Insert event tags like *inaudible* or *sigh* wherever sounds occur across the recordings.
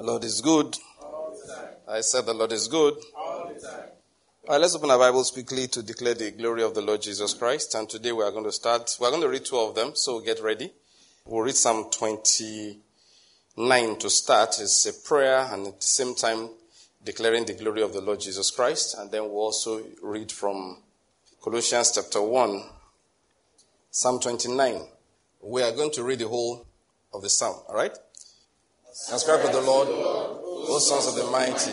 The Lord is good. I said the Lord is good. All, All right, let's open our Bibles quickly to declare the glory of the Lord Jesus Christ. And today we are going to start, we're going to read two of them, so get ready. We'll read Psalm 29 to start. It's a prayer and at the same time declaring the glory of the Lord Jesus Christ. And then we'll also read from Colossians chapter 1, Psalm 29. We are going to read the whole of the psalm, all right? Ascribe to the Lord, O sons of the mighty.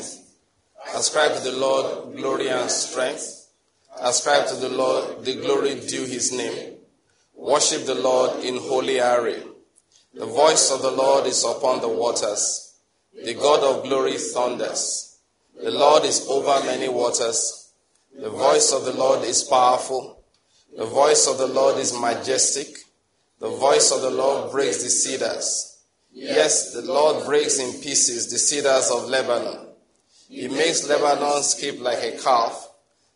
Ascribe to the Lord glory and strength. Ascribe to the Lord the glory due his name. Worship the Lord in holy array. The voice of the Lord is upon the waters. The God of glory thunders. The Lord is over many waters. The voice of the Lord is powerful. The voice of the Lord is majestic. The voice of the Lord breaks the cedars. Yes, the Lord breaks in pieces the cedars of Lebanon. He makes Lebanon skip like a calf,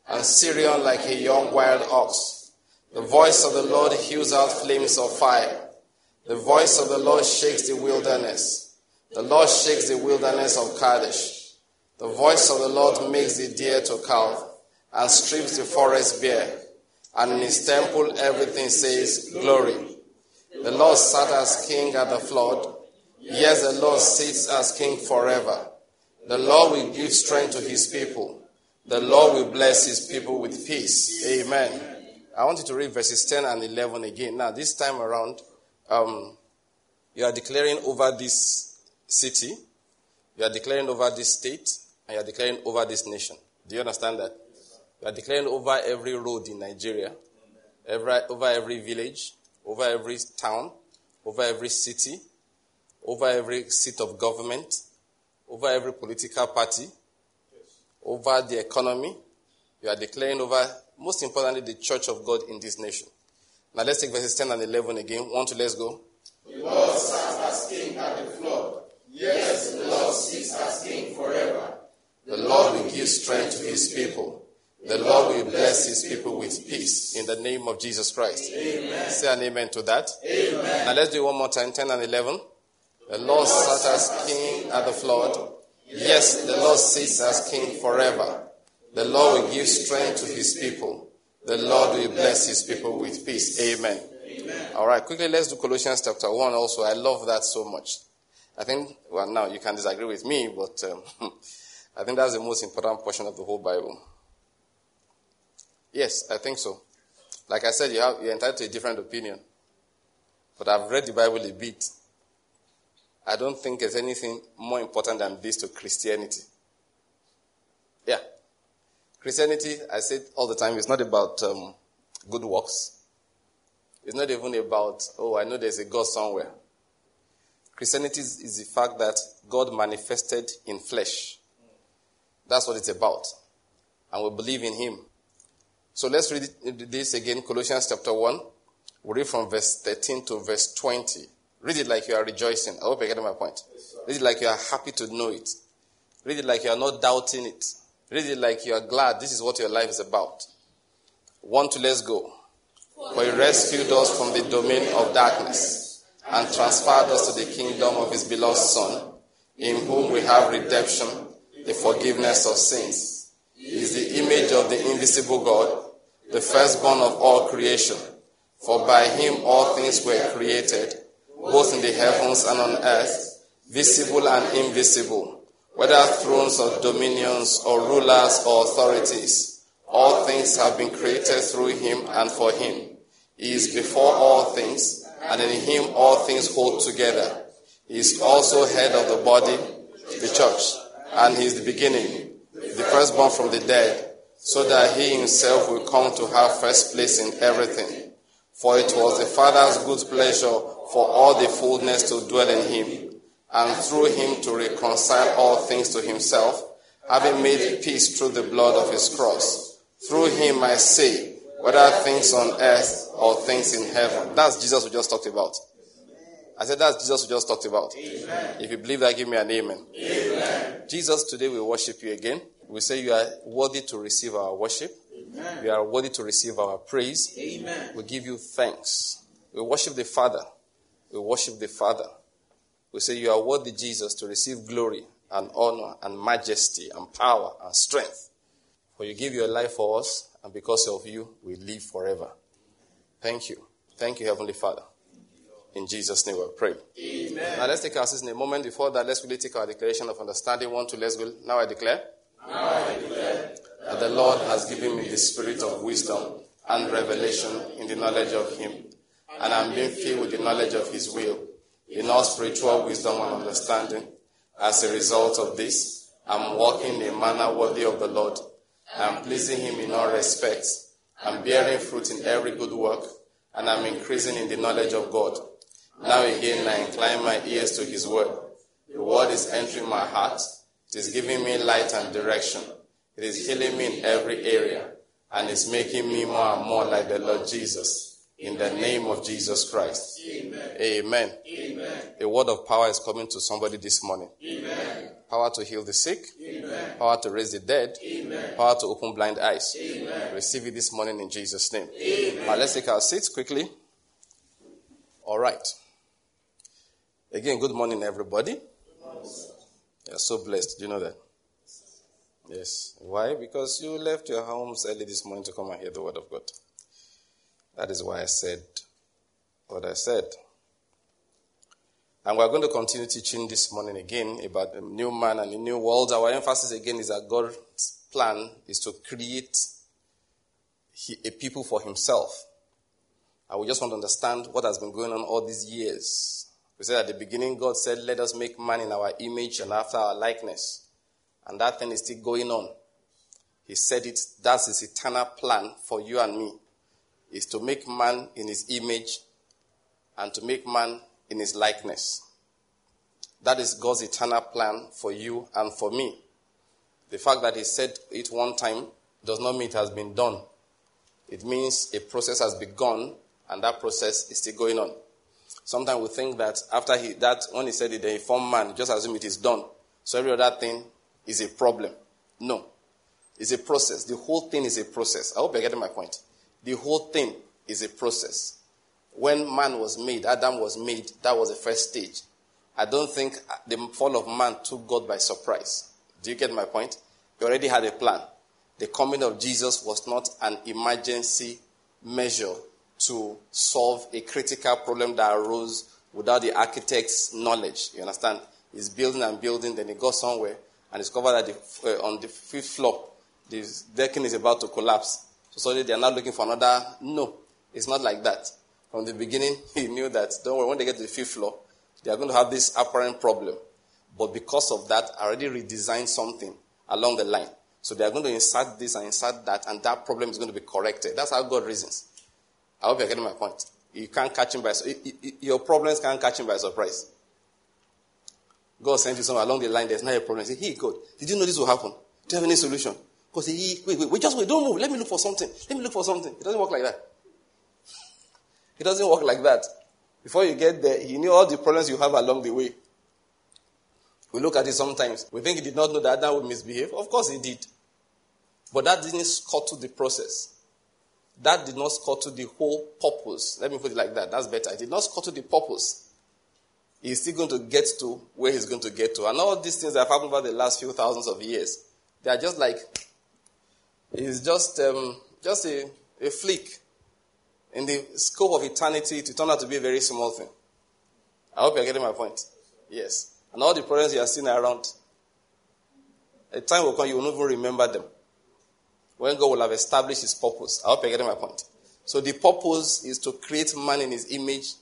and Sirion like a young wild ox. The voice of the Lord hews out flames of fire. The voice of the Lord shakes the wilderness. The Lord shakes the wilderness of Kadesh. The voice of the Lord makes the deer to calve and strips the forest bare. And in his temple everything says, Glory. The Lord sat as king at the flood. Yes, the Lord sits as king forever. The Lord will give strength to his people. The Lord will bless his people with peace. Amen. I want you to read verses 10 and 11 again. Now, this time around, um, you are declaring over this city, you are declaring over this state, and you are declaring over this nation. Do you understand that? You are declaring over every road in Nigeria, every, over every village, over every town, over every city, over every seat of government, over every political party, over the economy. You are declaring over, most importantly, the church of God in this nation. Now let's take verses 10 and 11 again. One, two, let's go. The Lord sat as king at the flood. Yes, the Lord sits as king forever. The Lord will give strength to his people. The Lord will bless his people with peace in the name of Jesus Christ. Amen. Say an amen to that. Amen. Now let's do it one more time 10 and 11. The Lord sat as king at the flood. Yes, the Lord sits as king forever. The Lord will give strength to his people. The Lord will bless his people with peace. Amen. Amen. All right, quickly let's do Colossians chapter 1 also. I love that so much. I think, well, now you can disagree with me, but um, *laughs* I think that's the most important portion of the whole Bible. Yes, I think so. Like I said, you have, you're entitled to a different opinion. But I've read the Bible a bit. I don't think there's anything more important than this to Christianity. Yeah. Christianity, I say it all the time, is not about um, good works. It's not even about, oh, I know there's a God somewhere. Christianity is, is the fact that God manifested in flesh. That's what it's about. And we believe in Him. So let's read this again, Colossians chapter 1. we read from verse 13 to verse 20. Read it like you are rejoicing. I hope you get my point. Read it like you are happy to know it. Read it like you are not doubting it. Read it like you are glad this is what your life is about. One to let's go. For he rescued us from the domain of darkness and transferred us to the kingdom of his beloved Son, in whom we have redemption, the forgiveness of sins. He is the image of the invisible God, the firstborn of all creation. For by him all things were created both in the heavens and on earth, visible and invisible, whether thrones or dominions or rulers or authorities. All things have been created through him and for him. He is before all things, and in him all things hold together. He is also head of the body, the church, and he is the beginning, the firstborn from the dead, so that he himself will come to have first place in everything. For it was the Father's good pleasure for all the fullness to dwell in him, and through him to reconcile all things to himself, having made peace through the blood of his cross. Through him I say, whether things on earth or things in heaven. That's Jesus we just talked about. I said that's Jesus we just talked about. Amen. If you believe that, give me an amen. Amen. Jesus, today we worship you again. We say you are worthy to receive our worship. Amen. You are worthy to receive our praise. Amen. We give you thanks. We worship the Father. We worship the Father. We say, You are worthy, Jesus, to receive glory and honor and majesty and power and strength. For you give your life for us, and because of you, we live forever. Thank you. Thank you, Heavenly Father. In Jesus' name we pray. Amen. Now let's take our season a moment. Before that, let's really take our declaration of understanding. One, two, let's go. Now I declare. Now I declare that the Lord has given me the spirit of wisdom and revelation in the knowledge of Him. And I'm being filled with the knowledge of His will, in all spiritual wisdom and understanding. As a result of this, I'm walking in a manner worthy of the Lord. I'm pleasing Him in all respects. I'm bearing fruit in every good work, and I'm increasing in the knowledge of God. Now again, I incline my ears to His word. The word is entering my heart. It is giving me light and direction. It is healing me in every area and it's making me more and more like the Lord Jesus. In the name of Jesus Christ. Amen. Amen. Amen. A word of power is coming to somebody this morning. Amen. Power to heal the sick. Amen. Power to raise the dead. Amen. Power to open blind eyes. Amen. Receive it this morning in Jesus' name. Amen. Now let's take our seats quickly. All right. Again, good morning, everybody. You're so blessed. Do you know that? Yes. Why? Because you left your homes early this morning to come and hear the word of God. That is why I said what I said. And we're going to continue teaching this morning again about the new man and the new world. Our emphasis again is that God's plan is to create a people for himself. And we just want to understand what has been going on all these years. We said at the beginning, God said, Let us make man in our image and after our likeness. And that thing is still going on. He said it, that's his eternal plan for you and me, is to make man in his image and to make man in his likeness. That is God's eternal plan for you and for me. The fact that he said it one time does not mean it has been done. It means a process has begun and that process is still going on. Sometimes we think that after he, that, when he said it, the informed man, just assume it is done. So every other thing is a problem. No. It's a process. The whole thing is a process. I hope you're getting my point. The whole thing is a process. When man was made, Adam was made, that was the first stage. I don't think the fall of man took God by surprise. Do you get my point? He already had a plan. The coming of Jesus was not an emergency measure to solve a critical problem that arose without the architect's knowledge. You understand? He's building and building, then he got somewhere and discovered that the, uh, on the fifth floor, the decking is about to collapse. Suddenly they are not looking for another. No, it's not like that. From the beginning, *laughs* he knew that, don't worry, when they get to the fifth floor, they are going to have this apparent problem. But because of that, I already redesigned something along the line. So they are going to insert this and insert that, and that problem is going to be corrected. That's how God reasons. I hope you're getting my point. You can't catch him by your problems can't catch him by surprise. God sent you somewhere along the line, there's not a problem. Say, hey, God, did you know this will happen? Do you have any solution? Because he, wait, wait, wait, just wait, don't move. Let me look for something. Let me look for something. It doesn't work like that. *laughs* It doesn't work like that. Before you get there, he knew all the problems you have along the way. We look at it sometimes. We think he did not know that Adam would misbehave. Of course he did. But that didn't scuttle the process. That did not scuttle the whole purpose. Let me put it like that. That's better. It did not scuttle the purpose he's still going to get to where he's going to get to. And all these things that have happened over the last few thousands of years, they are just like, it's just, um, just a, a flick. In the scope of eternity, to turn out to be a very small thing. I hope you're getting my point. Yes. And all the problems you are seeing around, a time will come you will not even remember them. When God will have established his purpose. I hope you're getting my point. So the purpose is to create man in his image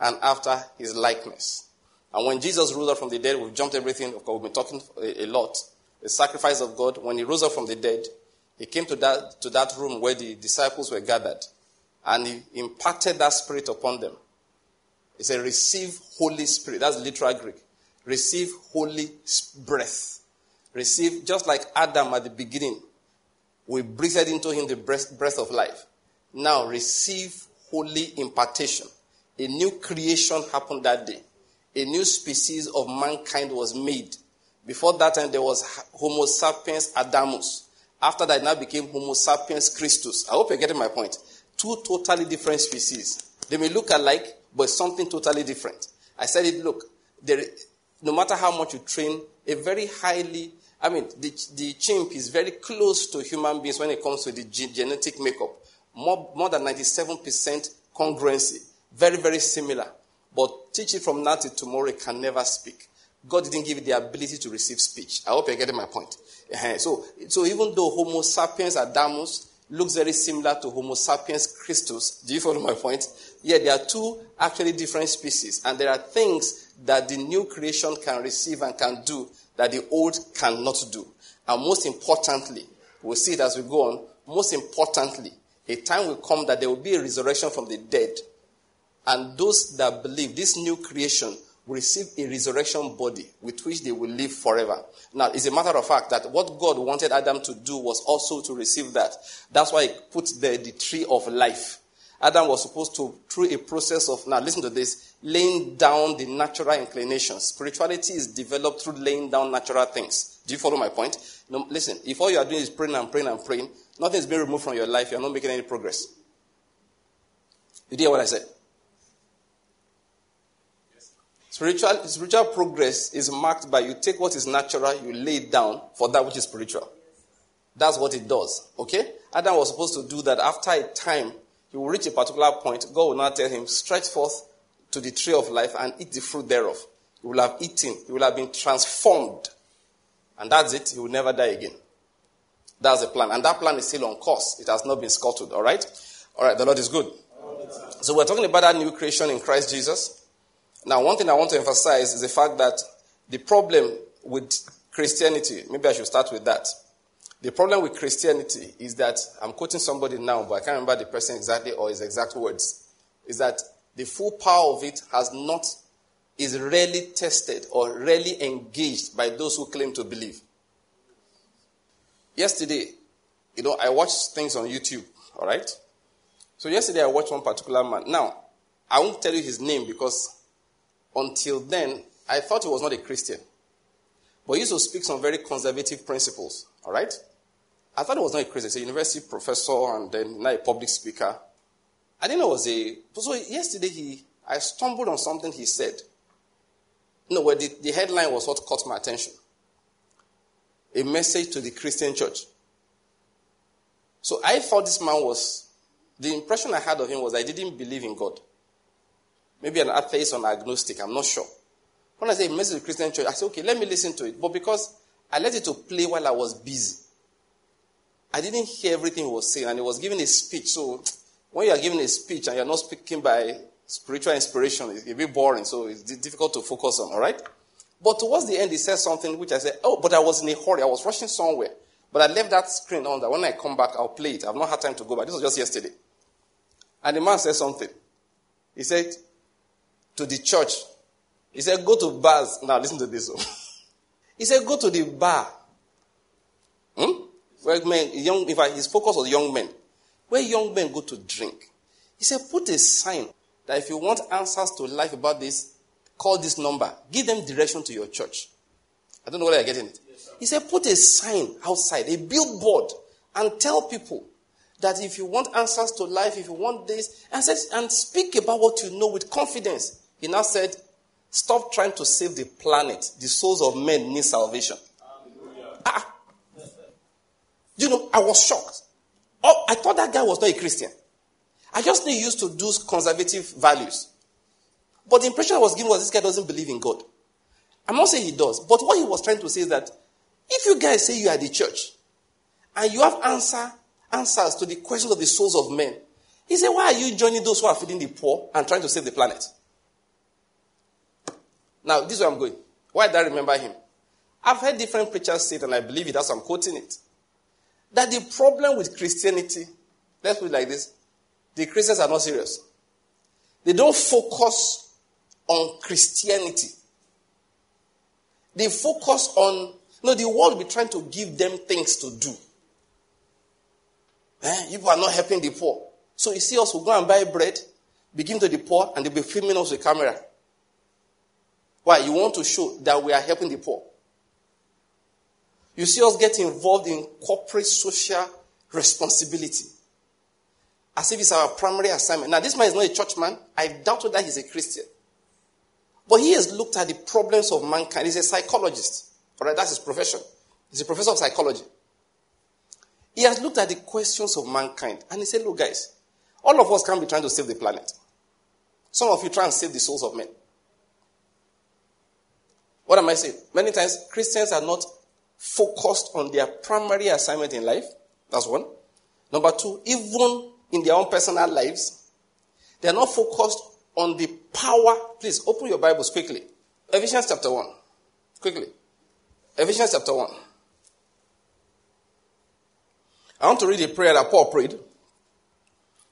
and after his likeness. And when Jesus rose up from the dead, we've jumped everything. Of course, we've been talking a lot. The sacrifice of God. When he rose up from the dead, he came to that, to that room where the disciples were gathered. And he imparted that spirit upon them. He said, Receive Holy Spirit. That's literal Greek. Receive Holy breath. Receive, just like Adam at the beginning, we breathed into him the breath, breath of life. Now receive holy impartation. A new creation happened that day. A new species of mankind was made. Before that time, there was Homo sapiens Adamus. After that, now became Homo sapiens Christus. I hope you're getting my point. Two totally different species. They may look alike, but something totally different. I said it, look, there, no matter how much you train, a very highly, I mean, the, the chimp is very close to human beings when it comes to the genetic makeup. More, more than 97% congruency. Very, very similar. But teach it from now to tomorrow, it can never speak. God didn't give it the ability to receive speech. I hope you're getting my point. Uh-huh. So, so even though Homo sapiens Adamus looks very similar to Homo sapiens Christus, do you follow my point? Yeah, there are two actually different species, and there are things that the new creation can receive and can do that the old cannot do. And most importantly, we'll see it as we go on, most importantly, a time will come that there will be a resurrection from the dead. And those that believe this new creation receive a resurrection body with which they will live forever. Now, it's a matter of fact that what God wanted Adam to do was also to receive that. That's why he put the, the tree of life. Adam was supposed to, through a process of, now listen to this, laying down the natural inclinations. Spirituality is developed through laying down natural things. Do you follow my point? No, listen, if all you are doing is praying and praying and praying, nothing is being removed from your life, you're not making any progress. You hear what I said? Spiritual, spiritual progress is marked by you take what is natural, you lay it down for that which is spiritual. That's what it does. Okay? Adam was supposed to do that after a time. He will reach a particular point. God will now tell him, stretch forth to the tree of life and eat the fruit thereof. He will have eaten. He will have been transformed. And that's it. He will never die again. That's the plan. And that plan is still on course. It has not been scuttled. All right? All right. The Lord is good. So we're talking about that new creation in Christ Jesus. Now, one thing I want to emphasize is the fact that the problem with Christianity, maybe I should start with that. The problem with Christianity is that, I'm quoting somebody now, but I can't remember the person exactly or his exact words, is that the full power of it has not, is rarely tested or rarely engaged by those who claim to believe. Yesterday, you know, I watched things on YouTube, all right? So yesterday I watched one particular man. Now, I won't tell you his name because until then, I thought he was not a Christian. But he used to speak some very conservative principles. All right? I thought he was not a Christian. He's a university professor and then now a public speaker. I didn't know it was a. So yesterday, he, I stumbled on something he said. No, well, the, the headline was what caught my attention a message to the Christian church. So I thought this man was. The impression I had of him was I didn't believe in God. Maybe an atheist or an agnostic, I'm not sure. When I say message to Christian church, I say, okay, let me listen to it. But because I let it to play while I was busy, I didn't hear everything he was saying, and he was giving a speech. So when you are giving a speech and you're not speaking by spiritual inspiration, it's a bit boring, so it's difficult to focus on, all right? But towards the end, he said something which I said, oh, but I was in a hurry. I was rushing somewhere. But I left that screen on that when I come back, I'll play it. I've not had time to go back. This was just yesterday. And the man said something. He said, to the church. He said, Go to bars. Now, listen to this. *laughs* he said, Go to the bar. Hmm? Where men, young, in fact, his focus was young men. Where young men go to drink. He said, Put a sign that if you want answers to life about this, call this number. Give them direction to your church. I don't know whether you're getting it. Yes, he said, Put a sign outside, a billboard, and tell people that if you want answers to life, if you want this, and, said, and speak about what you know with confidence. He now said, Stop trying to save the planet. The souls of men need salvation. Ah. You know, I was shocked. Oh, I thought that guy was not a Christian. I just knew he used to do conservative values. But the impression I was given was this guy doesn't believe in God. I'm not saying he does, but what he was trying to say is that if you guys say you are the church and you have answer, answers to the questions of the souls of men, he said, Why are you joining those who are feeding the poor and trying to save the planet? Now, this is where I'm going. Why did I remember him? I've heard different preachers say it, and I believe it as I'm quoting it. That the problem with Christianity, let's put it like this the Christians are not serious. They don't focus on Christianity. They focus on, no, the world will be trying to give them things to do. Eh? You are not helping the poor. So you see us, we go and buy bread, begin to the poor, and they'll be filming us with camera. Why? You want to show that we are helping the poor. You see us get involved in corporate social responsibility. As if it's our primary assignment. Now, this man is not a churchman. I doubt that he's a Christian. But he has looked at the problems of mankind. He's a psychologist. All right, that's his profession. He's a professor of psychology. He has looked at the questions of mankind and he said, Look, guys, all of us can't be trying to save the planet. Some of you try and save the souls of men. What am I saying? Many times Christians are not focused on their primary assignment in life. That's one. Number two, even in their own personal lives, they are not focused on the power. Please open your Bibles quickly. Ephesians chapter 1. Quickly. Ephesians chapter 1. I want to read a prayer that Paul prayed.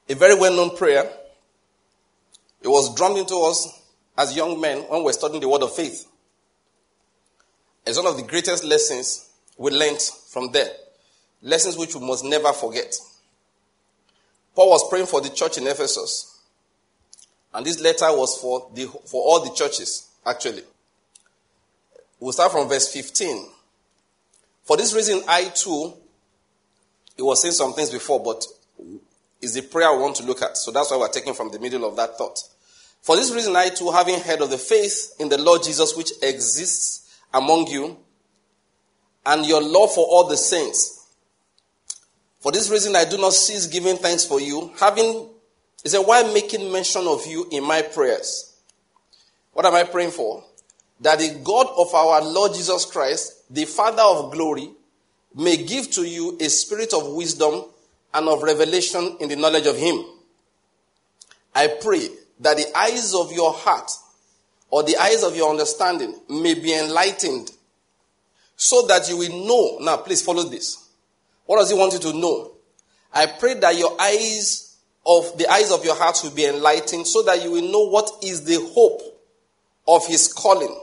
A very well known prayer. It was drummed into us as young men when we were studying the word of faith. It's one of the greatest lessons we learned from there. Lessons which we must never forget. Paul was praying for the church in Ephesus. And this letter was for, the, for all the churches, actually. We'll start from verse 15. For this reason, I too, he was saying some things before, but is the prayer we want to look at. So that's why we're taking from the middle of that thought. For this reason, I too, having heard of the faith in the Lord Jesus which exists among you, and your love for all the saints. For this reason, I do not cease giving thanks for you, having, he said, why making mention of you in my prayers? What am I praying for? That the God of our Lord Jesus Christ, the Father of glory, may give to you a spirit of wisdom and of revelation in the knowledge of Him. I pray that the eyes of your heart or the eyes of your understanding may be enlightened so that you will know. Now, please follow this. What does He want you to know? I pray that your eyes of the eyes of your heart will be enlightened so that you will know what is the hope of His calling.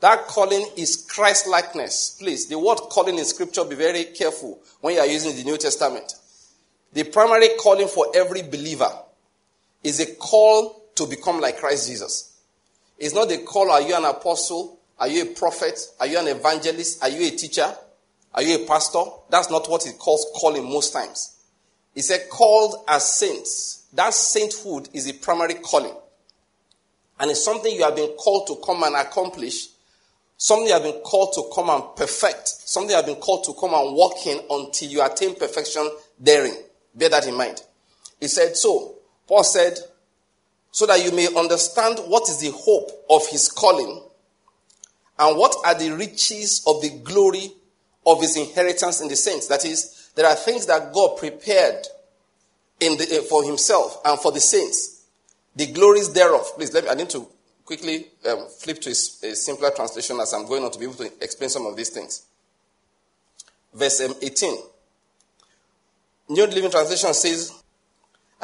That calling is Christ likeness. Please, the word calling in scripture, be very careful when you are using the New Testament. The primary calling for every believer is a call to become like Christ Jesus. It's not a call, are you an apostle? Are you a prophet? Are you an evangelist? Are you a teacher? Are you a pastor? That's not what it calls calling most times. It's a called as saints. That sainthood is a primary calling. And it's something you have been called to come and accomplish. Something you have been called to come and perfect. Something you have been called to come and walk in until you attain perfection therein. Bear that in mind. He said, so, Paul said, so that you may understand what is the hope of his calling and what are the riches of the glory of his inheritance in the saints. That is, there are things that God prepared in the, uh, for himself and for the saints. The glories thereof. Please, let me, I need to quickly um, flip to a, a, simpler translation as I'm going on to be able to explain some of these things. Verse um, 18. New Living Translation says,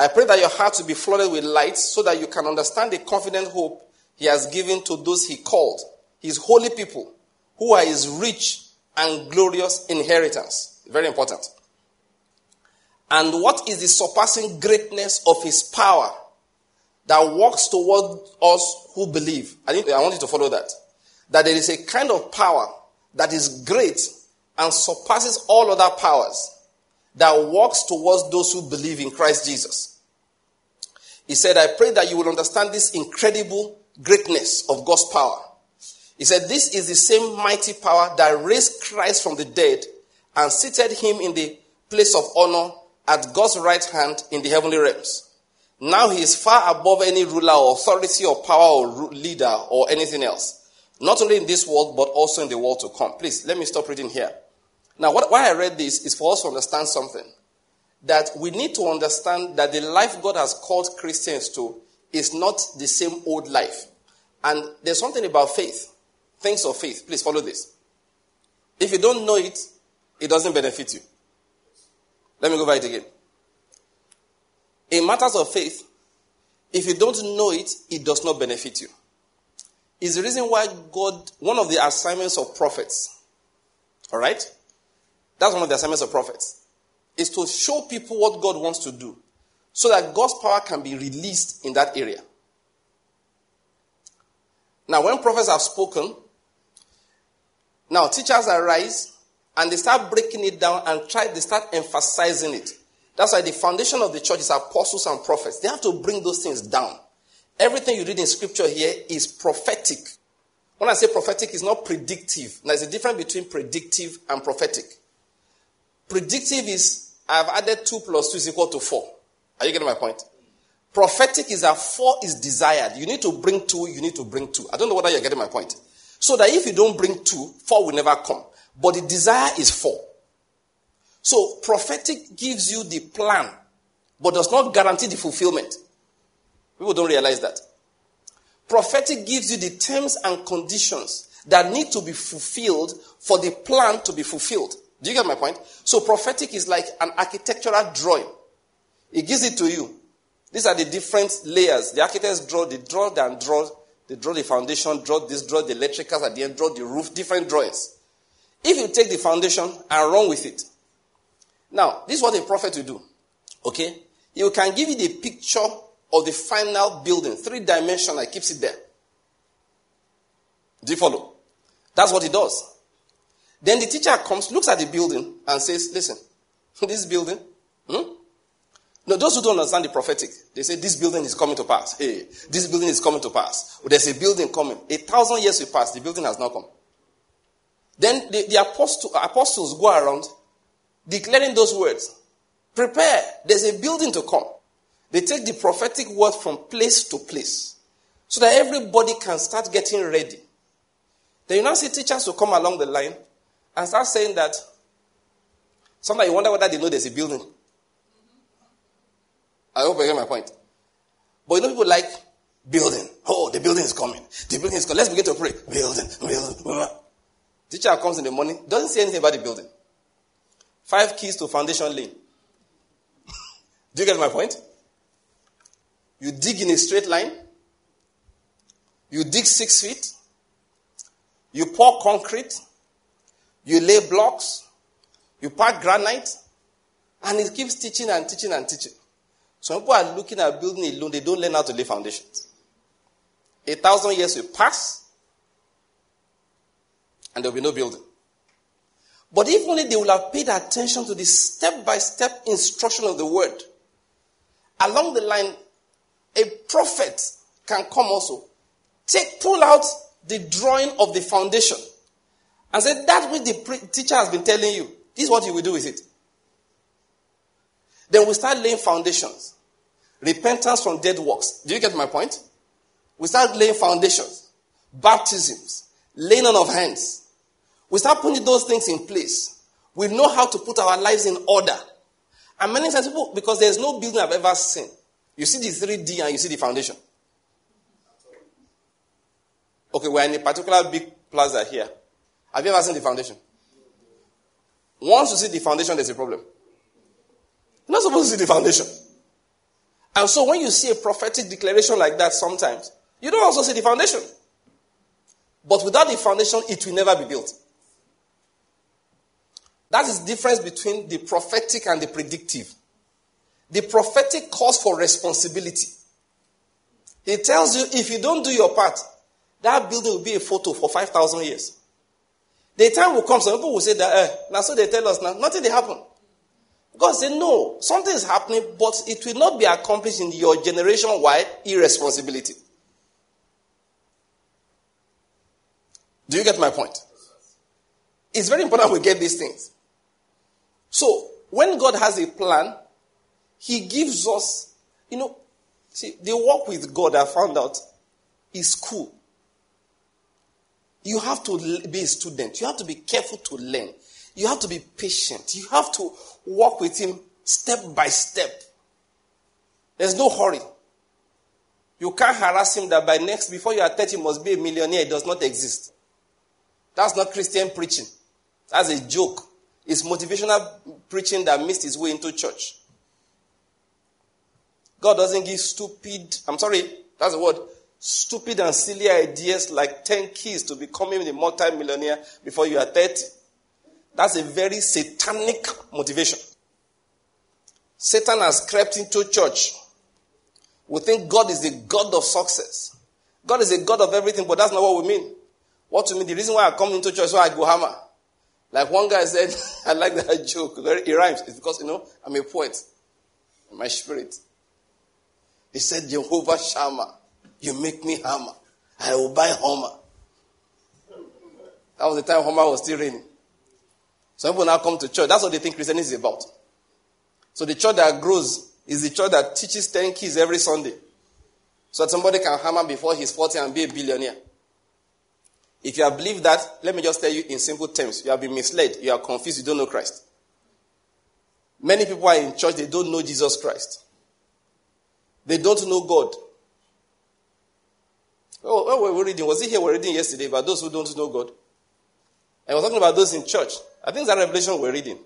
I pray that your heart will be flooded with light so that you can understand the confident hope he has given to those he called, his holy people, who are his rich and glorious inheritance. Very important. And what is the surpassing greatness of his power that works toward us who believe? I, think, I want you to follow that. That there is a kind of power that is great and surpasses all other powers that works towards those who believe in Christ Jesus. He said, I pray that you will understand this incredible greatness of God's power. He said, This is the same mighty power that raised Christ from the dead and seated him in the place of honor at God's right hand in the heavenly realms. Now he is far above any ruler or authority or power or leader or anything else. Not only in this world, but also in the world to come. Please, let me stop reading here. Now, what, why I read this is for us to understand something that we need to understand that the life God has called Christians to is not the same old life. And there's something about faith, things of faith. Please follow this. If you don't know it, it doesn't benefit you. Let me go over it again. In matters of faith, if you don't know it, it does not benefit you. Is the reason why God, one of the assignments of prophets, all right? That's one of the assignments of prophets is to show people what God wants to do so that God's power can be released in that area. Now, when prophets have spoken, now teachers arise and they start breaking it down and try, they start emphasizing it. That's why the foundation of the church is apostles and prophets. They have to bring those things down, Everything you read in scripture here is prophetic. When I say prophetic, it's not predictive. There's a difference between predictive and prophetic. Predictive is I've added 2 plus 2 is equal to 4. Are you getting my point? Prophetic is that 4 is desired. You need to bring 2, you need to bring 2. I don't know whether you're getting my point. So that if you don't bring 2, 4 will never come. But the desire is 4. So prophetic gives you the plan, but does not guarantee the fulfillment. People don't realize that. Prophetic gives you the terms and conditions that need to be fulfilled for the plan to be fulfilled. Do you get my point? So prophetic is like an architectural drawing. It gives it to you. These are the different layers. The architects draw, they draw and draw, they draw the foundation, draw this, draw the electricals at the end, draw the roof, different drawings. If you take the foundation and run with it. Now, this is what a prophet will do. Okay? He can give you the picture of the final building, three dimensional, keeps it there. Do you follow? That's what he does. Then the teacher comes, looks at the building, and says, Listen, *laughs* this building, hmm? No, those who don't understand the prophetic, they say this building is coming to pass. Hey, this building is coming to pass. there's a building coming. A thousand years will pass, the building has not come. Then the, the apostle, apostles go around declaring those words. Prepare, there's a building to come. They take the prophetic word from place to place so that everybody can start getting ready. Then you now see teachers who come along the line and start saying that sometimes you wonder whether they know there's a building. I hope I get my point. But you know, people like building. Oh, the building is coming. The building is coming. Let's begin to pray. Building, building. Teacher comes in the morning, doesn't say anything about the building. Five keys to foundation lane. *laughs* Do you get my point? You dig in a straight line. You dig six feet. You pour concrete. You lay blocks. You pack granite. And it keeps teaching and teaching and teaching. Some people are looking at building alone. They don't learn how to lay foundations. A thousand years will pass. And there will be no building. But if only they will have paid attention to the step by step instruction of the word, along the line, a prophet can come also. Take, pull out the drawing of the foundation and say, That which the pre- teacher has been telling you, this is what you will do with it. Then we start laying foundations. Repentance from dead works. Do you get my point? We start laying foundations. Baptisms. Laying on of hands. We start putting those things in place. We know how to put our lives in order. And many times people, because there's no building I've ever seen you see the 3D and you see the foundation. Okay, we're in a particular big plaza here. Have you ever seen the foundation? Once you see the foundation, there's a problem. You're not supposed to see the foundation. And so when you see a prophetic declaration like that sometimes, you don't also see the foundation. But without the foundation, it will never be built. That is the difference between the prophetic and the predictive. The prophetic calls for responsibility. He tells you if you don't do your part, that building will be a photo for 5,000 years. The time will come, some people will say that, eh, now so they tell us now, nothing will happen. God said, no, something is happening, but it will not be accomplished in your generation wide Irresponsibility. Do you get my point? It's very important we get these things. So, when God has a plan, he gives us, you know, see, the work with God, I found out, is cool. You have to be a student. You have to be careful to learn. You have to be patient. You have to walk with Him step by step. There's no hurry. You can't harass Him that by next, before you are 30, you must be a millionaire. It does not exist. That's not Christian preaching. That's a joke. It's motivational preaching that missed its way into church. God doesn't give stupid, I'm sorry, that's the word, stupid and silly ideas like 10 keys to becoming a multi-millionaire before you are 30. That's a very satanic motivation. Satan has crept into church. We think God is the God of success. God is a God of everything, but that's not what we mean. What to mean? The reason why I come into church so I go hammer. Like one guy said, *laughs* I like that joke. Very, It rhymes. It's because, you know, I'm a poet. My spirit. He said, Jehovah Shammah. You make me hammer. I will buy Hummer. That was the time Hummer was still reigning. Some people now come to church. That's what they think Christianity is about. So the church that grows is the church that teaches 10 keys every Sunday. So that somebody can hammer before he's 40 and be a billionaire. If you have believed that, let me just tell you in simple terms. You have been misled. You are confused. You don't know Christ. Many people are in church. They don't know Jesus Christ. They don't know God. Oh, oh we were reading. Was it here We're reading yesterday about those who don't know God? I was talking about those in church. I think that revelation we're reading.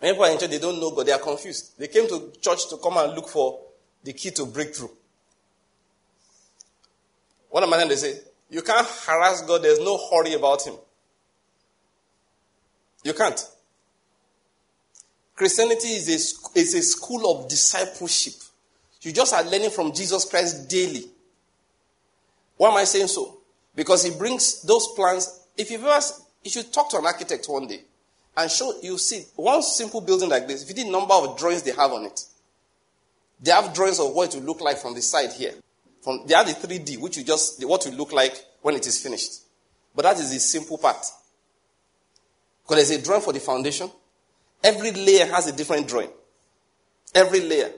Many people in church, they don't know God. They are confused. They came to church to come and look for the key to breakthrough. What am I trying to say? You can't harass God. There's no hurry about Him. You can't. Christianity is a, is a school of discipleship. You just are learning from Jesus Christ daily. Why am I saying so? Because he brings those plans. If you've ever, you should talk to an architect one day and show, you see, one simple building like this, if you did number of drawings they have on it, they have drawings of what it will look like from the side here. From, they have the 3D, which you just, what it will look like when it is finished. But that is the simple part. Because there's a drawing for the foundation. Every layer has a different drawing. Every layer.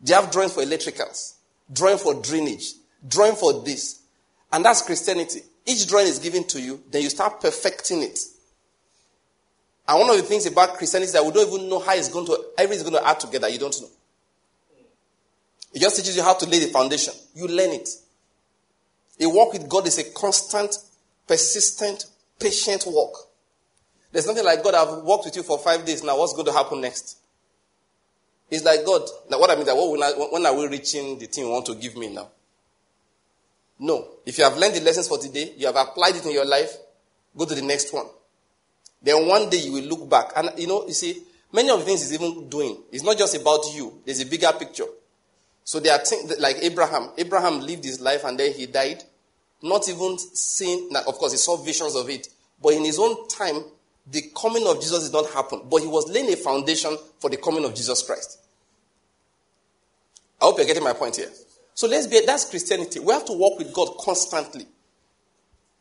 They have drawings for electricals, drawing for drainage, drawing for this. And that's Christianity. Each drawing is given to you, then you start perfecting it. And one of the things about Christianity is that we don't even know how it's going to, everything's going to add together. You don't know. It just teaches you how to lay the foundation. You learn it. A walk with God is a constant, persistent, patient walk. There's nothing like God, I've walked with you for five days now. What's going to happen next? It's like God. Now, what I mean that when, are we reaching the thing you want to give me now? No. If you have learned the lessons for today, you have applied it in your life, go to the next one. Then one day you will look back. And you know, you see, many of the things he's even doing, it's not just about you. There's a bigger picture. So there are things like Abraham. Abraham lived his life and then he died. Not even seeing, of course, he saw visions of it. But in his own time, the coming of Jesus did not happen. But he was laying a foundation for the coming of Jesus Christ. I hope you're getting my point here. So let's be, that's Christianity. We have to walk with God constantly.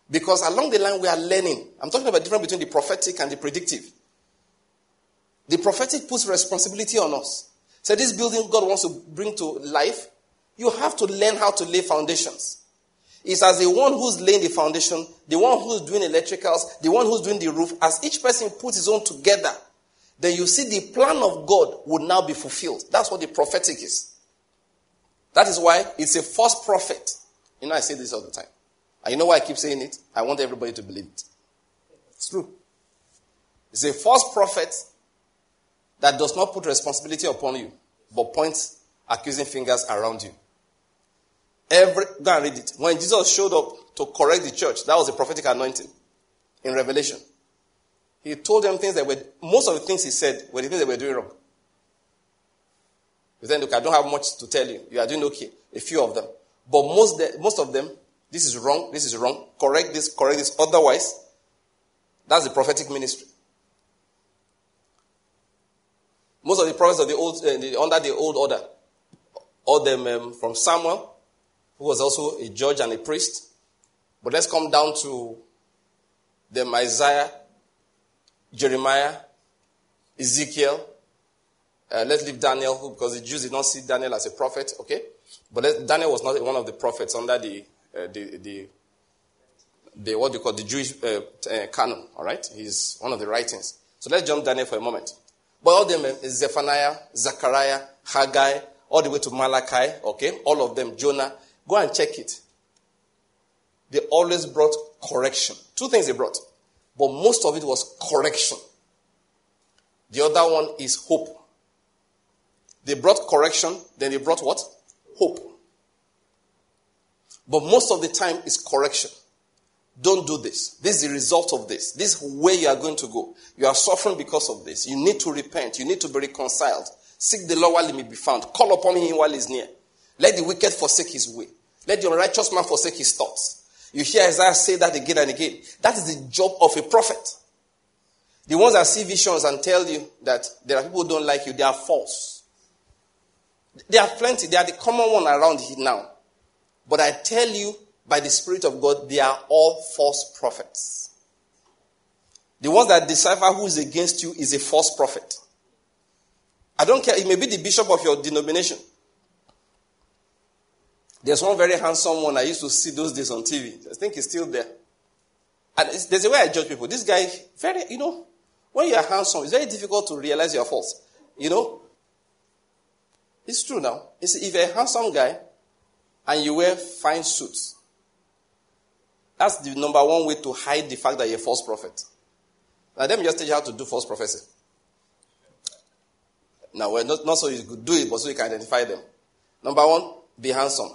Because along the line we are learning. I'm talking about the difference between the prophetic and the predictive. The prophetic puts responsibility on us. So this building God wants to bring to life, you have to learn how to lay foundations. It's as the one who's laying the foundation, the one who's doing electricals, the one who's doing the roof, as each person puts his own together, then you see the plan of God would now be fulfilled. That's what the prophetic is. That is why it's a false prophet. You know, I say this all the time. And you know why I keep saying it? I want everybody to believe it. It's true. It's a false prophet that does not put responsibility upon you, but points accusing fingers around you. Every, go and read it. When Jesus showed up to correct the church, that was a prophetic anointing in Revelation. He told them things that were, most of the things he said were the things they were doing wrong. He said, look, I don't have much to tell you. You are doing okay. A few of them. But most, most of them, this is wrong, this is wrong. Correct this, correct this. Otherwise, that's the prophetic ministry. Most of the prophets of the old, uh, the, under the old order, all them um, from Samuel, who was also a judge and a priest. But let's come down to the Isaiah, Jeremiah, Ezekiel. Uh, let's leave Daniel, who, because the Jews did not see Daniel as a prophet, okay? But Daniel was not one of the prophets under the, uh, the, the, the, what you call the Jewish uh, uh, canon, all right? He's one of the writings. So let's jump Daniel for a moment. But all them is Zephaniah, Zechariah, Haggai, all the way to Malachi, okay? All of them, Jonah. Go and check it. They always brought correction. Two things they brought, but most of it was correction. The other one is hope. They brought correction, then they brought what? Hope. But most of the time is correction. Don't do this. This is the result of this. This is where you are going to go. You are suffering because of this. You need to repent. You need to be reconciled. Seek the Lord while he may be found. Call upon him while he's near. Let the wicked forsake his way. Let the unrighteous man forsake his thoughts. You hear Isaiah say that again and again. That is the job of a prophet. The ones that see visions and tell you that there are people who don't like you, they are false. There are plenty. They are the common one around here now. But I tell you, by the Spirit of God, they are all false prophets. The ones that decipher who is against you is a false prophet. I don't care. It may be the bishop of your denomination. There's one very handsome one I used to see those days on TV. I think he's still there. And there's a way I judge people. This guy, very, you know, when you are handsome, it's very difficult to realize your faults. You know? It's true now. It's, if you're a handsome guy and you wear fine suits, that's the number one way to hide the fact that you're a false prophet. Now, let me just tell you how to do false prophecy. Now, well, not, not so you could do it, but so you can identify them. Number one, be handsome.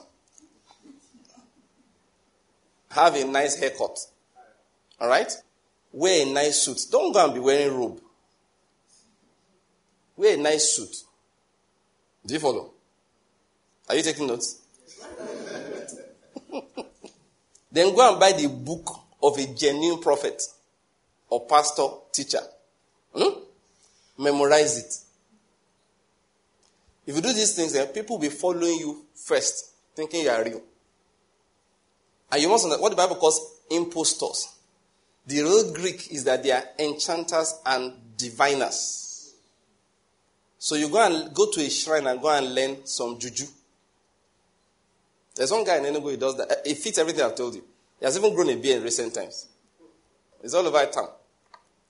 Have a nice haircut. All right? Wear a nice suit. Don't go and be wearing robe. Wear a nice suit. Do you follow? Are you taking notes? *laughs* then go and buy the book of a genuine prophet or pastor, teacher. Hmm? Memorize it. If you do these things, then people will be following you first, thinking you are real. And you must understand what the Bible calls impostors. The real Greek is that they are enchanters and diviners. So you go and go to a shrine and go and learn some juju. There's one guy in Enugu who does that. It fits everything I've told you. He has even grown a beard in recent times. It's all over town.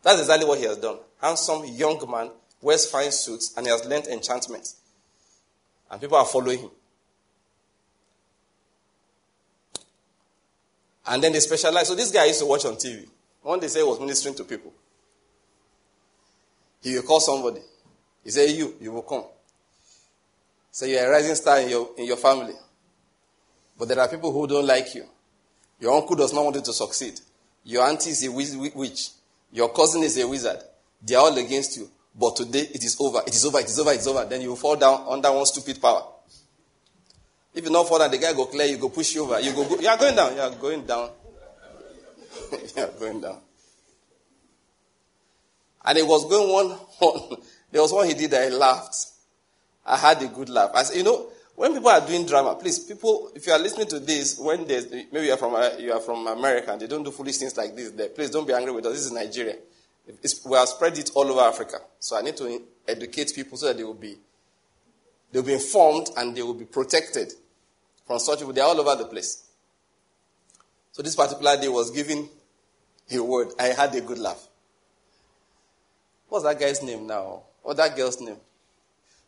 That's exactly what he has done. Handsome young man, wears fine suits, and he has learned enchantment. And people are following him. And then they specialize. So this guy used to watch on TV. One day, say he was ministering to people. He will call somebody. He said, You, you will come. Say you're a rising star in your, in your family. But there are people who don't like you. Your uncle does not want you to succeed. Your auntie is a witch. Your cousin is a wizard. They are all against you. But today it is over. It is over. It is over. It is over. Then you will fall down under one stupid power. If you not fall down, the guy go clear you, go push you over. You go, go you are going down. You are going down. *laughs* you are going down. And it was going one, *laughs* one. There was one he did that I laughed. I had a good laugh. I said, you know, when people are doing drama, please, people, if you are listening to this, when there's, maybe you are from, uh, you are from America and they don't do foolish things like this there, please don't be angry with us. This is Nigeria. It's, we have spread it all over Africa. So I need to educate people so that they will be, they will be informed and they will be protected from such people. They are all over the place. So this particular day was giving a word. I had a good laugh. What's that guy's name now? What's that girl's name?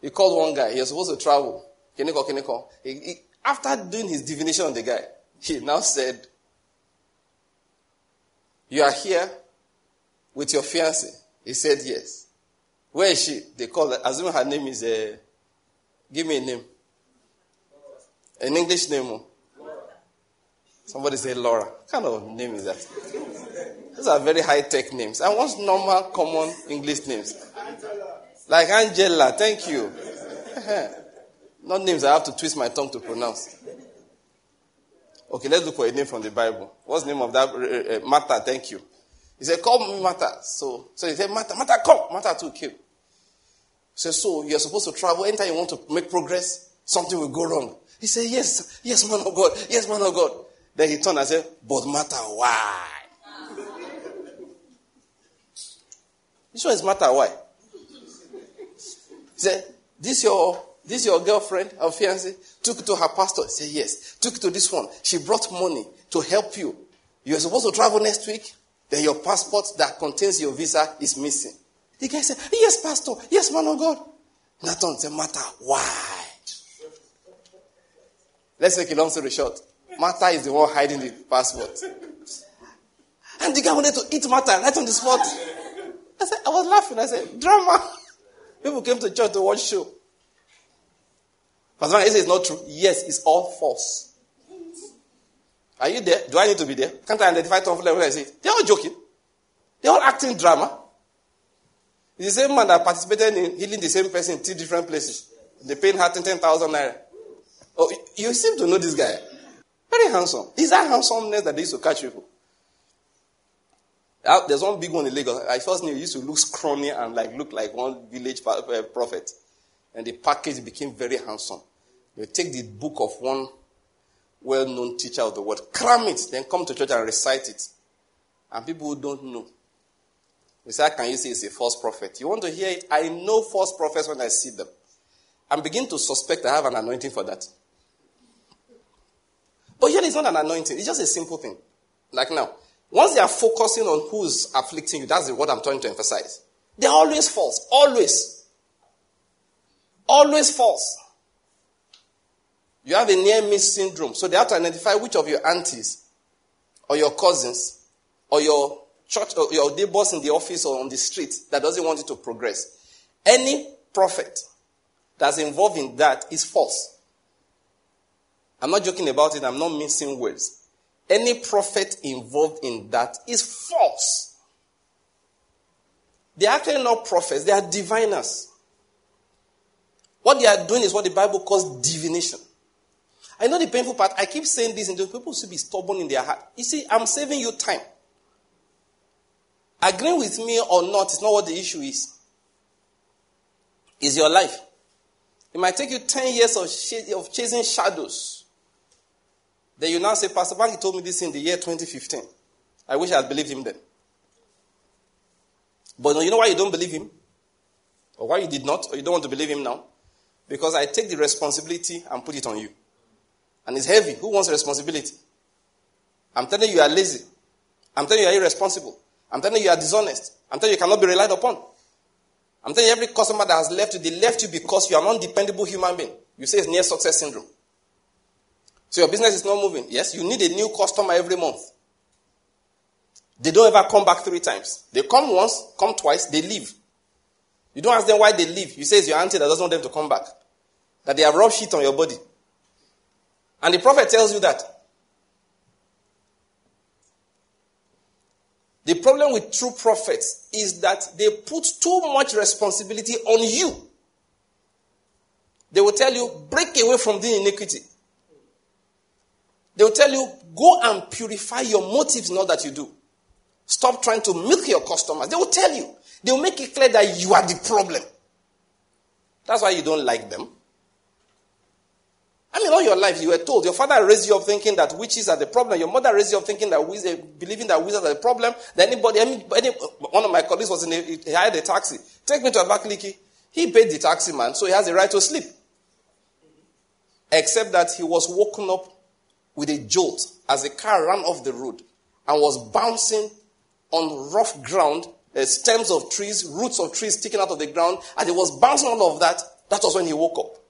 He called one guy. He was supposed to travel. Kiniko, Kiniko. He, he, after doing his divination on the guy, he now said, You are here with your fiancée. He said, Yes. Where is she? They called her. Assuming her name is, uh, give me a name. An English name. Oh. Somebody say Laura. What kind of name is that? Those are very high tech names. I want normal, common English names. Like Angela, thank you. *laughs* Not names I have to twist my tongue to pronounce. Okay, let's look for a name from the Bible. What's the name of that? Uh, Martha, thank you. He said, Call me Martha. So, so he said, Martha, Martha, come. Martha too came. He said, So you're supposed to travel. Anytime you want to make progress, something will go wrong. He said, Yes, yes, man of God. Yes, man of God. Then he turned and said, But Martha, why? you sure it's Martha, why? He said, This your this your girlfriend or fiancé? Took to her pastor. He said, Yes. Took to this one. She brought money to help you. You're supposed to travel next week. Then your passport that contains your visa is missing. The guy said, Yes, Pastor. Yes, man of God. Nathan said, Martha, why? Let's make a long story short. Martha is the one hiding the passport. And the guy wanted to eat Martha right on the spot. I said, I was laughing. I said, drama. People came to church to watch show. Pastor Man, is not true. Yes, it's all false. Are you there? Do I need to be there? Can't I identify Tom Fuller when I say, they're all joking. They're all acting drama. It's the same man that participated in healing the same person in two different places. They paid her 10,000 naira. Oh, you seem to know this guy. Very handsome. Is that handsomeness that they used to catch people? There's one big one in Lagos. I first knew he used to look scrawny and like look like one village uh, prophet. and the package became very handsome. You take the book of one well known teacher of the word, cram it, then come to church and recite it. And people who don't know. You say, How can you say it's a false prophet? You want to hear it? I know false prophets when I see them. And begin to suspect I have an anointing for that. But here it's not an anointing, it's just a simple thing. Like now, once they are focusing on who's afflicting you, that's what I'm trying to emphasize. They're always false. Always. Always false. You have a near miss syndrome. So they have to identify which of your aunties or your cousins or your church or your neighbors in the office or on the street that doesn't want you to progress. Any prophet that's involved in that is false. I'm not joking about it, I'm not missing words. Any prophet involved in that is false. They are actually not prophets, they are diviners. What they are doing is what the Bible calls divination. I know the painful part. I keep saying this, and those people should be stubborn in their heart. You see, I'm saving you time. Agreeing with me or not is not what the issue is. Is your life. It might take you 10 years of, of chasing shadows. Then you now say, Pastor Banky told me this in the year 2015. I wish I had believed him then. But you know why you don't believe him? Or why you did not, or you don't want to believe him now? Because I take the responsibility and put it on you and it's heavy. Who wants responsibility? I'm telling you, you are lazy. I'm telling you, you are irresponsible. I'm telling you, you are dishonest. I'm telling you, you cannot be relied upon. I'm telling you, every customer that has left you, they left you because you are an undependable human being. You say it's near success syndrome. So your business is not moving. Yes, you need a new customer every month. They don't ever come back three times. They come once, come twice, they leave. You don't ask them why they leave. You say it's your auntie that doesn't want them to come back. That they have rubbed shit on your body. And the prophet tells you that. The problem with true prophets is that they put too much responsibility on you. They will tell you, break away from the iniquity. They will tell you, go and purify your motives all that you do. Stop trying to milk your customers. They will tell you. They will make it clear that you are the problem. That's why you don't like them. I mean, all your life you were told. Your father raised you up thinking that witches are the problem. Your mother raised you up thinking that believing that wizards are the problem. That anybody, any, any, one of my colleagues was in a, he hired a taxi. Take me to Abakaliki. He paid the taxi man, so he has a right to sleep. Except that he was woken up with a jolt as the car ran off the road and was bouncing on rough ground, uh, stems of trees, roots of trees sticking out of the ground, and it was bouncing all of that. That was when he woke up.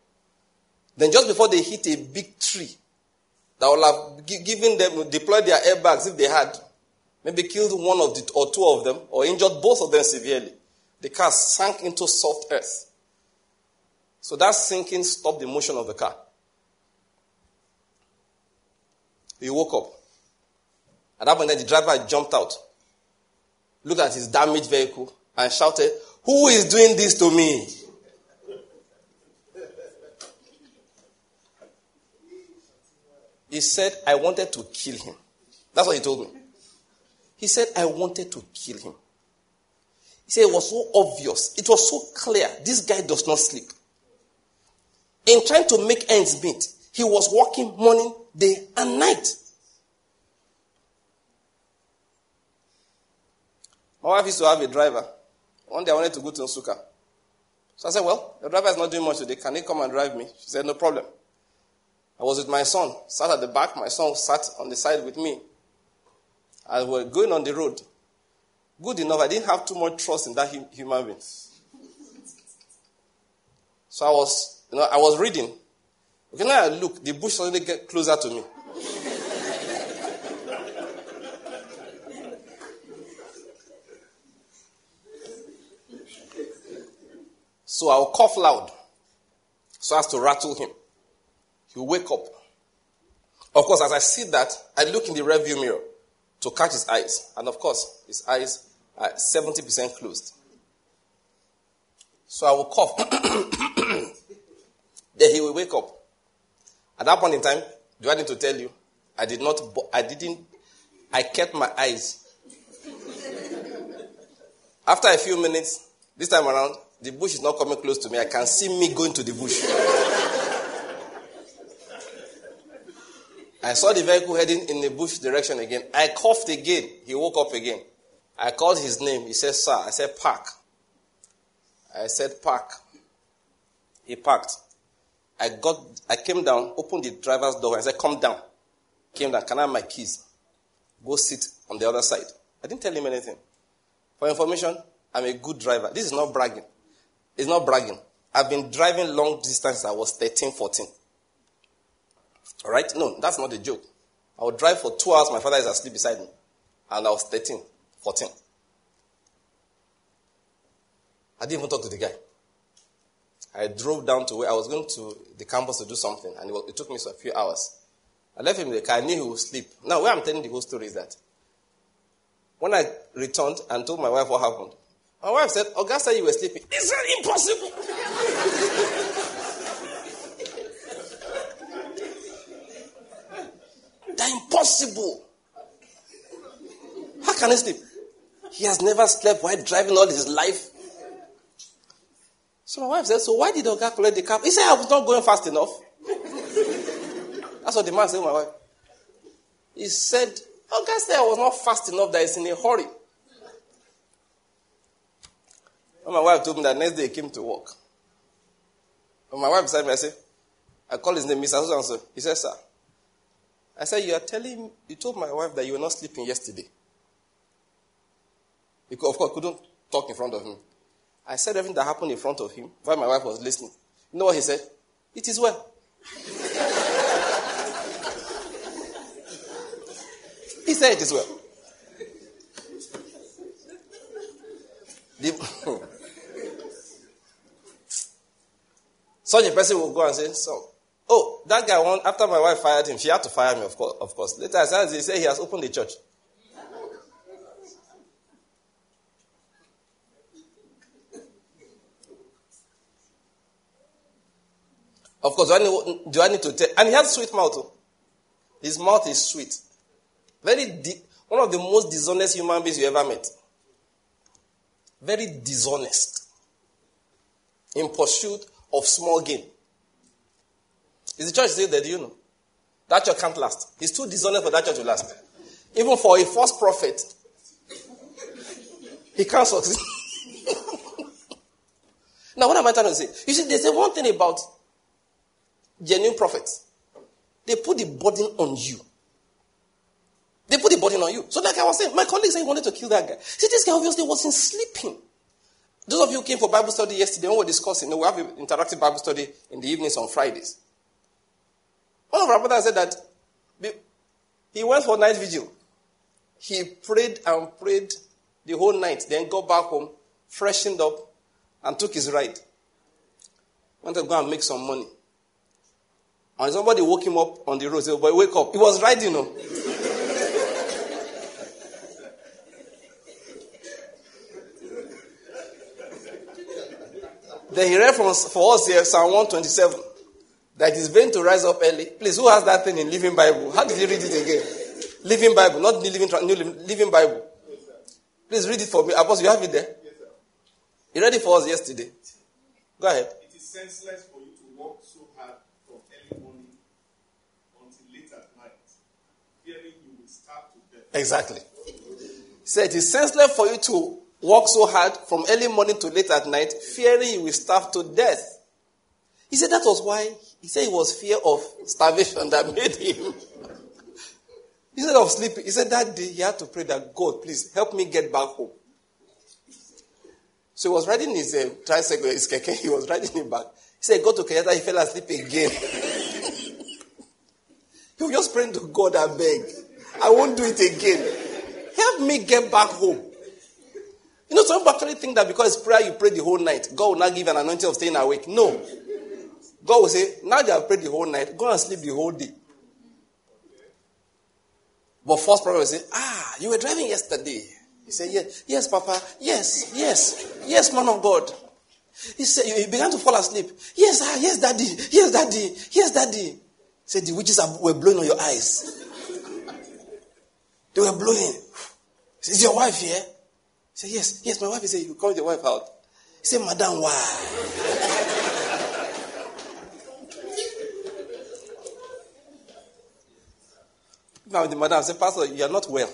Then just before they hit a big tree that would have given them, deployed their airbags if they had, maybe killed one of the, or two of them, or injured both of them severely. The car sank into soft earth. So that sinking stopped the motion of the car. He woke up. At that point, the driver jumped out, looked at his damaged vehicle, and shouted, Who is doing this to me? He said, I wanted to kill him. That's what he told me. He said, I wanted to kill him. He said it was so obvious. It was so clear. This guy does not sleep. In trying to make ends meet, he was working morning, day, and night. My wife used to have a driver. One day I wanted to go to Nsukka. So I said, Well, the driver is not doing much today. Can he come and drive me? She said, No problem. I was with my son, sat at the back. My son sat on the side with me. I was going on the road. Good enough, I didn't have too much trust in that human being. So I was, you know, I was reading. Okay, now I look, the bush suddenly get closer to me. so I'll cough loud so as to rattle him. He'll wake up. Of course, as I see that, I look in the rearview mirror to catch his eyes. And of course, his eyes are 70% closed. So I will cough. *coughs* then he will wake up. At that point in time, do I need to tell you? I did not, I didn't, I kept my eyes. After a few minutes, this time around, the bush is not coming close to me. I can see me going to the bush. I saw the vehicle heading in the bush direction again. I coughed again. He woke up again. I called his name. He said, Sir. I said, Park. I said, Park. He parked. I got, I came down, opened the driver's door, and said, Come down. Came down. Can I have my keys? Go sit on the other side. I didn't tell him anything. For information, I'm a good driver. This is not bragging. It's not bragging. I've been driving long distance I was 13, 14. All right? No, that's not a joke. I would drive for two hours. My father is asleep beside me. And I was 13, 14. I didn't even talk to the guy. I drove down to where I was going to the campus to do something, and it, took me a few hours. I left him in the car. I knew he would sleep. Now, where I'm telling the whole story is that when I returned and told my wife what happened, my wife said, Augusta, you were sleeping. It's impossible. *laughs* They're impossible. How can he sleep? He has never slept while driving all his life. So my wife said, So why did Oga collect the car? He said, I was not going fast enough. That's what the man said to my wife. He said, Oga said I was not fast enough that he's in a hurry. And my wife told me that next day he came to work. And my wife beside me, I said, I call his name Mr. So so. He said, Sir. I said, You are telling you told my wife that you were not sleeping yesterday. Because of course couldn't talk in front of me. I said everything that happened in front of him while my wife was listening. You know what he said? It is well. he said it is well. The, *laughs* such a person will go and say, So, oh, that guy, won, after my wife fired him, she had to fire me, of course. Of course. Later, I he said he has opened the church. Of course, do I need, do I need to tell? And he has sweet mouth. Too. His mouth is sweet. Very. One of the most dishonest human beings you ever met. Very dishonest. In pursuit of small gain. Is the church still there? Do you know? That church can't last. It's too dishonest for that church to last. Even for a false prophet, he can't succeed. *laughs* now, what am I trying to say? You see, there's one thing about genuine prophets. They put the burden on you. They put the burden on you. So, like I was saying, my colleague said he wanted to kill that guy. See, this guy obviously wasn't sleeping. Those of you who came for Bible study yesterday, we were discussing, we have an interactive Bible study in the evenings on Fridays. One of our brothers said that he went for night vigil. He prayed and prayed the whole night, then got back home, freshened up, and took his ride. Wanted to go and make some money. And somebody woke him up on the road, said, Boy, wake up. He was riding, you know. then he read for us here Psalm 127 that he's going to rise up early. Please, who has that thing in Living Bible? How did you read it again? Living Bible, not New Living, New Living Bible. Please read it for me. Apostle, you have it there? He read it for us yesterday. Go ahead. It is senseless for you to walk so hard from early morning until late at night, fearing you will starve to death. Exactly. He said it is senseless for you to work so hard from early morning to late at night, fearing you will starve to death. He said that was why, he said it was fear of starvation that *laughs* made him. Instead of sleeping, he said that day he had to pray that God, please help me get back home. So he was riding his uh, tricycle, his keke, he was riding it back. He said, go to Kenyatta, he fell asleep again. *laughs* he was just praying to God, I beg. I won't do it again. Help me get back home. You know, some people actually think that because prayer you pray the whole night, God will not give an anointing of staying awake. No. God will say, now that I've prayed the whole night, go and sleep the whole day. But first prophet will say, ah, you were driving yesterday. He said, yes, yes, Papa, yes, yes, yes, man of God. He said, he began to fall asleep. Yes, ah, yes, daddy, yes, daddy, yes, daddy. He said, the witches were blowing on your eyes. They were blowing. Is your wife here? Say, yes, yes, my wife is here. You call your wife out. He said, Madam, why? *laughs* now the madam said, Pastor, you are not well.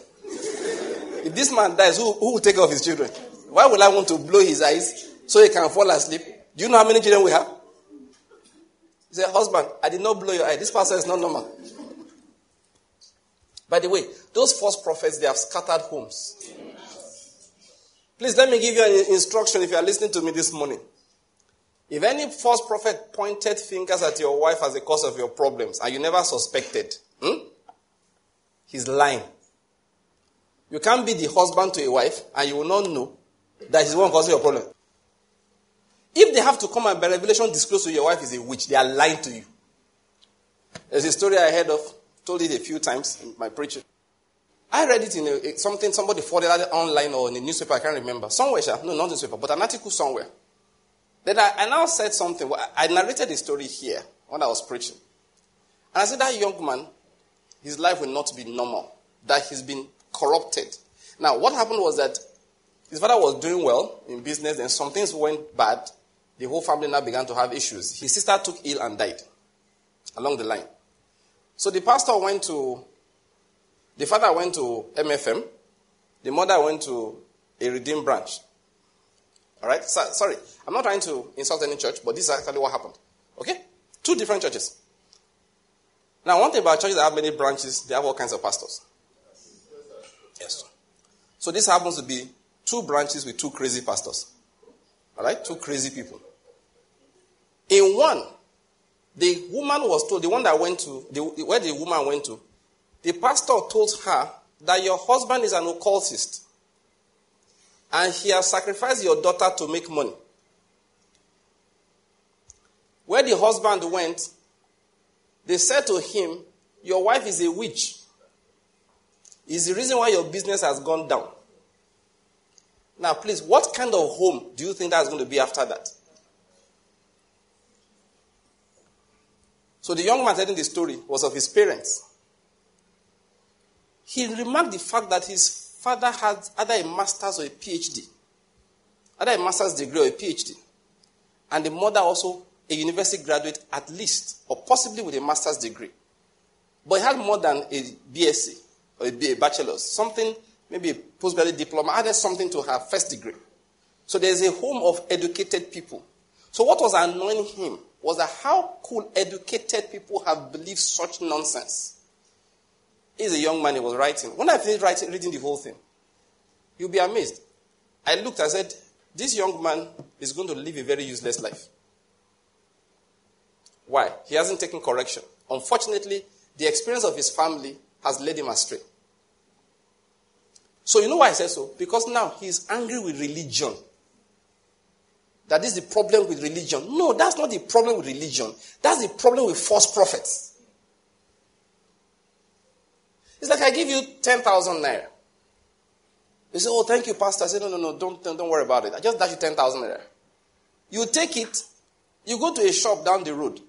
If this man dies, who, who will take care of his children? Why would I want to blow his eyes so he can fall asleep? Do you know how many children we have? He said, Husband, I did not blow your eye. This pastor is not normal. By the way, those false prophets, they have scattered homes. Please let me give you an instruction if you are listening to me this morning. If any false prophet pointed fingers at your wife as the cause of your problems and you never suspected, hmm, he's lying. You can't be the husband to a wife and you will not know that he's one causing your problem. If they have to come and by revelation disclose to your wife is a witch, they are lying to you. There's a story I heard of, told it a few times in my preaching. I read it in a, something somebody forwarded online or in a newspaper, I can't remember. Somewhere, no, not newspaper, but an article somewhere. Then I, I now said something. I narrated the story here when I was preaching. And I said that young man, his life will not be normal, that he's been corrupted. Now, what happened was that his father was doing well in business, and some things went bad. The whole family now began to have issues. His sister took ill and died along the line. So the pastor went to, the father went to MFM, the mother went to a redeemed branch. All right? So, sorry, I'm not trying to insult any church, but this is actually what happened. Okay? Two different churches. Now, one thing about churches that have many branches, they have all kinds of pastors. Yes. So this happens to be two branches with two crazy pastors. All right? Two crazy people. In one, the woman was told, the one that went to, the, where the woman went to, the pastor told her that your husband is an occultist and he has sacrificed your daughter to make money. Where the husband went, they said to him, Your wife is a witch. Is the reason why your business has gone down. Now, please, what kind of home do you think that's going to be after that? So the young man telling the story was of his parents. He remarked the fact that his father had either a master's or a PhD, either a master's degree or a PhD, and the mother also a university graduate at least, or possibly with a master's degree. But he had more than a BSc or a bachelor's, something, maybe a postgraduate diploma, added something to her first degree. So there's a home of educated people. So what was annoying him was that how could educated people have believed such nonsense? He's a young man he was writing. When I finished writing, reading the whole thing, you'll be amazed. I looked, I said, this young man is going to live a very useless life. Why? He hasn't taken correction. Unfortunately, the experience of his family has led him astray. So, you know why I say so? Because now he's angry with religion. That is the problem with religion. No, that's not the problem with religion. That's the problem with false prophets. It's like I give you 10,000 naira. You say, Oh, thank you, Pastor. I say, No, no, no, don't, don't worry about it. I just dash you 10,000 naira. You take it, you go to a shop down the road,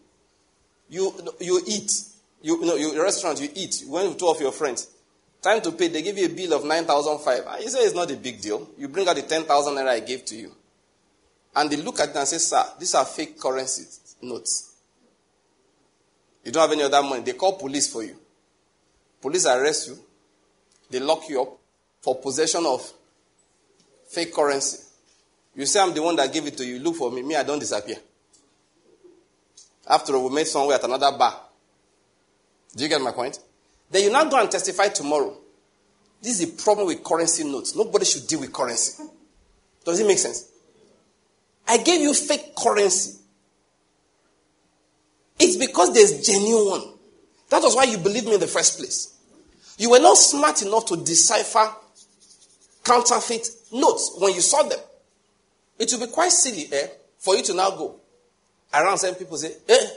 you, you eat, you, you know, you restaurant, you eat, you went with two of your friends. Time to pay, they give you a bill of 9,005. Ah, you say it's not a big deal. You bring out the 10,000 naira I gave to you. And they look at it and say, Sir, these are fake currency notes. You don't have any other money. They call police for you. Police arrest you. They lock you up for possession of fake currency. You say, I'm the one that gave it to you. Look for me. Me, I don't disappear. After all, we met somewhere at another bar. Do you get my point? Then you now go and testify tomorrow. This is a problem with currency notes. Nobody should deal with currency. Does it make sense? I gave you fake currency. It's because there's genuine. That was why you believed me in the first place. You were not smart enough to decipher counterfeit notes when you saw them. It will be quite silly eh, for you to now go around saying people say, eh,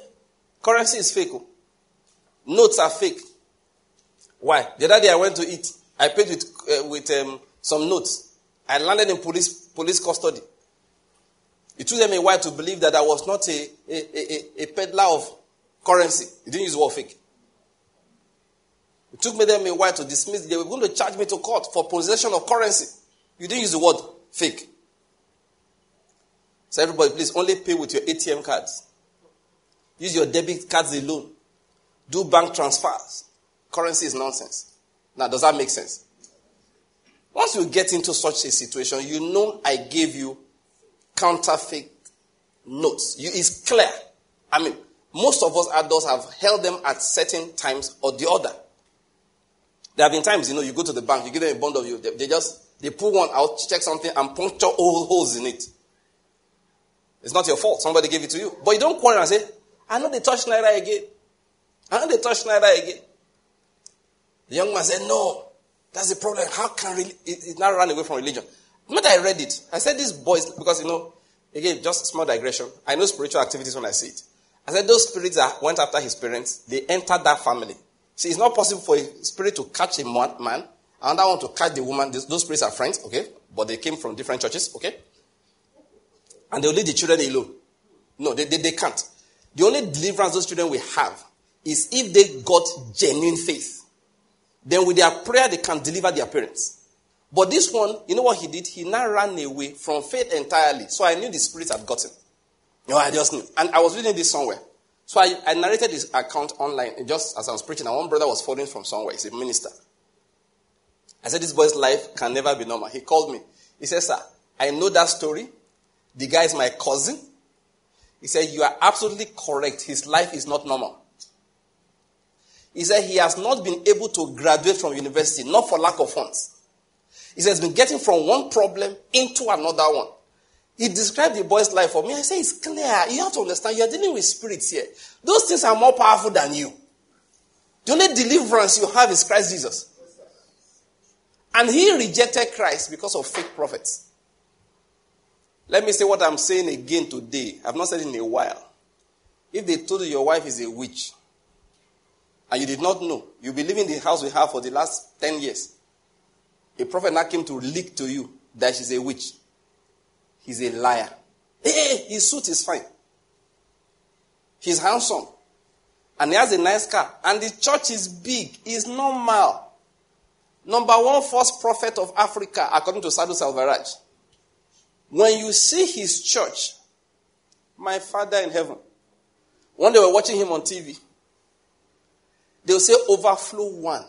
currency is fake. Oh. Notes are fake. Why? The other day I went to eat. I paid with, uh, with um, some notes. I landed in police, police custody. It took them a while to believe that I was not a, a, a, a peddler of currency. They didn't use the word fake. It took me them a while to dismiss. They were going to charge me to court for possession of currency. You didn't use the word fake. So everybody, please only pay with your ATM cards. Use your debit cards alone. Do bank transfers. Currency is nonsense. Now, does that make sense? Once you get into such a situation, you know I gave you counterfeit notes. You, it's clear. I mean, most of us adults have held them at certain times or the other. There have been times, you know, you go to the bank, you give them a bond of you, they, they just, they pull one out, check something, and puncture all holes in it. It's not your fault. Somebody gave it to you. But you don't quarrel and say, I know they touched Naira again. I know they touched Naira again. The young man said, No, that's the problem. How can really, it, now run away from religion? When I read it, I said, These boys, because you know, again, just a small digression. I know spiritual activities when I see it. I said, Those spirits that went after his parents, they entered that family. See, it's not possible for a spirit to catch a man, another one to catch the woman. Those spirits are friends, okay? But they came from different churches, okay? And they'll leave the children alone. No, they, they, they can't. The only deliverance those children will have is if they got genuine faith. Then with their prayer, they can deliver their parents. But this one, you know what he did? He now ran away from faith entirely. So I knew the spirit had gotten. You know, I just knew. And I was reading this somewhere. So I, I narrated this account online just as I was preaching. And one brother was following from somewhere. He's a minister. I said, This boy's life can never be normal. He called me. He said, Sir, I know that story. The guy is my cousin. He said, You are absolutely correct. His life is not normal. He said he has not been able to graduate from university, not for lack of funds. He says been getting from one problem into another one. He described the boy's life for me. I say it's clear. You have to understand, you are dealing with spirits here. Those things are more powerful than you. The only deliverance you have is Christ Jesus. And he rejected Christ because of fake prophets. Let me say what I'm saying again today. I've not said it in a while. If they told you your wife is a witch, and you did not know, you believe in the house we have for the last 10 years, a prophet now came to leak to you that she's a witch. He's a liar. Hey, his suit is fine. He's handsome. And he has a nice car. And the church is big. It's normal. Number one false prophet of Africa, according to Sadhu Selvaraj. When you see his church, my father in heaven, when they were watching him on TV, they'll say overflow one,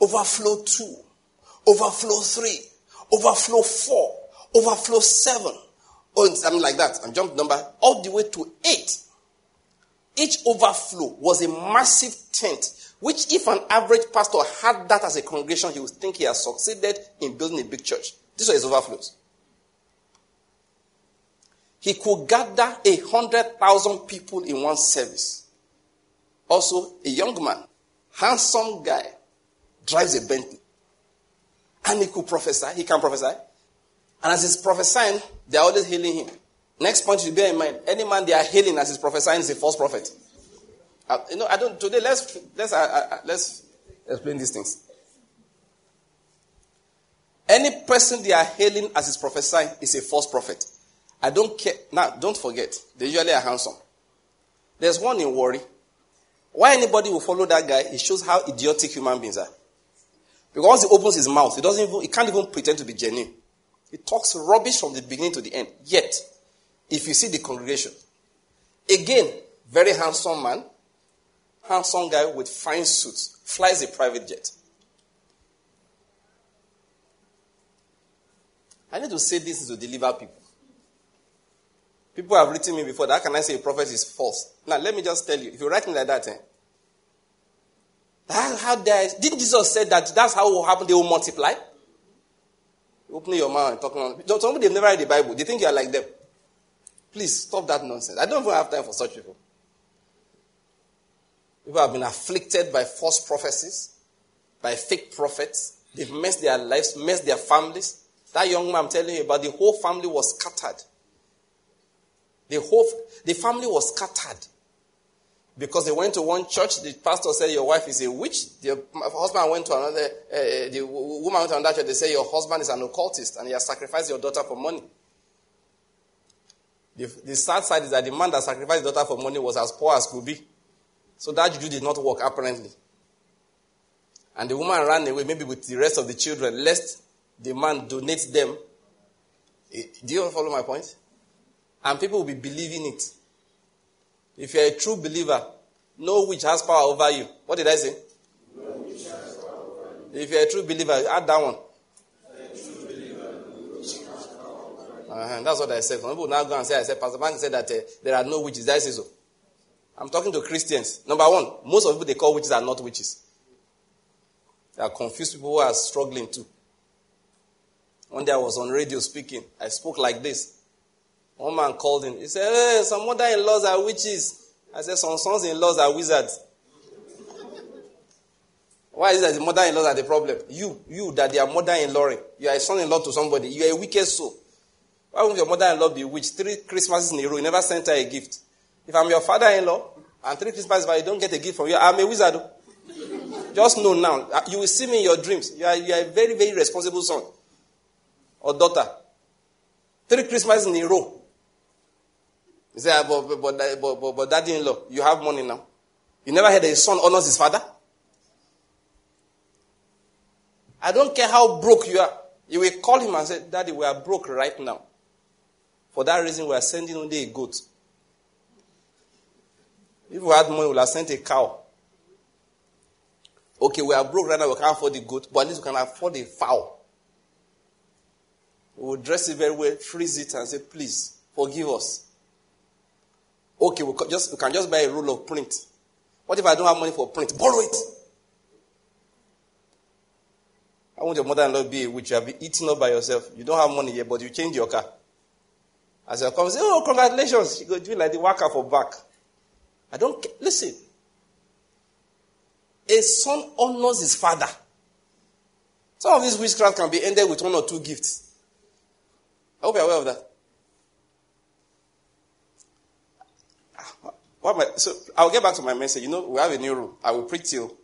overflow two, overflow three, overflow four, overflow seven, oh, or something like that, and jump number all the way to eight. Each overflow was a massive tent, which if an average pastor had that as a congregation, he would think he has succeeded in building a big church. These are his overflows he could gather a hundred thousand people in one service. Also, a young man, handsome guy, drives a Bentley. And he could prophesy. He can prophesy. And as he's prophesying, they're always healing him. Next point you bear in mind: any man they are healing as he's prophesying is a false prophet. Uh, you know, I don't. Today, let's let's uh, uh, let's explain these things. Any person they are hailing as he's prophesying is a false prophet. I don't care. Now, don't forget, they usually are handsome. There's one in Owerri. Why anybody will follow that guy, it shows how idiotic human beings are. Because he opens his mouth, he doesn't even, he can't even pretend to be genuine. He talks rubbish from the beginning to the end. Yet, if you see the congregation, again, very handsome man, handsome guy with fine suits, flies a private jet. I need to say this to deliver people. People have written me before. That How can I say a prophet is false? Now let me just tell you. If you write me like that, eh, that how is, didn't Jesus say that that's how it will happen? They will multiply. Opening your mouth and talking. On, somebody they've never read the Bible. They think you are like them. Please stop that nonsense. I don't even have time for such people. People have been afflicted by false prophecies, by fake prophets. They've messed their lives, messed their families. That young man I'm telling you about, the whole family was scattered. The whole the family was scattered because they went to one church. The pastor said your wife is a witch. The husband went to another. Uh, the woman went to another church. They say your husband is an occultist and he has sacrificed your daughter for money. The, the sad side is that the man that sacrificed his daughter for money was as poor as could be. So that juju did not work apparently. And the woman ran away, maybe with the rest of the children, lest the man donate them. Eh, do you follow my point? And people will be believing it. If you're a true believer, no witch has power over you. What did I say? No witch has power. If you're a true believer, add that one. Uh-huh. That's what I said. Some people now go and say, I said, Pastor Banky said that uh, there are no witches. Is so. I'm talking to Christians. Number one, most of people they call witches are not witches. They are confused people who are struggling too. One day I was on radio speaking. I spoke like this. One man called him. He said, Hey, some mother in laws are witches. I said, Some sons in laws are wizards. Why is that the mother in laws are the problem? You, you, that they are mother in law. You are a son in law to somebody. You are a wicked soul. Why won't your mother in law be a witch? Three Christmases in a row, you never sent her a gift. If I'm your father in law, and three Christmases, but you don't get a gift from you, I'm a wizard. Just know now. Uh, you will see me in your dreams. You are, you are a very, very responsible son or daughter. Three Christmases in a row. You say, ah, but, but, but, but, but daddy in law, you have money now. You never heard that a son honors his father? I don't care how broke you are. You will call him and say, Daddy, we are broke right now. For that reason, we are sending only a goat. If we had money, we would have sent a cow. Okay, we are broke right now, we can't afford the goat, but at least we can afford a fowl. We will dress it very well, freeze it, and say, Please, forgive us. Okay, we can just, we can just buy a roll of print. What if I don't have money for print? Borrow it. I want your mother in law be a witch. You have been eating up by yourself. You don't have money yet, but you change your car. As you come, say, Oh, congratulations. She go do like the worker for back. I don't care. Listen. A son honors his father. Some of these witchcraft can be ended with one or two gifts. I hope you're aware of that. What so I'll get back to my message. You know, we have a new rule. I will preach till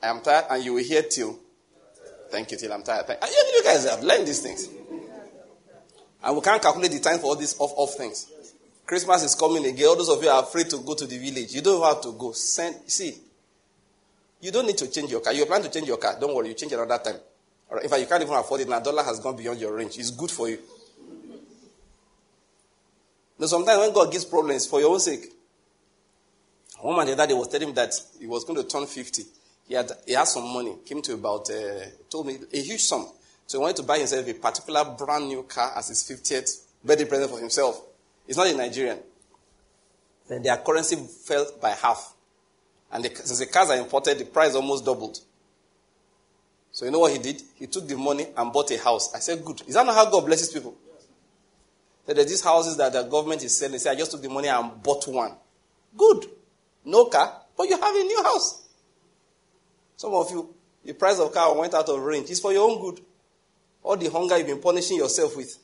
I am tired, and you will hear till. Thank you till I'm tired. Thank, you guys have learned these things. And we can't calculate the time for all these off off things. Christmas is coming again. All those of you are afraid to go to the village. You don't have to go. Send, see, you don't need to change your car. You plan to change your car. Don't worry, you change it another time. In fact, you can't even afford it now. Dollar has gone beyond your range. It's good for you. Now, sometimes when God gives problems for your own sake, one man the other day was telling me that he was going to turn 50. He had, he had some money, came to about, uh, told me a huge sum. So he wanted to buy himself a particular brand new car as his 50th birthday present for himself. He's not a Nigerian. Then their currency fell by half. And the, since the cars are imported, the price almost doubled. So you know what he did? He took the money and bought a house. I said, good. Is that not how God blesses people? So these houses that the government is selling. Say, I just took the money and bought one. Good. No car, but you have a new house. Some of you, the price of car went out of range. It's for your own good. All the hunger you've been punishing yourself with.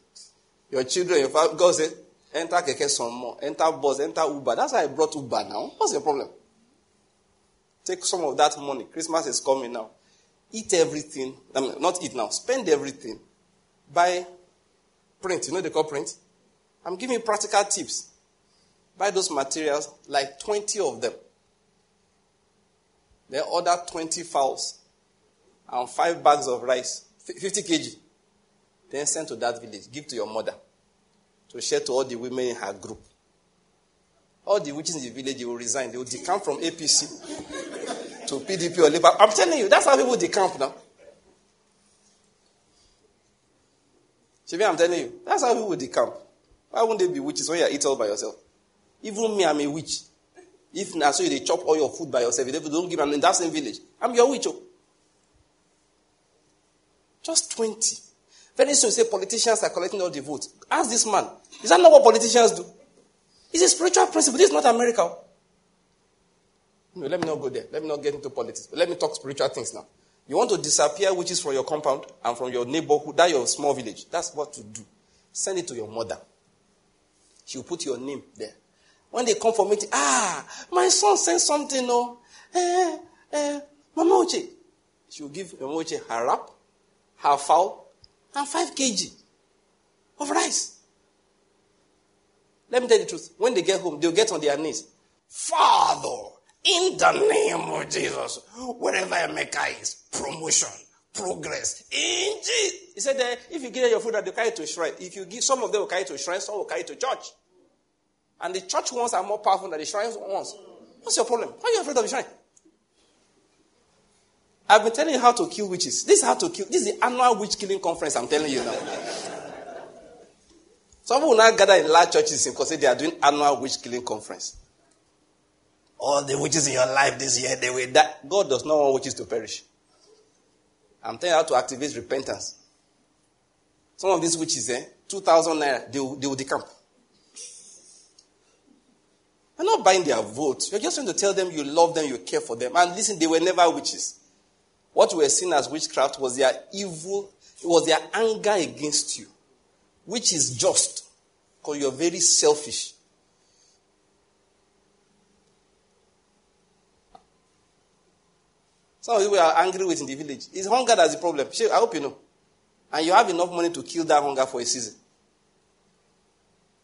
Your children, your family, God said, enter keke some more. Enter bus, enter Uber. That's why I brought Uber now. What's the problem? Take some of that money. Christmas is coming now. Eat everything. I mean, not eat now. Spend everything. Buy print. You know they call print? I'm giving practical tips. Buy those materials, like 20 of them. Then order 20 fowls and 5 bags of rice, 50 kg. Then send to that village. Give to your mother to share to all the women in her group. All the witches in the village they will resign. They will decamp from APC to PDP or Labour. I'm telling you, that's how people decamp now. Shibi, I'm telling you, that's how people decamp. Why wouldn't they be witches when you eat all by yourself? Even me, I'm a witch. If now so you chop all your food by yourself, if you don't give me in that same village, I'm your witch. Oh. Just 20. Very soon, say politicians are collecting all the votes. Ask this man. Is that not what politicians do? It's a spiritual principle. This is not America. Oh. No, let me not go there. Let me not get into politics. Let me talk spiritual things now. You want to disappear witches from your compound and from your neighborhood, that your small village. That's what to do. Send it to your mother. She'll put your name there. When they come for meeting, ah, my son sent something, no. Eh, eh, Mama Uche. She will give Mama Uche her wrap, her fowl, and 5 kg of rice. Let me tell you the truth. When they get home, they'll get on their knees. Father, in the name of Jesus, wherever Emeka is, promotion, progress. In Jesus. He said that if you give your food, they'll carry it to shrine. If you give, some of them will carry it to shrine, some will carry it to church. And the church ones are more powerful than the shrine ones. What's your problem? Why are you afraid of the shrine? I've been telling you how to kill witches. This is how to kill. This is the annual witch killing conference I'm telling you now. Some people now gather in large churches because they are doing annual witch killing conference. All the witches in your life this year, they will die. God does not want witches to perish. I'm telling you how to activate repentance. Some of these witches, eh, 2,000 naira, they will, they will decamp. You're not buying their vote. You're just trying to tell them you love them, you care for them. And listen, they were never witches. What we were seen as witchcraft was their evil, it was their anger against you, which is just because you're very selfish. Some of you are angry with in the village. It's hunger that's the problem. I hope you know. And you have enough money to kill that hunger for a season.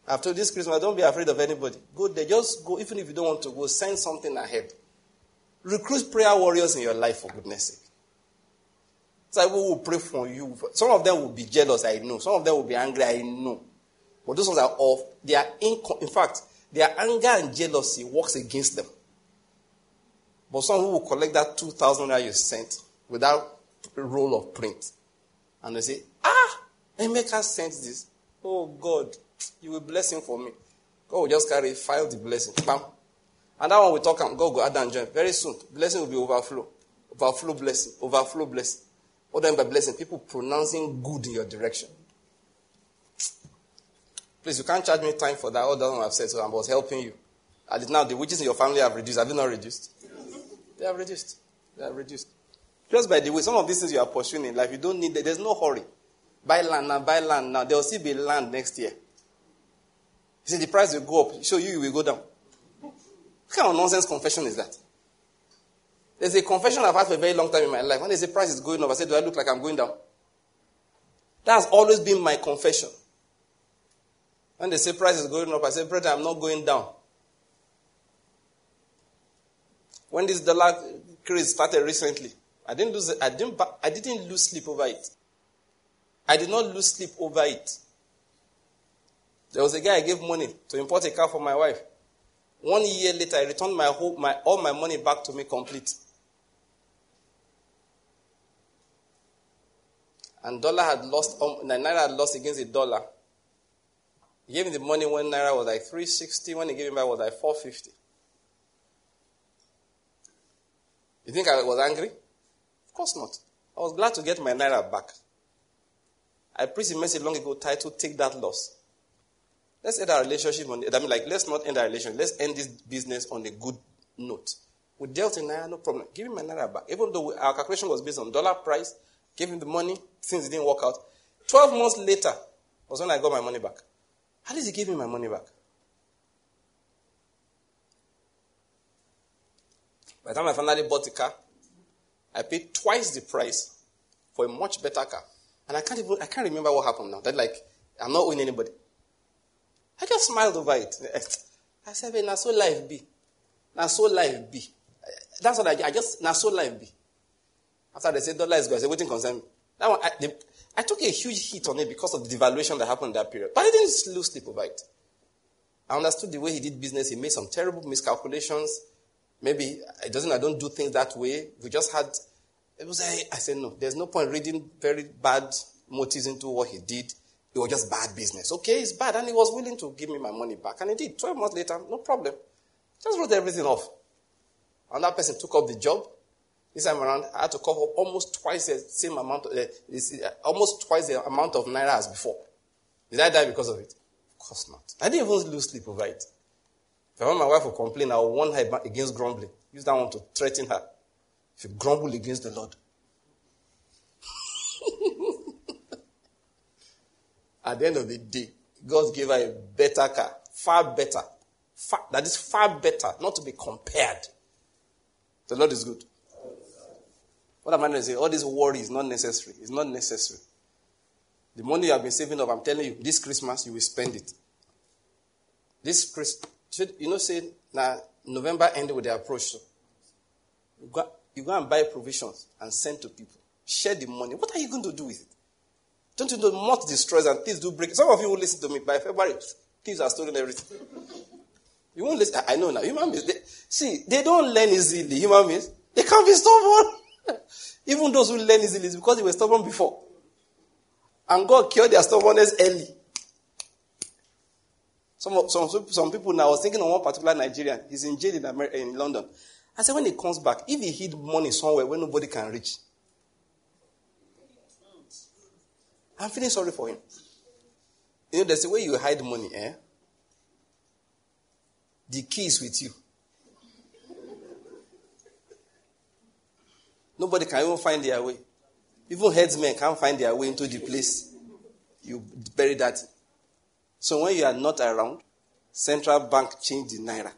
After this Christmas, don't be afraid of anybody. Go there. Just go. Even if you don't want to go, send something ahead. Recruit prayer warriors in your life, for goodness sake. So we will pray for you. Some of them will be jealous, I know. Some of them will be angry, I know. But those ones are off. They are in, in fact, their anger and jealousy works against them. But some who will collect that 2,000 that you sent without a roll of print. And they say, ah, Emeka sent this. Oh God, you will bless him for me. God will just carry, file the blessing. Bam. And that one we talk, and God will add and join. Very soon, blessing will be overflow. Overflow blessing. Overflow blessing. What do I mean by blessing? People pronouncing good in your direction. Please, you can't charge me time for that. All that I've said, so I was helping you. And now the witches in your family have reduced. Have you not reduced? They have reduced. They have reduced. Just by the way, some of these things you are pursuing in life, you don't need, there's no hurry. Buy land now, buy land now. There will still be land next year. You see, the price will go up. Show you, will go down. What kind of nonsense confession is that? There's a confession I've had for a very long time in my life. When they say price is going up, I say, Do I look like I'm going down? That's always been my confession. When they say price is going up, I say, Brother, I'm not going down. When this dollar craze started recently, I didn't lose I didn't I didn't lose sleep over it. I did not lose sleep over it. There was a guy I gave money to import a car for my wife. One year later, I returned my whole, my, all my money back to me complete. And dollar had lost, um, naira had lost against the dollar. He gave me the money when naira was like 360. When he gave me back, was like 450. You think I was angry? Of course not. I was glad to get my naira back. I preached a message long ago titled Take That Loss. Let's end our relationship on, I mean, like, let's not end our relationship. Let's end this business on a good note. We dealt in Naira, no problem. Give him my Naira back. Even though our calculation was based on dollar price, gave him the money, things didn't work out. 12 months later was when I got my money back. How did he give me my money back? By the time I finally bought the car, I paid twice the price for a much better car. And I can't even, I can't remember what happened now. That like, I'm not owing anybody. I just smiled over it. *laughs* I said, hey, now so life be. Now so life be. That's what I, I just, now so life be. After they said dollar is good, I said, waiting concern me. That one, I, they, I took a huge hit on it because of the devaluation that happened in that period. But I didn't lose sleep over it. I understood the way he did business. He made some terrible miscalculations. Maybe it doesn't, I don't do things that way. We just had, it was, I, I said, no, there's no point reading very bad motives into what he did. It was just bad business. Okay, it's bad. And he was willing to give me my money back. And he did. 12 months later, no problem. Just wrote everything off. And that person took up the job. This time around, I had to cover almost twice the same amount, of, uh, uh, almost twice the amount of naira as before. Did I die because of it? Of course not. I didn't even lose sleep over it. If I want my wife to complain, I will warn her against grumbling. Use that one to threaten her. If you grumble against the Lord, At the end of the day, God gave her a better car, far better. Far, that is far better, not to be compared. The Lord is good. What am I going to say? All this worry is not necessary. It's not necessary. The money you have been saving up, I'm telling you, this Christmas you will spend it. This Christmas, you know, say now November end with the approach. So you go, you go and buy provisions and send to people. Share the money. What are you going to do with it? Don't you know moth destroys and thieves do break? Some of you will listen to me by February. Thieves are stealing everything. You won't listen. I know now. Human beings, they, see, they don't learn easily. Human beings, they can't be stubborn. *laughs* Even those who learn easily is because they were stubborn before. And God cured their stubbornness early. Some, some, some people now, I was thinking of one particular Nigerian. He's in jail in, America, in London. I said, when he comes back, if he hid money somewhere where nobody can reach, I'm feeling sorry for him. You know, there's a way you hide money, eh? The key is with you. Nobody can even find their way. Even headsmen can't find their way into the place you bury that. So when you are not around, central bank change the naira.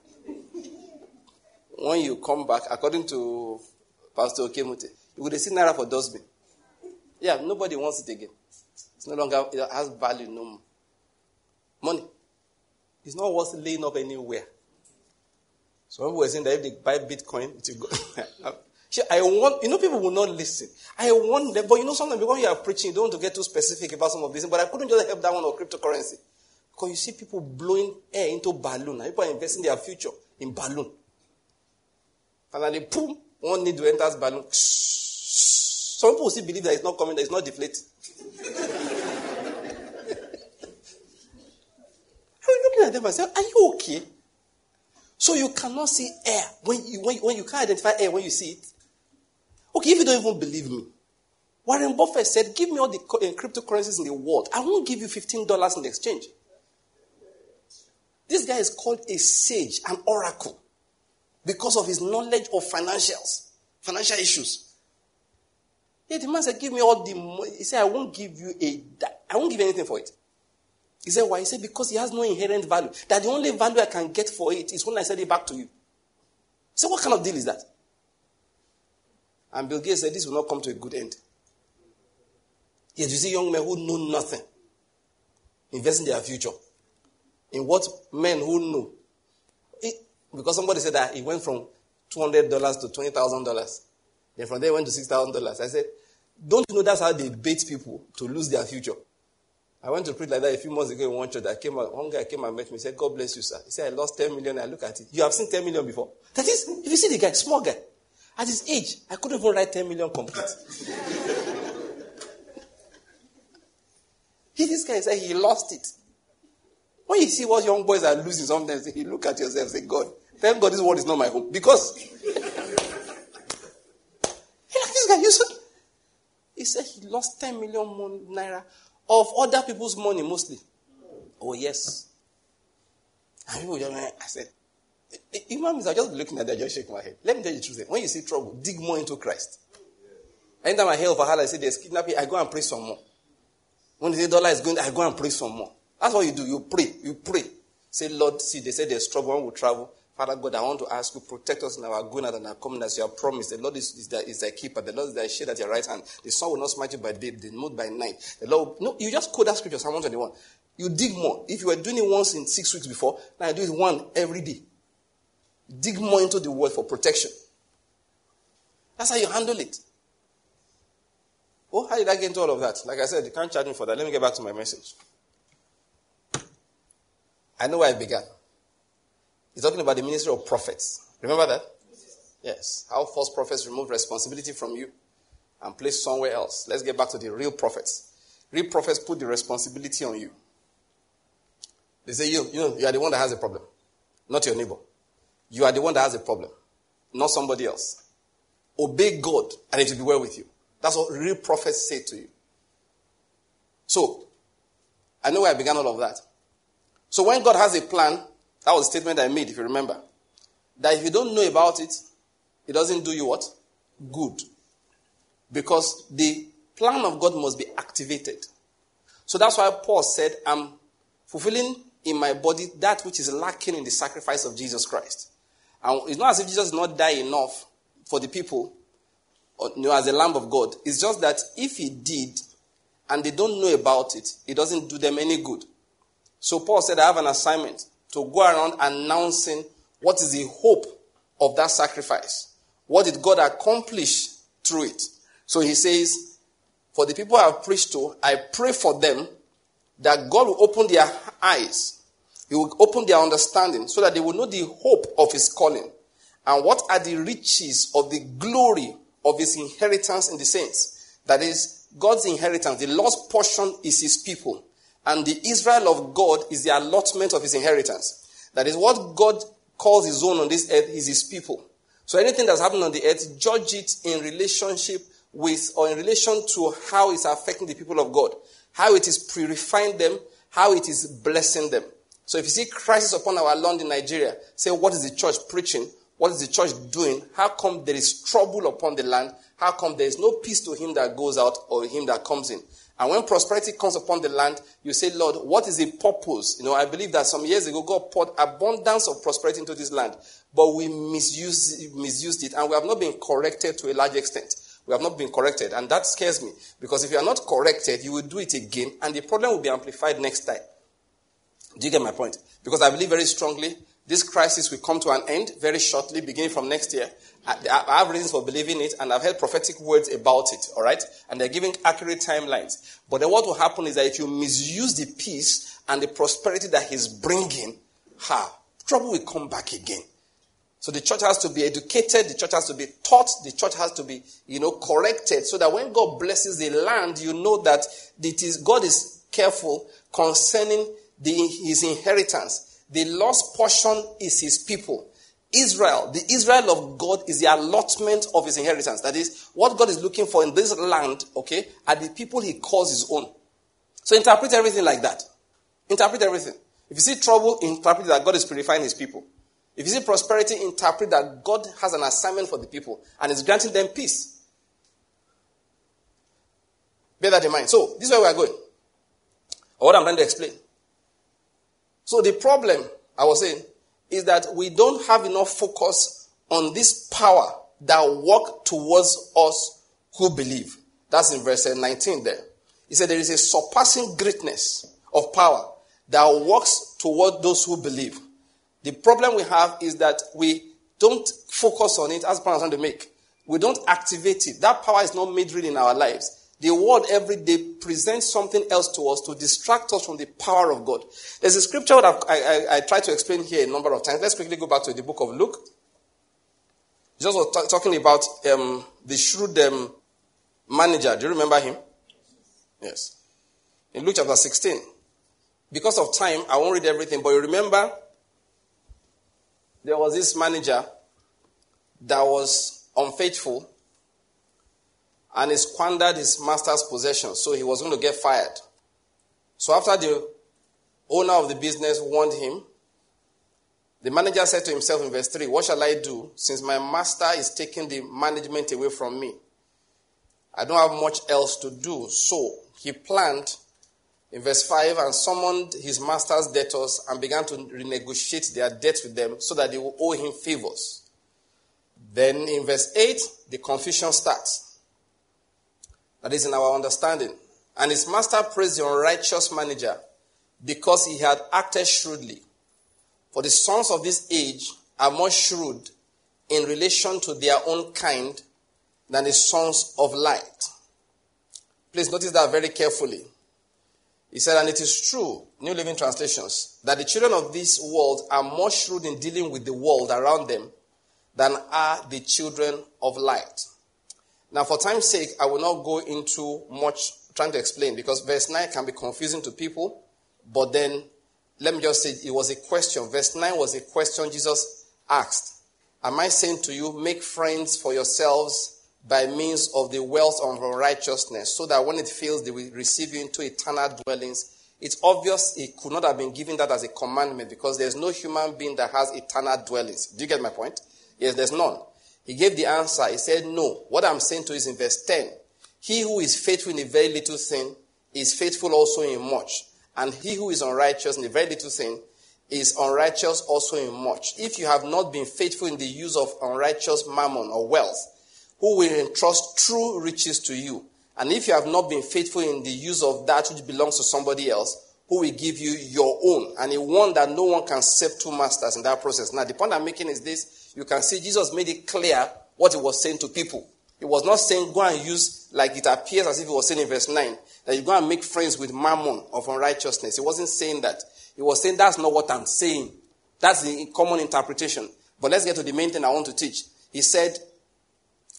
When you come back, according to Pastor Okemute, you would see naira for dustbin. Yeah, nobody wants it again. It's no longer, it has value no. Money. It's not worth laying up anywhere. Some people were saying that if they buy Bitcoin, it will go. *laughs* I want, you know, people will not listen. I want them, but you know, sometimes when you are preaching, you don't want to get too specific about some of these. But I couldn't just help that one of cryptocurrency. Because you see people blowing air into balloon. People are investing their future in balloon. And then they boom, one need to enter balloon. Some people still believe that it's not coming, that it's not deflating. *laughs* I'm looking at them and say, Are you okay? So you cannot see air when you, when, you, when you can't identify air when you see it. Okay, if you don't even believe me, Warren Buffett said, Give me all the uh, cryptocurrencies in the world. I won't give you $15 in exchange. This guy is called a sage, an oracle, because of his knowledge of financials, financial issues. Yeah, the man said, Give me all the money. He said, I won't give you a, I won't give you anything for it. He said, Why? He said, Because it has no inherent value. That the only value I can get for it is when I send it back to you. So, what kind of deal is that? And Bill Gates said, This will not come to a good end. Yet you see young men who know nothing, invest in their future. In what men who know. It, because somebody said that he went from $200 to $20,000. Then from there went to $6,000. I said, Don't you know that's how they bait people to lose their future? I went to preach like that a few months ago in one church. I came one guy came and met me. Said, God bless you, sir. He said, I lost 10 million. I look at it. You have seen 10 million before. That is, if you see the guy, small guy, at his age, I couldn't even write 10 million complete. *laughs* he, this guy said he lost it. When you see what young boys are losing sometimes, you look at yourself and say, God, thank God this world is not my home. Because *laughs* like this guy, you said, he said he lost 10 million naira of other people's money mostly. Oh, yes. And people just, I said, Imams are just looking at that, just shake my head. Let me tell you the truth. Eh? When you see trouble, dig more into Christ. Anytime I hear of a hell, I say there's kidnapping, I go and pray some more. When the dollar is going, I go and pray some more. That's what you do. You pray. You pray. Say, Lord, see, they say there's trouble. One will travel. Father God, I want to ask you, protect us in our going out and our coming as you have promised. The Lord is, is, the, is keeper. The Lord is thy shade at your right hand. The sun will not smite you by day, the moon by night. The Lord, no, you just quote that scripture, Psalm 121. You dig more. If you were doing it once in six weeks before, now you do it one every day. Dig more into the word for protection. That's how you handle it. Oh, how did I get into all of that? Like I said, you can't charge me for that. Let me get back to my message. I know where I began. He's talking about the ministry of prophets. Remember that? Yes. How false prophets remove responsibility from you and place somewhere else. Let's get back to the real prophets. Real prophets put the responsibility on you. They say, you, you know, you are the one that has a problem, not your neighbor. You are the one that has a problem, not somebody else. Obey God and it will be well with you. That's what real prophets say to you. So, I know where I began all of that. So when God has a plan, that was a statement I made, if you remember. That if you don't know about it, it doesn't do you what? Good. Because the plan of God must be activated. So that's why Paul said, I'm fulfilling in my body that which is lacking in the sacrifice of Jesus Christ. And it's not as if Jesus did not die enough for the people or, you know, as a Lamb of God. It's just that if he did and they don't know about it, it doesn't do them any good. So Paul said, I have an assignment to go around announcing what is the hope of that sacrifice. What did God accomplish through it? So he says, For the people I have preached to, I pray for them that God will open their eyes He will open their understanding so that they will know the hope of his calling and what are the riches of the glory of his inheritance in the saints. That is, God's inheritance, the lost portion is his people. And the Israel of God is the allotment of his inheritance. That is what God calls his own on this earth is his people. So anything that's happening on the earth, judge it in relationship with or in relation to how it's affecting the people of God, how it is purifying them, how it is blessing them. So if you see crisis upon our land in Nigeria, say, what is the church preaching? What is the church doing? How come there is trouble upon the land? How come there is no peace to him that goes out or him that comes in? And when prosperity comes upon the land, you say, Lord, what is the purpose? You know, I believe that some years ago, God poured abundance of prosperity into this land, but we misused, misused it and we have not been corrected to a large extent. We have not been corrected. And that scares me because if you are not corrected, you will do it again and the problem will be amplified next time. Do you get my point? Because I believe very strongly this crisis will come to an end very shortly, beginning from next year. I have reasons for believing it, and I've heard prophetic words about it, all right? And they're giving accurate timelines. But then what will happen is that if you misuse the peace and the prosperity that he's bringing, ha, trouble will come back again. So the church has to be educated, the church has to be taught, the church has to be, you know, corrected, so that when God blesses the land, you know that it is God is careful concerning the, his inheritance. The lost portion is his people. Israel, the Israel of God is the allotment of his inheritance. That is, what God is looking for in this land, okay, are the people he calls his own. So interpret everything like that. Interpret everything. If you see trouble, interpret that God is purifying his people. If you see prosperity, interpret that God has an assignment for the people and is granting them peace. Bear that in mind. So, this is where we are going. Or what I'm trying to explain. So the problem, I was saying, is that we don't have enough focus on this power that work towards us who believe. That's in verse uh, 19 there. He said there is a surpassing greatness of power that works toward those who believe. The problem we have is that we don't focus on it as plan trying to make. We don't activate it. That power is not made real in our lives. The world every day presents something else to us to distract us from the power of God. There's a scripture that I, I, I tried to explain here a number of times. Let's quickly go back to the book of Luke. Jesus was t- talking about um, the shrewd um, manager. Do you remember him? Yes. In Luke chapter 16. Because of time, I won't read everything, but you remember there was this manager that was unfaithful and he squandered his master's possessions, so he was going to get fired. So after the owner of the business warned him, the manager said to himself in verse 3, What shall I do since my master is taking the management away from me? I don't have much else to do. So he planned in verse 5 and summoned his master's debtors and began to renegotiate their debts with them so that they would owe him favors. Then in verse 8, the confusion starts. That is in our understanding. And his master praised the unrighteous manager because he had acted shrewdly. For the sons of this age are more shrewd in relation to their own kind than the sons of light. Please notice that very carefully. He said, and it is true, New Living Translations, that the children of this world are more shrewd in dealing with the world around them than are the children of light. Now, for time's sake, I will not go into much trying to explain because verse 9 can be confusing to people. But then, let me just say it was a question. Verse 9 was a question Jesus asked. Am I saying to you, make friends for yourselves by means of the wealth of righteousness, so that when it fails, they will receive you into eternal dwellings? It's obvious he could not have been given that as a commandment because there's no human being that has eternal dwellings. Do you get my point? Yes, there's none. He gave the answer. He said, No. What I'm saying to you is in verse 10. He who is faithful in a very little thing is faithful also in much. And he who is unrighteous in a very little thing is unrighteous also in much. If you have not been faithful in the use of unrighteous mammon or wealth, who will entrust true riches to you? And if you have not been faithful in the use of that which belongs to somebody else, who will give you your own? And a one that no one can serve two masters in that process. Now, the point I'm making is this you can see Jesus made it clear what he was saying to people. He was not saying go and use, like it appears as if he was saying in verse 9, that you go and make friends with mammon of unrighteousness. He wasn't saying that. He was saying that's not what I'm saying. That's the common interpretation. But let's get to the main thing I want to teach. He said,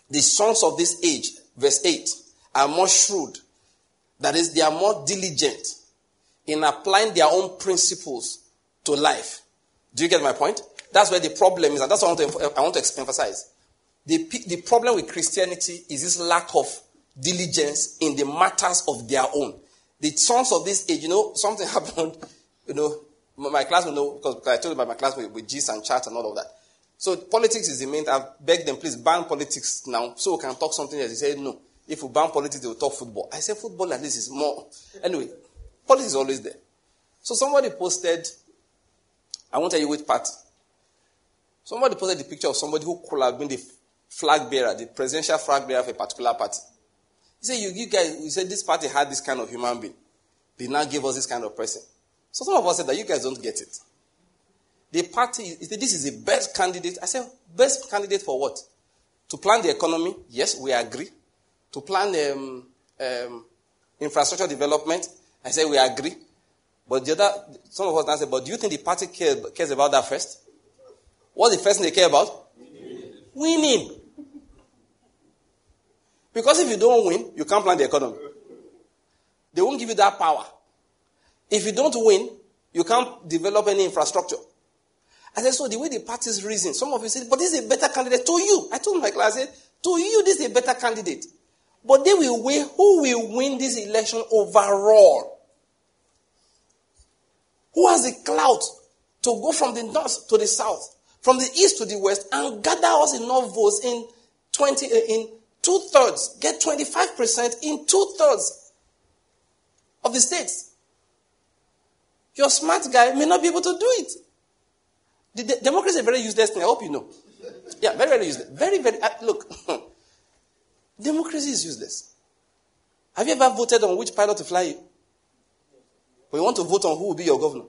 the sons of this age, verse 8, are more shrewd. That is, they are more diligent in applying their own principles to life. Do you get my point? That's where the problem is, and that's what I want to, I want to emphasize. The, the problem with Christianity is this lack of diligence in the matters of their own. The sons of this age, you know, something *laughs* happened, you know, my class will know, because I told you about my class with, G's and chat and all of that. So politics is the main. I've begged them, please ban politics now so we can talk something else. He said, no. If we ban politics, they will talk football. I said, football at least is more. Anyway, politics is always there. So somebody posted, I won't tell you which party. Somebody posted the picture of somebody who could have been the flag bearer, the presidential flag bearer of a particular party. He said, you, you guys, you said this party had this kind of human being. They now give us this kind of person. So some of us said that you guys don't get it. The party, this is the best candidate. I said, best candidate for what? To plan the economy? Yes, we agree. To plan um, um, infrastructure development? I said, we agree. But the other, some of us now say, but do you think the party cares, about that first? What's the first thing they care about? Winning. Winning. Because if you don't win, you can't plan the economy. They won't give you that power. If you don't win, you can't develop any infrastructure. I said, so the way the parties reason, some of you said, but this is a better candidate to you. I told my class, I said, to you, this is a better candidate. But they will weigh who will win this election overall. Who has the clout to go from the north to the south, from the east to the west, and gather us enough votes in 20, uh, in two thirds, get 25% in two thirds of the states. Your smart guy may not be able to do it. The, democracy is a very useless thing. I hope you know. Yeah, very, very useless. Very, very. Uh, look, *laughs* democracy is useless. Have you ever voted on which pilot to fly? But you want to vote on who will be your governor?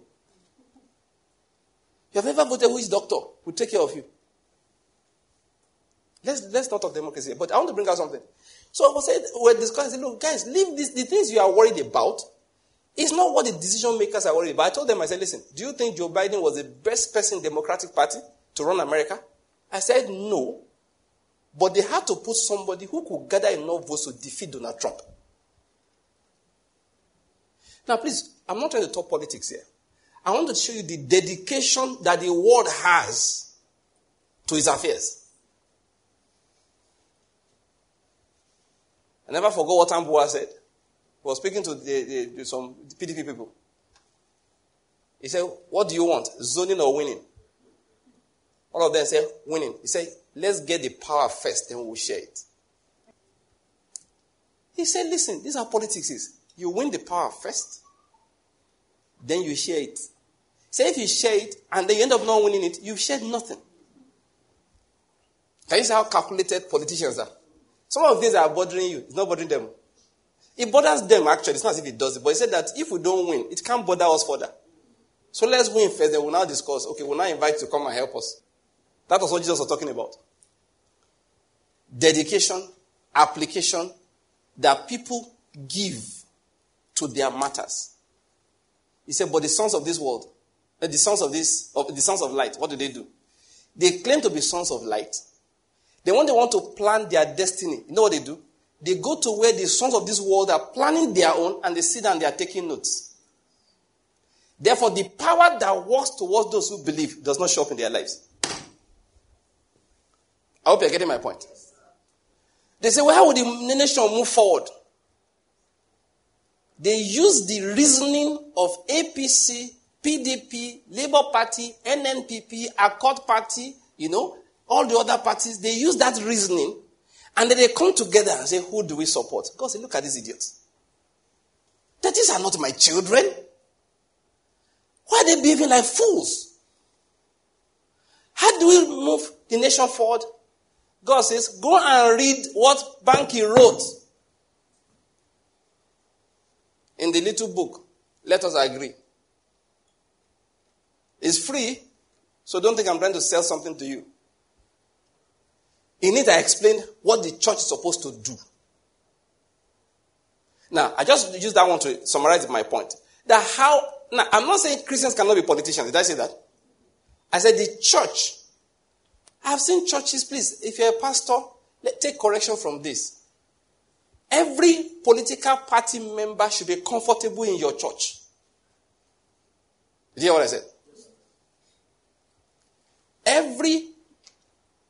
You have ever voted who is doctor will take care of you? Let's, let's not talk democracy, but I want to bring out something. So I was saying, we're discussing, look, guys, leave this, the things you are worried about, it's not what the decision makers are worried about. I told them, I said, listen, do you think Joe Biden was the best person in Democratic Party to run America? I said, no. But they had to put somebody who could gather enough votes to defeat Donald Trump. Now, please, I'm not trying to talk politics here. I want to show you the dedication that the world has to its affairs. I never forgot what Tambuwal said He was speaking to the, the, some PDP people. He said, What do you want? Zoning or winning? All of them said, Winning. He said, Let's get the power first, then we'll share it. He said, Listen, is how politics. You win the power first, then you share it. Say if you share it and then you end up not winning it, you've shared nothing. Can you see how calculated politicians are? Some of these are bothering you. It's not bothering them. It bothers them actually. It's not as if it does it. But he said that if we don't win, it can't bother us further. So let's win first, then we'll now discuss. Okay, we'll now invite you to come and help us. That was what Jesus was talking about. Dedication, application that people give to their matters. He said, but the sons of this world, eh, the sons of this, of the sons of light, what do they do? They claim to be sons of light. Then when they want to plan their destiny, you know what they do? They go to where the sons of this world are planning their own and they sit down and they are taking notes. Therefore, the power that works towards those who believe does not show up in their lives. I hope you're getting my point. They say, well, how would the nation move forward? They use the reasoning of APC, PDP, Labour Party, NNPP, Accord Party, you know, all the other parties. They use that reasoning and then they come together and say, Who do we support? God said, Look at these idiots. That these are not my children. Why are they behaving like fools? How do we move the nation forward? God says, Go and read what Banky wrote in the little book. Let us agree. It's free, so don't think I'm trying to sell something to you. In it, I explained what the church is supposed to do. Now, I just use that one to summarize my point. That how, now, I'm not saying Christians cannot be politicians. Did I say that? I said the church. I've seen churches, please, if you're a pastor, let, take correction from this. Every political party member should be comfortable in your church. Did you hear what I said? Every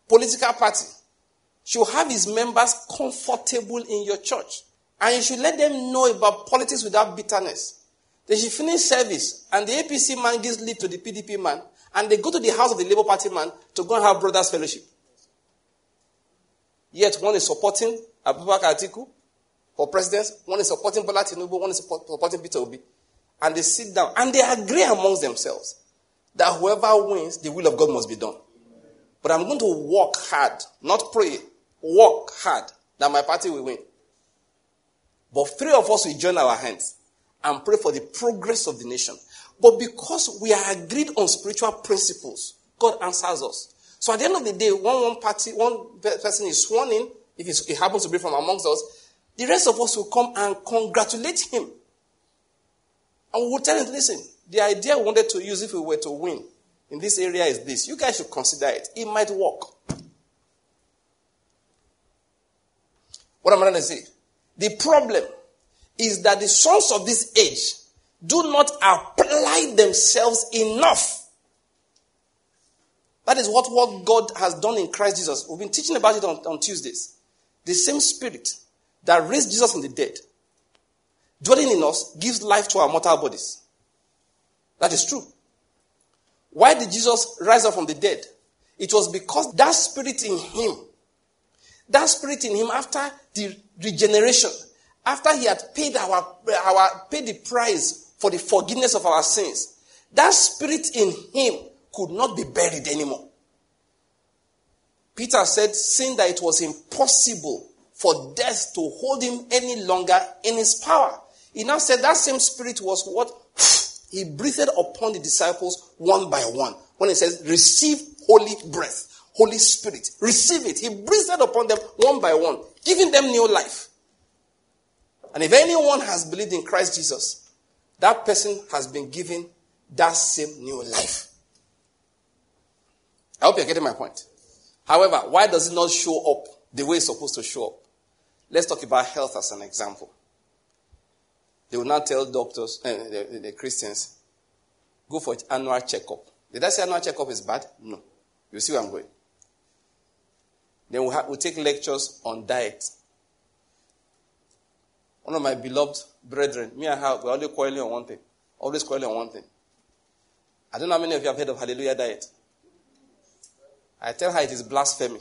political party should have his members comfortable in your church. And you should let them know about politics without bitterness. They should finish service, and the APC man gives leave to the PDP man, and they go to the house of the Labour Party man to go and have brothers' fellowship. Yet one is supporting Abubakar Atiku for presidents. one is supporting Bola Tinubu, one is supporting Peter Obi. And they sit down and they agree amongst themselves that whoever wins, the will of God must be done. But I'm going to work hard, not pray, work hard that my party will win. But three of us will join our hands and pray for the progress of the nation. But because we are agreed on spiritual principles, God answers us. So at the end of the day, one party, one person is sworn in, if it happens to be from amongst us, the rest of us will come and congratulate him. And we will tell him, listen, the idea we wanted to use if we were to win in this area is this. You guys should consider it. It might work. What am I going to say? The problem is that the sons of this age do not apply themselves enough. That is what, what God has done in Christ Jesus. We've been teaching about it on, on Tuesdays. The same spirit that raised Jesus from the dead, dwelling in us, gives life to our mortal bodies. That is true. Why did Jesus rise up from the dead? It was because that spirit in him, that spirit in him after the regeneration, after he had paid our, our paid the price for the forgiveness of our sins, that spirit in him could not be buried anymore. Peter said, seeing that it was impossible for death to hold him any longer in his power. He now said that same spirit was what *sniffs* he breathed upon the disciples one by one. When he says, receive holy breath, Holy Spirit, receive it. He breathed upon them one by one, giving them new life. And if anyone has believed in Christ Jesus, that person has been given that same new life. I hope you're getting my point. However, why does it not show up the way it's supposed to show up? Let's talk about health as an example. They will not tell doctors, uh, the, the, Christians, go for annual checkup. Did I say annual checkup is bad? No. You see where I'm going. Then we'll, we'll take lectures on diet. One of my beloved brethren, me and her, we're always quarreling on one thing. Always quarreling on one thing. I don't know how many of you have heard of Hallelujah diet. I tell her it is blasphemy.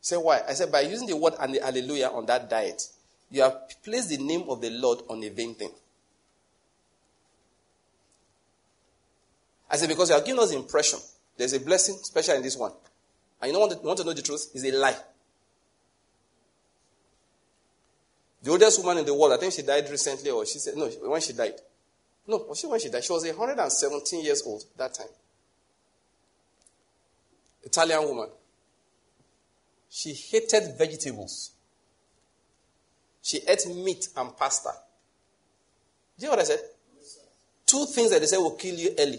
Say why? I said by using the word and the hallelujah on that diet, you have placed the name of the Lord on a vain thing. I said because you have given us the impression there's a blessing, special in this one. And you don't want to, want to know the truth? It's a lie. The oldest woman in the world, I think she died recently, or she said, no, when she died. No, was she when she died? She was 117 years old that time. Italian woman. She hated vegetables. She ate meat and pasta. Do you know what I said? Two things that they said will kill you early.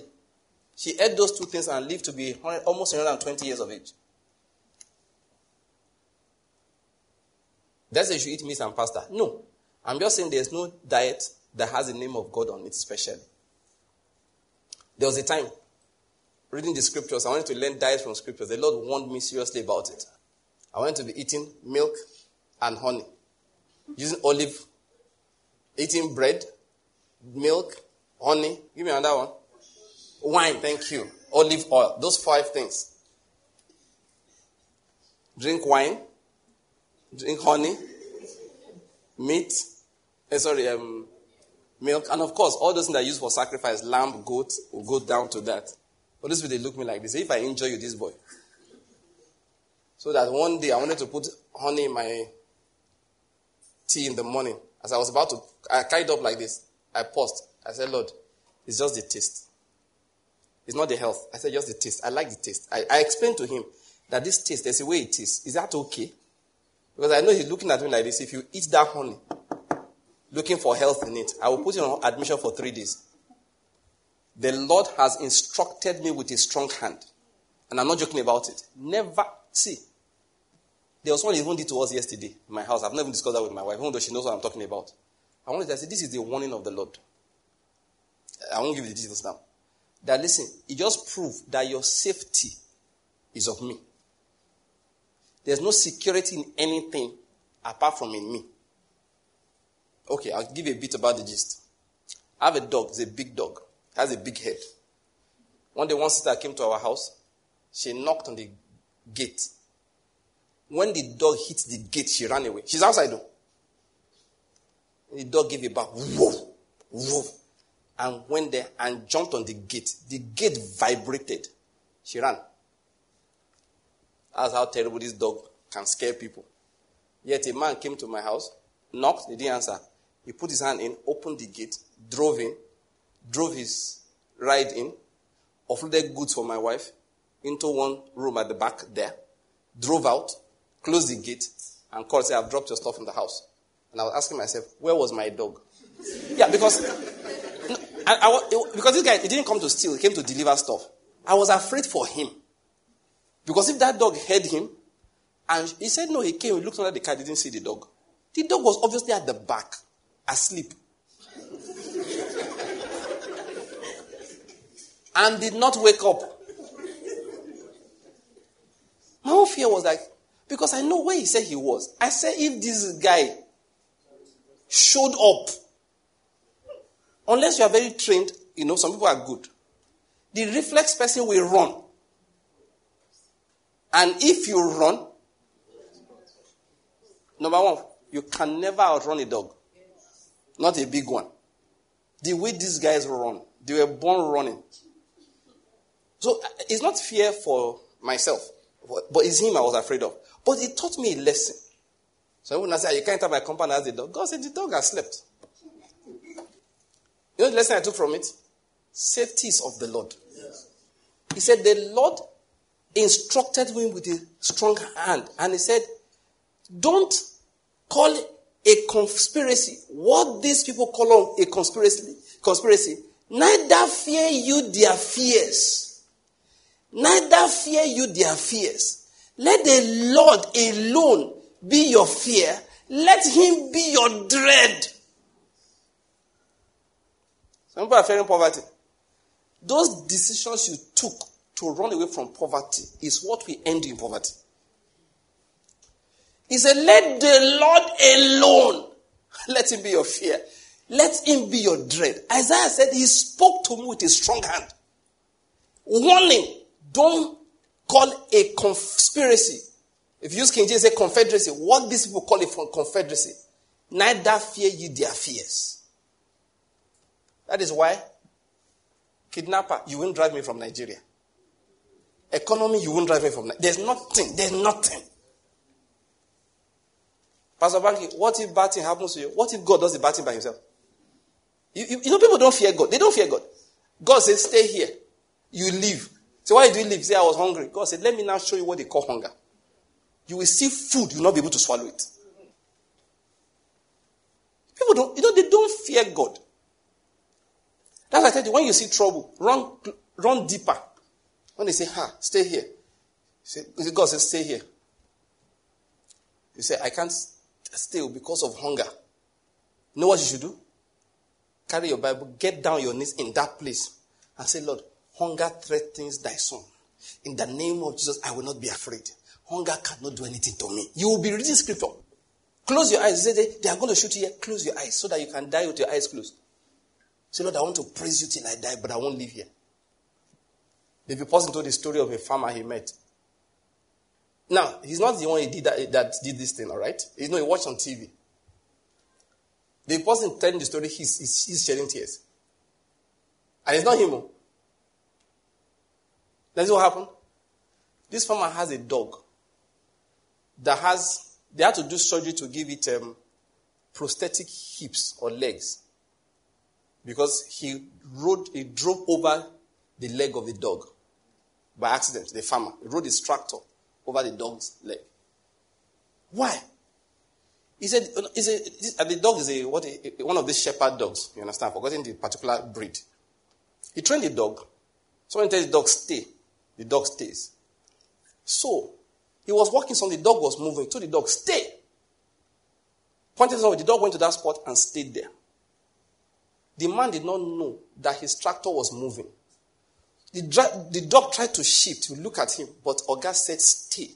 She ate those two things and lived to be almost 120 years of age. That's why you eat meat and pasta. No. I'm just saying there's no diet that has the name of God on it, especially. There was a time reading the scriptures, I wanted to learn diet from scriptures. The Lord warned me seriously about it. I wanted to be eating milk and honey, using olive, eating bread, milk, honey. Give me another one. Wine, thank you. Olive oil. Those five things. Drink wine, drink honey, meat, eh, sorry, um, milk, and of course, all those things that are used for sacrifice, lamb, goat, will go down to that. But this way they look me like this. If I injure you, this boy. So that one day I wanted to put honey in my tea in the morning. As I was about to, I carried up like this. I paused. I said, Lord, it's just the taste. It's not the health. I said, just the taste. I like the taste. I, I explained to him, that this taste, there's a way it is. Is that okay? Because I know he's looking at me like this. If you eat that honey, looking for health in it, I will put you on admission for three days. The Lord has instructed me with a strong hand. And I'm not joking about it. Never see. There was one he even did to us yesterday in my house. I've never discussed that with my wife, even though she knows what I'm talking about. I wanted to say, This is the warning of the Lord. I won't give you the details now. That listen, it just proved that your safety is of me. There's no security in anything apart from in me. Okay, I'll give you a bit about the gist. I have a dog, it's a big dog, it has a big head. One day, one sister came to our house. She knocked on the gate. When the dog hit the gate, she ran away. She's outside though. The dog gave a bark. Woof, woof, and went there and jumped on the gate. The gate vibrated. She ran. That's how terrible this dog can scare people. Yet a man came to my house, knocked, he didn't answer. He put his hand in, opened the gate, drove in, drove his ride in, offloaded goods for my wife into one room at the back there, drove out, closed the gate, and called, said, I've dropped your stuff in the house. And I was asking myself, where was my dog? yeah, because, I, I, because this guy, he didn't come to steal, he came to deliver stuff. I was afraid for him. Because if that dog heard him, and he said, no, he came, he looked under the car, didn't see the dog. The dog was obviously at the back, asleep. and did not wake up. My own fear was like, because I know where he said he was. I said, if this guy showed up, unless you are very trained, you know, some people are good. The reflex person will run. And if you run, number one, you can never outrun a dog. Not a big one. The way these guys run, they were born running. So uh, it's not fear for myself, but it's him I was afraid of. But it taught me a lesson. So when I say, you can't have my compound as a dog, God said, the dog has slept. You know the lesson I took from it? Safety is of the Lord. He said, the Lord instructed me with a strong hand. And he said, Don't call a conspiracy what these people call a conspiracy, conspiracy. Neither fear you their fears. Neither fear you their fears. Let the Lord alone be your fear. Let him be your dread. Some people are fearing poverty. Those decisions you took to run away from poverty is what we end in poverty. He said, Let the Lord alone, let him be your fear. Let him be your dread. Isaiah said, He spoke to me with a strong hand. Warning, don't call a conspiracy. If you use King James, say confederacy. What these people call a confederacy. Neither fear ye their fears. That is why, kidnapper, you won't drive me from Nigeria. Economy, you won't drive me from Nigeria. There's nothing. There's nothing. Pastor Banky, what if bad thing happens to you? What if God does the bad thing by himself? You, you, you, know, people don't fear God. They don't fear God. God says, stay here. You leave. So why do you leave? Say, I was hungry. God said, let me now show you what they call hunger. You will see food, you will not be able to swallow it. People don't, you know, they don't fear God. That's why I tell you, when you see trouble, run, run deeper. When they say, ha, stay here. Say, God says, stay here. You say, I can't stay because of hunger. You know what you should do? Carry your Bible, get down your knees in that place, and say, Lord, hunger threatens thy son. In the name of Jesus, I will not be afraid. Hunger cannot do anything to me. You will be reading scripture. Close your eyes. Say, they, they are going to shoot you here. Close your eyes so that you can die with your eyes closed. Say, Lord, I want to praise you till I die, but I won't live here. The person told the story of a farmer he met. Now, he's not the one did that, that did this thing, all right? You know, he watched on TV. The person telling the story, he's, he's, he's shedding tears. And it's not him. Oh. Oh. That's what happened. This farmer has a dog that has, they had to do surgery to give it um, prosthetic hips or legs. Because he rode, he drove over the leg of the dog by accident, the farmer. He rode his tractor over the dog's leg. Why? He said, he said the dog is a, what, a, one of these shepherd dogs. You understand? Forgetting the particular breed. He trained the dog. Someone tells the dog, stay. The dog stays. So, he was walking, so the dog was moving. Told the dog, stay. Pointed somewhere, the dog went to that spot and stayed there. The man did not know that his tractor was moving. The, dra- the dog tried to shift to look at him, but Oga said, stay.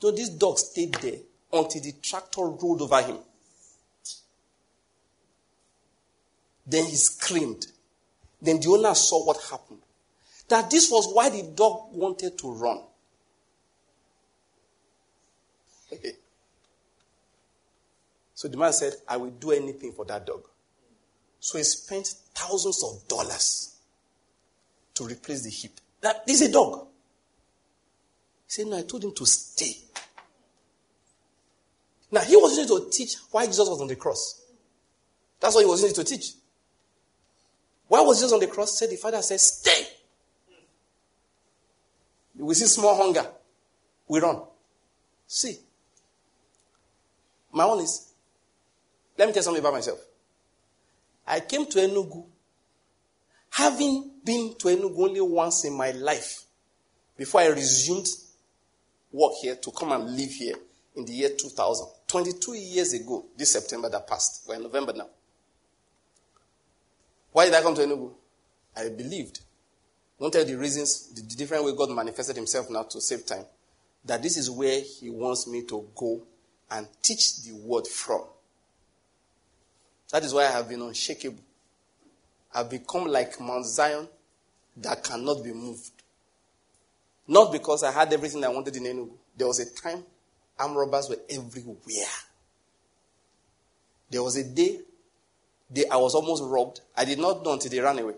So this dog stayed there until the tractor rolled over him. Then he screamed. Then the owner saw what happened. That this was why the dog wanted to run. so the man said, I will do anything for that dog. So he spent thousands of dollars to replace the hip. That this is a dog. He said, No, I told him to stay. Now, he was using to teach why Jesus was on the cross. That's what he was using to teach. Why was Jesus on the cross? Said the Father said, Stay. We see small hunger. We run. See. My own is, let me tell something about myself. I came to Enugu having been to Enugu only once in my life before I resumed work here to come and live here in the year 2000. 22 years ago, this September that passed. We're in November now. Why did I come to Enugu? I believed. I won't tell you the reasons, the, different way God manifested himself now to save time. That this is where he wants me to go and teach the word from. That is why I have been unshakable. I've become like Mount Zion that cannot be moved. Not because I had everything I wanted in Enugu. There was a time armed robbers were everywhere. There was a day they, I was almost robbed. I did not know until they ran away.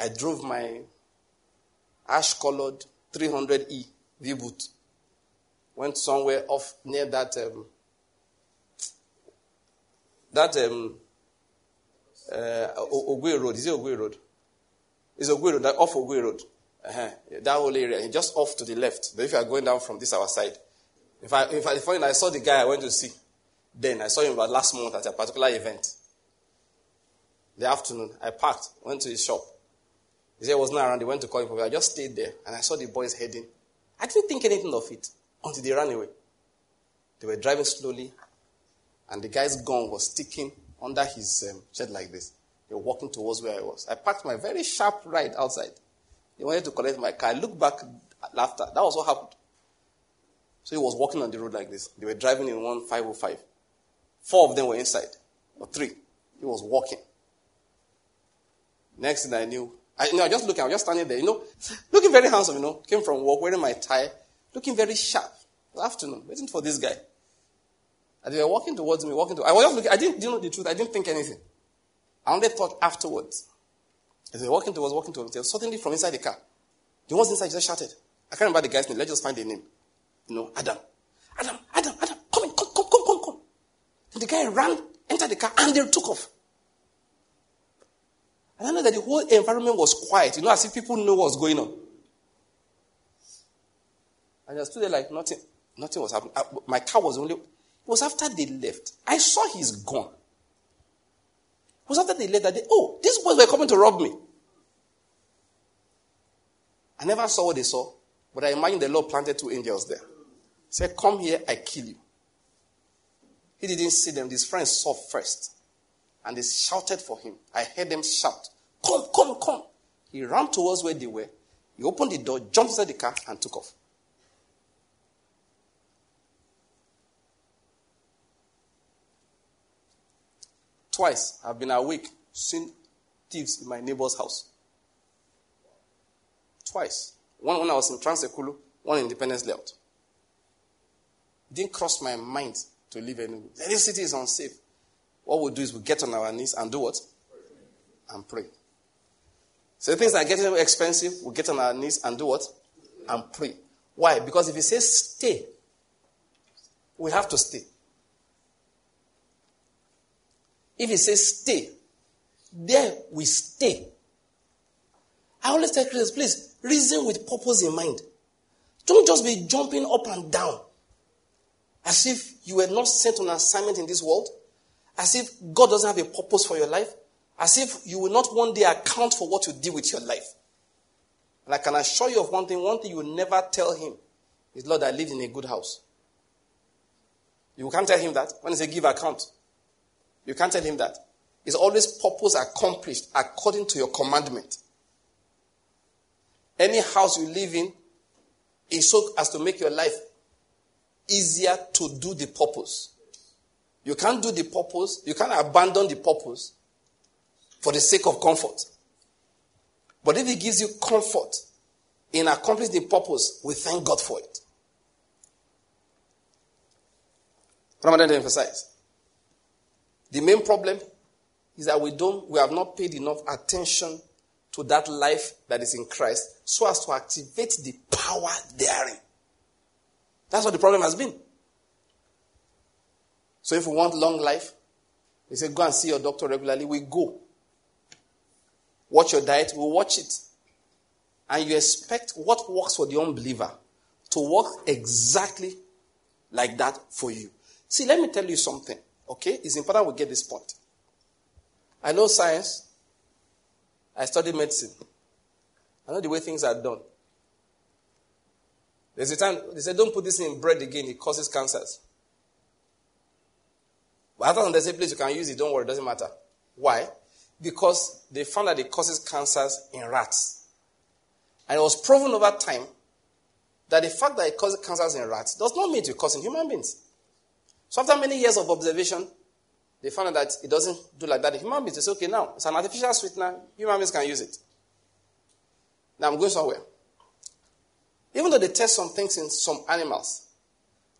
I drove my ash colored 300E V boot. Went somewhere off near that um, that um, uh, Ogui Road. Is it Ogui Road? It's Ogui Road, that off Ogui Road. Uh-huh. That whole area, just off to the left. But if you are going down from this our side, if I, if I, if I saw the guy I went to see, then I saw him about last month at a particular event. The afternoon, I parked, went to his shop. He said he was not around. He went to call him for me. I just stayed there and I saw the boys heading. I didn't think anything of it until they ran away. They were driving slowly, and the guy's gun was sticking under his um, shed like this. They were walking towards where I was. I parked my very sharp ride outside. They wanted to collect my car. I looked back laughter. That was what happened. So he was walking on the road like this. They were driving in one 505. Four of them were inside, or three. He was walking. Next thing I knew, I, you know, I just looking, I was just standing there, you know, looking very handsome, you know, came from work, wearing my tie, looking very sharp. Afternoon, waiting for this guy. And they were walking towards me, walking to, I was just looking, I didn't, you know the truth, I didn't think anything. I only thought afterwards. As they were walking towards, walking towards, suddenly from inside the car, the ones inside just shouted. I can't remember the guy's name, let's just find the name. You know, Adam. Adam, Adam, Adam, come in, come, come, come, come, come. And the guy ran, entered the car, and they took off. And I know that the whole environment was quiet, you know, as if people knew what was going on. And I stood there like nothing, nothing was happening. My car was only, it was after they left. I saw his gun. It was after they left that they, oh, these boys were coming to rob me. I never saw what they saw, but I imagine the Lord planted two angels there. He said, Come here, I kill you. He didn't see them. His friends saw first. And they shouted for him. I heard them shout, Come, come, come. He ran towards where they were. He opened the door, jumped inside the car, and took off. Twice I've been awake, seen thieves in my neighbor's house. Twice. One when I was in Trans-Ekulu, one in Independence Layout. Didn't cross my mind to leave Enugu. Any city is unsafe. What we'll do is we we'll get on our knees and do what? And pray. So things are getting expensive, we we'll get on our knees and do what? And pray. Why? Because if he says stay, we have to stay. If he says stay, there we stay. I always tell Christians, please reason with purpose in mind. Don't just be jumping up and down as if you were not sent on assignment in this world, as if God doesn't have a purpose for your life, as if you will not one day account for what you did with your life. And I can assure you of one thing one thing you will never tell him is, Lord, I lived in a good house. You can't tell him that when he says give account. You can't tell him that. It's always purpose accomplished according to your commandment. Any house you live in is so as to make your life easier to do the purpose. You can't do the purpose, you can't abandon the purpose for the sake of comfort. But if it gives you comfort in accomplishing the purpose, we thank God for it. What am I trying to emphasize? The main problem is that we don't, we have not paid enough attention to that life that is in Christ so as to activate the power therein. That's what the problem has been. So if we want long life, they say go and see your doctor regularly. We go. Watch your diet, we watch it. And you expect what works for the unbeliever to work exactly like that for you. See, let me tell you something, okay? It's important we get this point. I know science. I studied medicine. I know the way things are done. There's a time they said, don't put this in bread again, it causes cancers. But after there's a place you can use it, don't worry, it doesn't matter. Why? Because they found that it causes cancers in rats. And it was proven over time that the fact that it causes cancers in rats does not mean it cause in human beings. So after many years of observation, they found out that it doesn't do like that. in human beings, say, okay, now it's an artificial sweetener, human beings can use it. Now I'm going somewhere. Even though they test some things in some animals,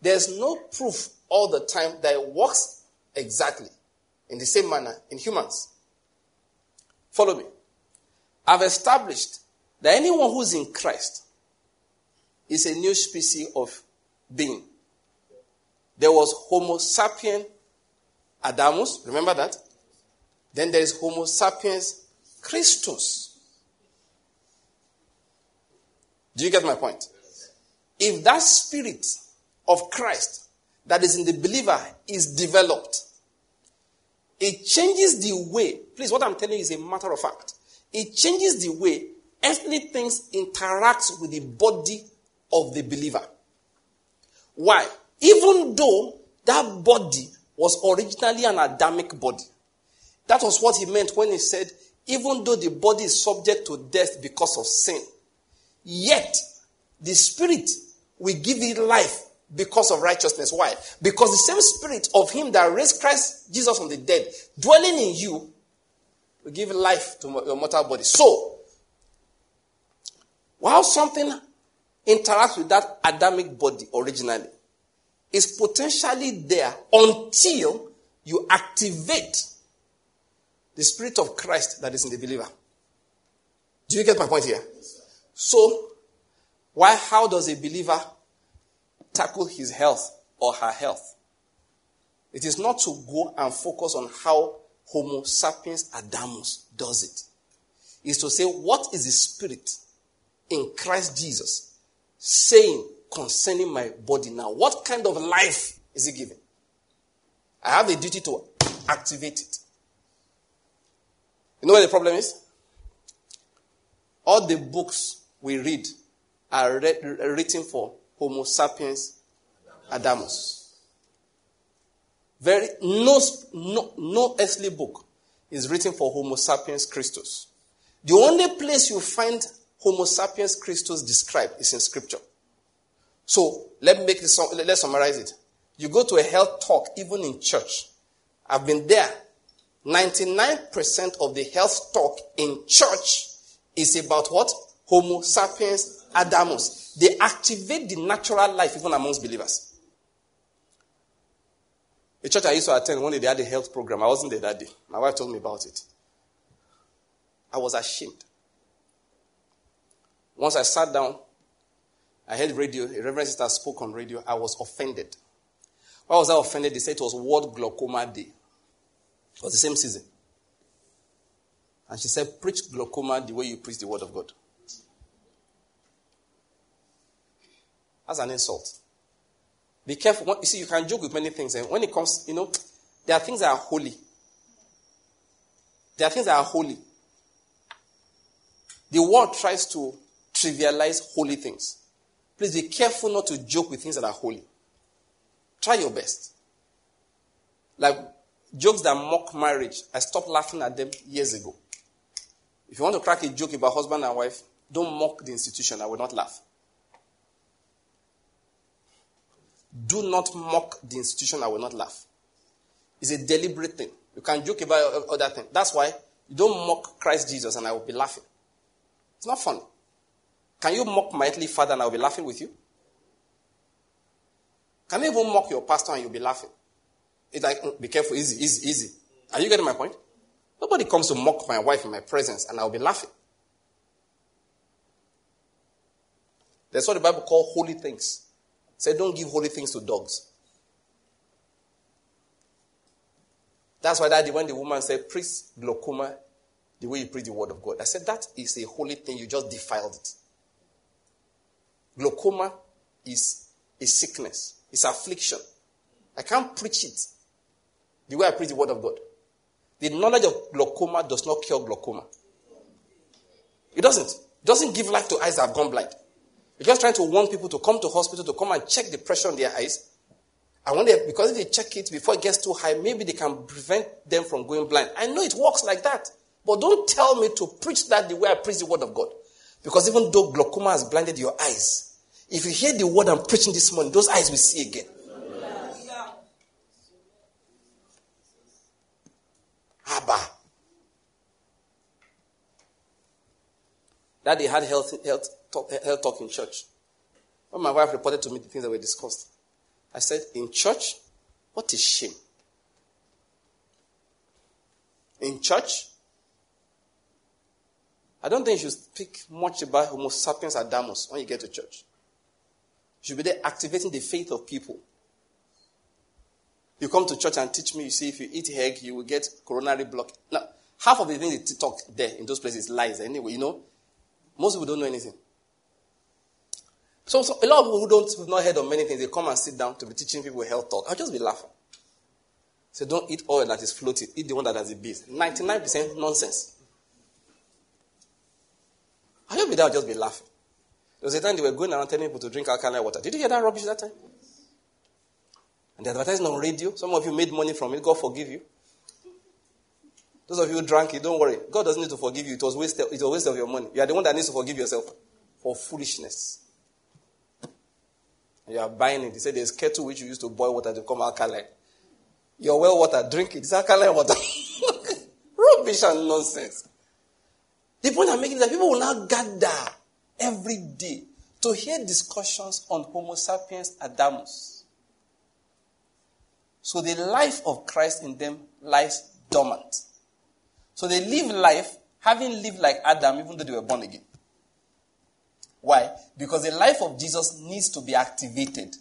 there's no proof all the time that it works exactly in the same manner in humans. Follow me. I've established that anyone who's in Christ is a new species of being. There was Homo sapien Adamus, remember that? Then there is Homo sapiens Christus. Do you get my point? If that spirit of Christ that is in the believer is developed, it changes the way, please, what I'm telling you is a matter of fact. It changes the way earthly things interact with the body of the believer. Why? Even though that body was originally an Adamic body. That was what he meant when he said, even though the body is subject to death because of sin, Yet, the Spirit will give it life because of righteousness. Why? Because the same Spirit of Him that raised Christ Jesus from the dead, dwelling in you, will give life to your mortal body. So, while something interacts with that Adamic body originally, is potentially there until you activate the Spirit of Christ that is in the believer. Do you get my point here? So, why, how does a believer tackle his health or her health? It is not to go and focus on how Homo sapiens Adamus does it. It's to say, what is the spirit in Christ Jesus saying concerning my body now? What kind of life is he giving? I have a duty to activate it. You know what the problem is? All the books we read are written for Homo sapiens Adamus. Very no, no, no earthly book is written for Homo sapiens Christus. The only place you find Homo sapiens Christus described is in Scripture. So let me make this. Let's summarize it. You go to a health talk, even in church. I've been there. 99% of the health talk in church is about what? Homo sapiens Adamus. They activate the natural life even amongst believers. The church I used to attend, one day they had a health program. I wasn't there that day. My wife told me about it. I was ashamed. Once I sat down, I heard radio, a reverend sister spoke on radio. I was offended. Why was I offended? They said it was World Glaucoma Day. It was the same season. And she said, Preach glaucoma the way you preach the word of God. That's an insult. Be careful. You see, you can joke with many things, and when it comes, you know, there are things that are holy. There are things that are holy. The world tries to trivialize holy things. Please be careful not to joke with things that are holy. Try your best. Like jokes that mock marriage, I stopped laughing at them years ago. If you want to crack a joke about husband and wife, don't mock the institution. I will not laugh. Do not mock the institution. I will not laugh. It's a deliberate thing. You can joke about other things. That's why you don't mock Christ Jesus and I will be laughing. It's not funny. Can you mock my earthly father and I will be laughing with you? Can you even mock your pastor and you'll be laughing? It's like, mm, be careful, easy, easy, easy. Are you getting my point? Nobody comes to mock my wife in my presence and I'll be laughing. That's what the Bible calls holy things. Say, don't give holy things to dogs. That's why that when the woman said, preach glaucoma the way you preach the word of God. I said, that is a holy thing. You just defiled it. Glaucoma is a sickness. It's affliction. I can't preach it the way I preach the word of God. The knowledge of glaucoma does not cure glaucoma. It doesn't. It doesn't give life to eyes that have gone blind. You're just trying to warn people to come to hospital to come and check the pressure on their eyes. When they, because if they check it before it gets too high, maybe they can prevent them from going blind. I know it works like that. But don't tell me to preach that the way I preach the word of God. Because even though glaucoma has blinded your eyes, if you hear the word I'm preaching this morning, those eyes will see again. Abba. Daddy had health, health, talk, eh, health talk in church. When my wife reported to me the things that were discussed, I said, In church, what is shame? In church, I don't think you should speak much about Homo sapiens Adamus when you get to church. You should be there activating the faith of people. You come to church and teach me, you see, if you eat egg, you will get coronary block. Now, half of the things they talk there in those places lies anyway, you know. Most people don't know anything. So, so a lot of people who don't have not heard of many things, they come and sit down to be teaching people health talk. I'll just be laughing. So don't eat oil that is floating. Eat the one that has a base. 99% nonsense. I'll just be there, I'll just be laughing. There was a time they were going around telling people to drink alkaline water. Did you hear that rubbish that time? And the advertising on radio. Some of you made money from it. God forgive you. Those of you who drank it, don't worry. God doesn't need to forgive you. It was waste. It was waste of your money. You are the one that needs to forgive yourself for foolishness. You are buying it. He said there's kettle which you used to boil water to become alkaline. Your well water, drink it. It's alkaline water. *laughs* Rubbish and nonsense. The point I'm making is that people will now gather every day to hear discussions on Homo sapiens Adamus. So the life of Christ in them lies dormant. So they live life having lived like Adam even though they were born again. Why? Because the life of Jesus needs to be activated.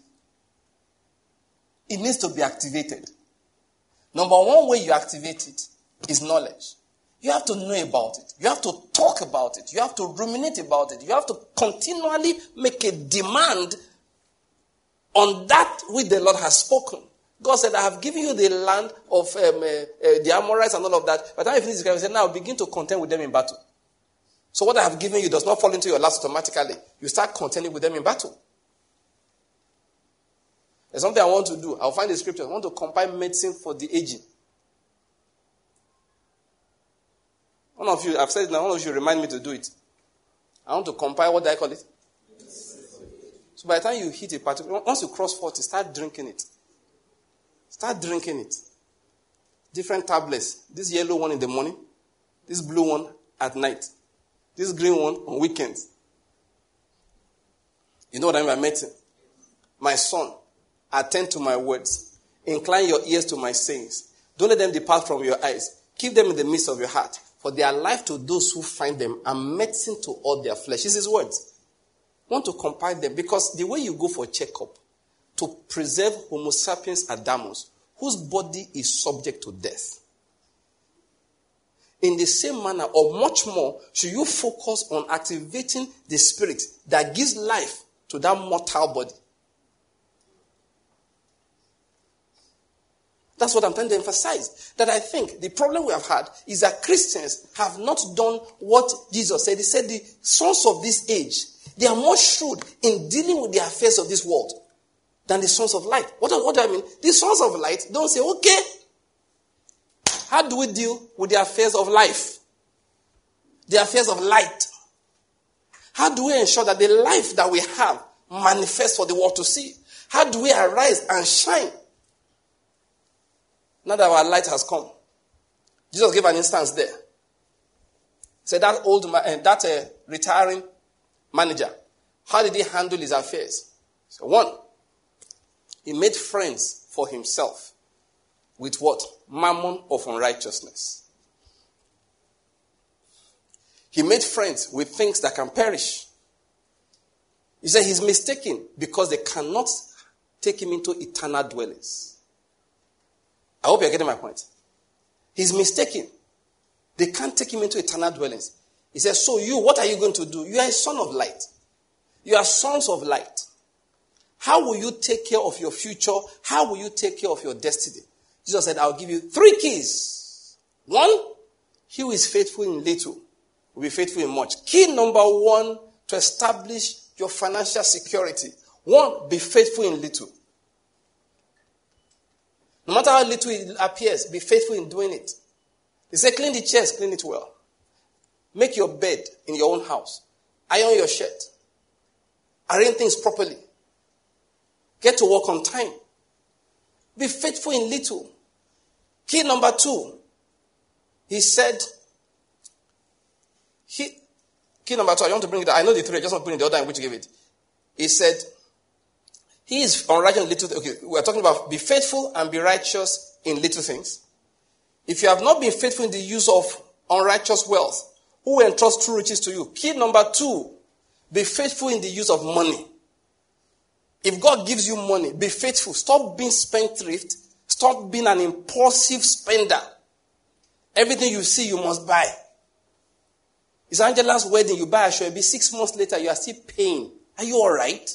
It needs to be activated. Number one way you activate it is knowledge. You have to know about it. You have to talk about it. You have to ruminate about it. You have to continually make a demand on that which the Lord has spoken. God said, I have given you the land of um, uh, uh, the Amorites and all of that. But the you finish, He said, now begin to contend with them in battle. So what I have given you does not fall into your laps automatically. You start contending with them in battle. There's something I want to do. I'll find the scripture. I want to compile medicine for the aging. One of you, I've said now, one of you remind me to do it. I want to compile, what I call it? So by the time you hit a particular, once you cross 40, start drinking it. Start drinking it. Different tablets. This yellow one in the morning, this blue one at night. This green one on weekends. You know what I mean by medicine? My son, attend to my words. Incline your ears to my sayings. Don't let them depart from your eyes. Keep them in the midst of your heart. For they are life to those who find them and medicine to all their flesh. This is words. Want to compile them because the way you go for checkup to preserve Homo sapiens Adamus, whose body is subject to death, in the same manner, or much more, should you focus on activating the spirit that gives life to that mortal body. That's what I'm trying to emphasize. That I think the problem we have had is that Christians have not done what Jesus said. He said, The sons of this age, they are more shrewd in dealing with the affairs of this world than the sons of light. What, what do I mean? The sons of light don't say, Okay, how do we deal with the affairs of life? The affairs of light. How do we ensure that the life that we have manifests for the world to see? How do we arise and shine? Now that our light has come. Jesus gave an instance there. Said that old man, uh, that uh, retiring manager, how did he handle his affairs? So one, he made friends for himself with what? Mammon of unrighteousness. He made friends with things that can perish. He said he's mistaken because they cannot take him into eternal dwellings. I hope you're getting my point. He's mistaken. They can't take him into eternal dwellings. He says, So you, what are you going to do? You are a son of light. You are sons of light. How will you take care of your future? How will you take care of your destiny? Jesus said, I'll give you three keys. One, he who is faithful in little will be faithful in much. Key number one to establish your financial security. One, be faithful in little. No matter how little it appears, be faithful in doing it. He said, clean the chairs, clean it well. Make your bed in your own house. Iron your shirt. Arrange things properly. Get to work on time. Be faithful in little. Key number two, he said, he, key number two, I want to bring it, I know the three, I just want to bring the order in which to give it. He said, he is unrighteous in little Okay, we're talking about be faithful and be righteous in little things. If you have not been faithful in the use of unrighteous wealth, who entrust true riches to you? Key number two, be faithful in the use of money. If God gives you money, be faithful. Stop being spendthrift. Stop being an impulsive spender. Everything you see, you must buy. It's Angela's wedding. You buy a show. Be six months later, you are still paying. Are you all right?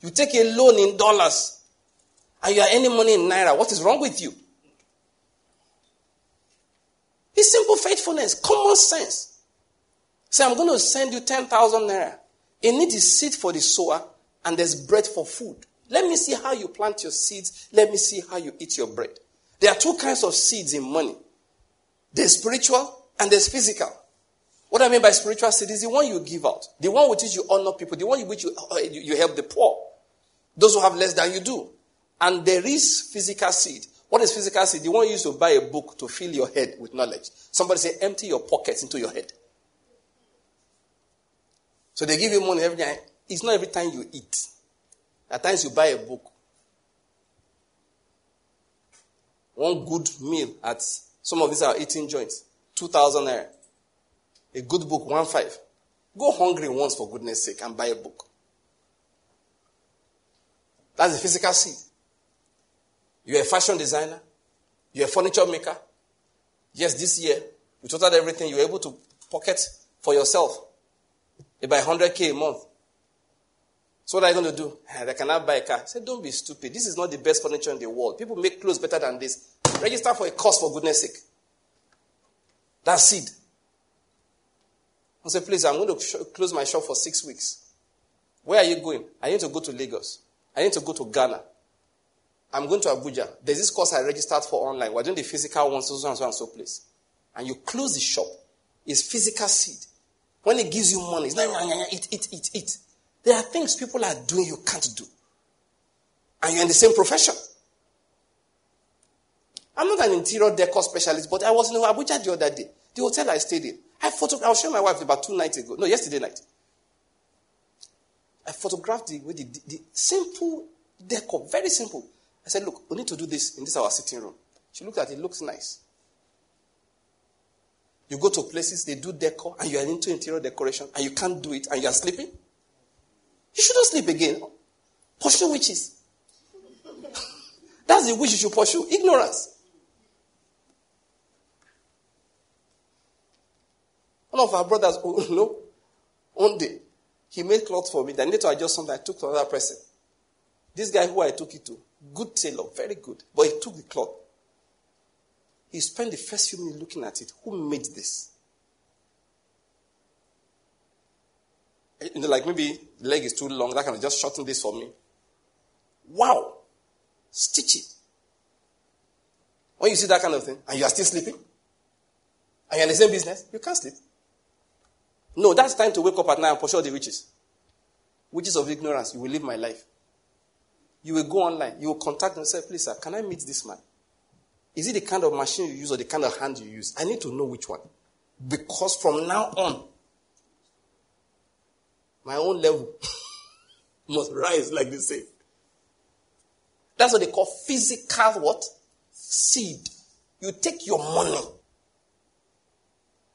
You take a loan in dollars and you are earning money in naira. What is wrong with you? It's simple faithfulness, common sense. Say, I'm going to send you 10,000 naira. A need is seed for the sower and there's bread for food. Let me see how you plant your seeds. Let me see how you eat your bread. There are two kinds of seeds in money. There's spiritual and there's physical. What I mean by spiritual seed is the one you give out, the one with which you honor people, the one with which you, uh, you help the poor, those who have less than you do. And there is physical seed. What is physical seed? The one you use to buy a book to fill your head with knowledge. Somebody say, empty your pockets into your head. So they give you money every time. It's not every time you eat. At times you buy a book. One good meal at some of these are eating joints. 2,000 naira. A good book, one five. Go hungry once for goodness sake and buy a book. That's the physical seed. You're a fashion designer. You're a furniture maker. Yes, this year, you totaled everything. You were able to pocket for yourself about 100k a month. So what are you going to do? Ah, I cannot buy a car. I said, don't be stupid. This is not the best furniture in the world. People make clothes better than this. Register for a course for goodness sake. That's seed. I said, please, I'm going to sh- close my shop for six weeks. Where are you going? I need to go to Lagos. I need to go to Ghana. I'm going to Abuja. There's this course I registered for online. We're doing the physical one, so, and so and so place. And you close the shop. It's physical seed. When it gives you money, it's not eat, eat, eat, eat. There are things people are doing you can't do. And you're in the same profession. I'm not an interior decor specialist, but I was in Abuja the other day. The hotel I stayed in. I photographed, I was showing my wife about two nights ago. No, yesterday night. I photographed the, the, the, the simple decor, very simple. I said, look, we need to do this in this our sitting room. She looked at it, it looks nice. You go to places, they do decor, and you are into interior decoration, and you can't do it, and you are sleeping. You shouldn't sleep again. Pursue witches. That's the wish you should pursue. Ignorance. One of our brothers, *laughs* oh, no, one day, he made clothes for me. I needed to adjust something. I took to another person. This guy who I took it to, Good tailor, very good. But he took the cloth. He spent the first few minutes looking at it. Who made this? You know, like maybe the leg is too long, that can just shorten this for me. Wow! Stitch it. When you see that kind of thing, and you are still sleeping, and you're in the same business, you can't sleep. No, that's time to wake up at night and pursue the witches. Witches of ignorance, you will live my life. You will go online, you will contact them and say, please, sir, can I meet this man? Is it the kind of machine you use or the kind of hand you use? I need to know which one. Because from now on, my own level *laughs* must rise, like they say. That's what they call physical what? Seed. You take your money.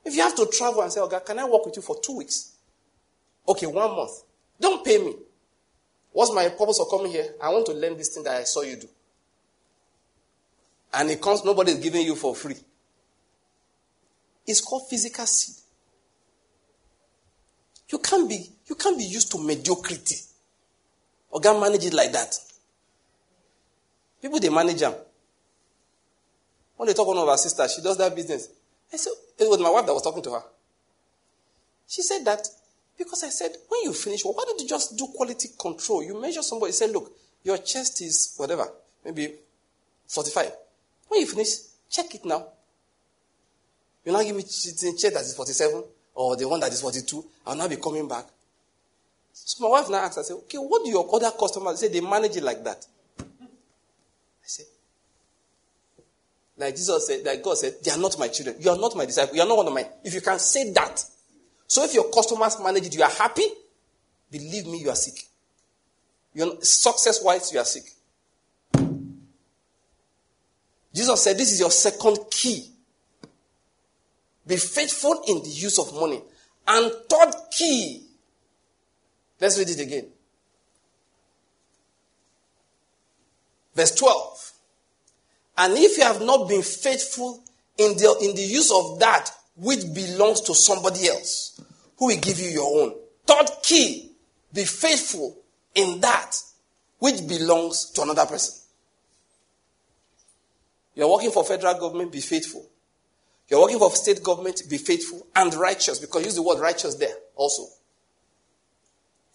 If you have to travel and say, okay, can I work with you for two weeks? Okay, one month. Don't pay me. What's my purpose of coming here? I want to learn this thing that I saw you do. And it comes, nobody is giving you for free. It's called physical seed. You can't be, you can't be used to mediocrity. Or can manage it like that. People they manage them. When they talk one of our sisters, she does that business. I said, it was my wife that was talking to her. She said that because I said, when you finish, well, why don't you just do quality control? You measure somebody, say, look, your chest is whatever, maybe 45. When you finish, check it now. You now give me check that is 47 or the one that is 42. I'll now be coming back. So my wife now asked, I said, okay, what do your other customers say? They manage it like that. I said, like Jesus said, like God said, they are not my children. You are not my disciple. You are not one of mine. If you can say that, so if your customers manage it, you are happy, believe me, you are sick. You're success wise, you are sick. Jesus said, This is your second key. Be faithful in the use of money. And third key, let's read it again. Verse 12. And if you have not been faithful in the, in the use of that which belongs to somebody else, who will give you your own. Third key, be faithful in that which belongs to another person. You're working for federal government, be faithful. You're working for state government, be faithful and righteous, because use the word righteous there also.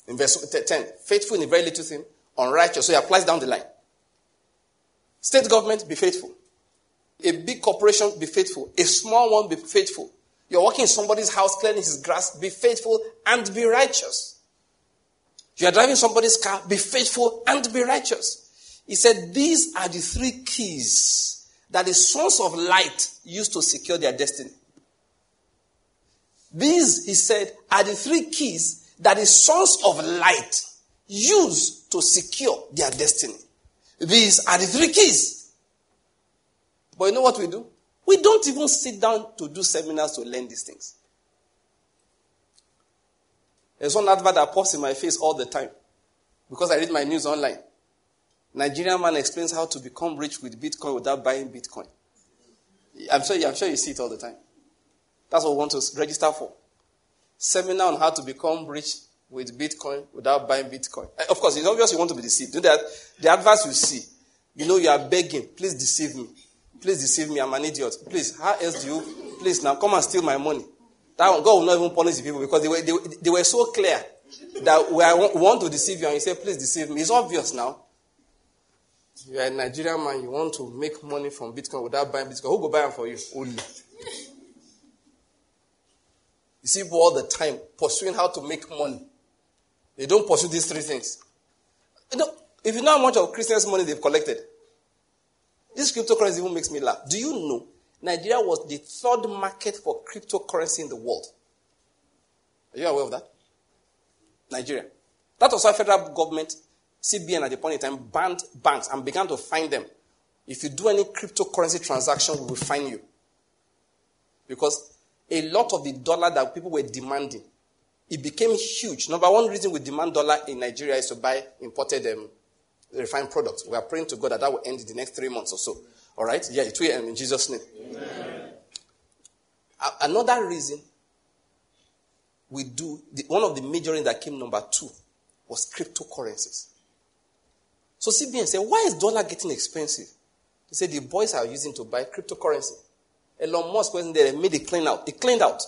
In verse 10, faithful in a very little thing, unrighteous, so it applies down the line. State government, be faithful. A big corporation, be faithful. A small one, be faithful. You're working in somebody's house, clearing his grass, be faithful and be righteous. You are driving somebody's car, be faithful and be righteous. He said, These are the three keys that the sons of light used to secure their destiny. These, he said, are the three keys that the sons of light use to secure their destiny. These are the three keys. But you know what we do? We don't even sit down to do seminars to learn these things. There's one advert that pops in my face all the time because I read my news online. Nigerian man explains how to become rich with Bitcoin without buying Bitcoin. I'm sure, I'm sure you see it all the time. That's what we want to register for. Seminar on how to become rich with Bitcoin without buying Bitcoin. Eh, of course, it's obvious you want to be deceived. Do that. The advice you see, you know you are begging, please deceive me. Please deceive me. I'm an idiot. Please, how else do you? Please now come and steal my money. That one, God will not even punish the people because they were, they, they were so clear that we want to deceive you and you say, please deceive me. It's obvious now. You are a Nigerian man, you want to make money from Bitcoin without buying Bitcoin. Who go buy them for you? Only. You see people all the time pursuing how to make money. They don't pursue these three things. You know, if you know how much of Christians' money they've collected, this cryptocurrency even makes me laugh. Do you know Nigeria was the third market for cryptocurrency in the world? Are you aware of that? Nigeria. That was why federal government, CBN at the point in time, banned banks and began to fine them. If you do any cryptocurrency transaction, we will fine you. Because a lot of the dollar that people were demanding, it became huge. Number one reason we demand dollar in Nigeria is to buy imported um, refined products. We are praying to God that that will end in the next three months or so. All right? Yeah, it will end in Jesus' name. Amen. Another reason we do, the, one of the major that came number two was cryptocurrencies. So CBN said, why is dollar getting expensive? They said the boys are using to buy cryptocurrency. Elon Musk wasn't there, and made it clean out. He cleaned out.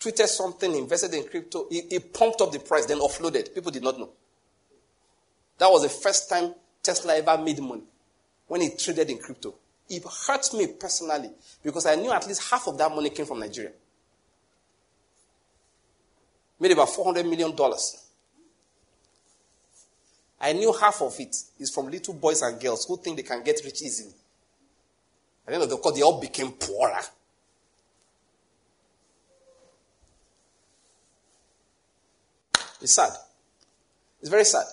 Tweeted something, invested in crypto. He, he pumped up the price, then offloaded. People did not know. That was the first time Tesla ever made money when he traded in crypto. It hurt me personally because I knew at least half of that money came from Nigeria. Made about $400 million. I knew half of it is from little boys and girls who think they can get rich easily. At the end of course, they all became poorer. It's sad. It's very sad.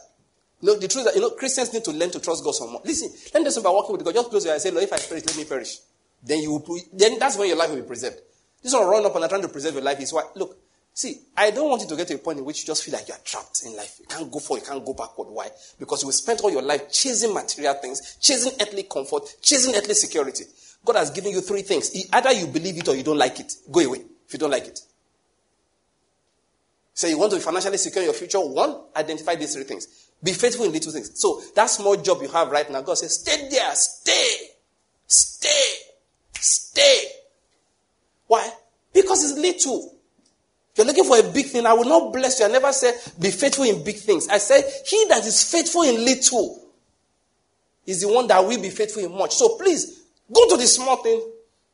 You know, the truth is that you know Christians need to learn to trust God some more. Listen, do something by working with God. Just close your eyes and say, Lord, if I perish, let me perish. Then you will, then that's when your life will be preserved. This one run up and trying to preserve your life is why look, See, I don't want you to get to a point in which you just feel like you're trapped in life. You can't go forward, you can't go backward. Why? Because you will spend all your life chasing material things, chasing earthly comfort, chasing earthly security. God has given you three things. Either you believe it or you don't like it. Go away if you don't like it. So you want to be financially secure in your future. One, identify these three things. Be faithful in little things. So that small job you have right now, God says, stay there, stay, stay, stay. Why? Because it's little. If you're looking for a big thing, I will not bless you. I never said be faithful in big things. I said he that is faithful in little is the one that will be faithful in much. So please go to the small thing.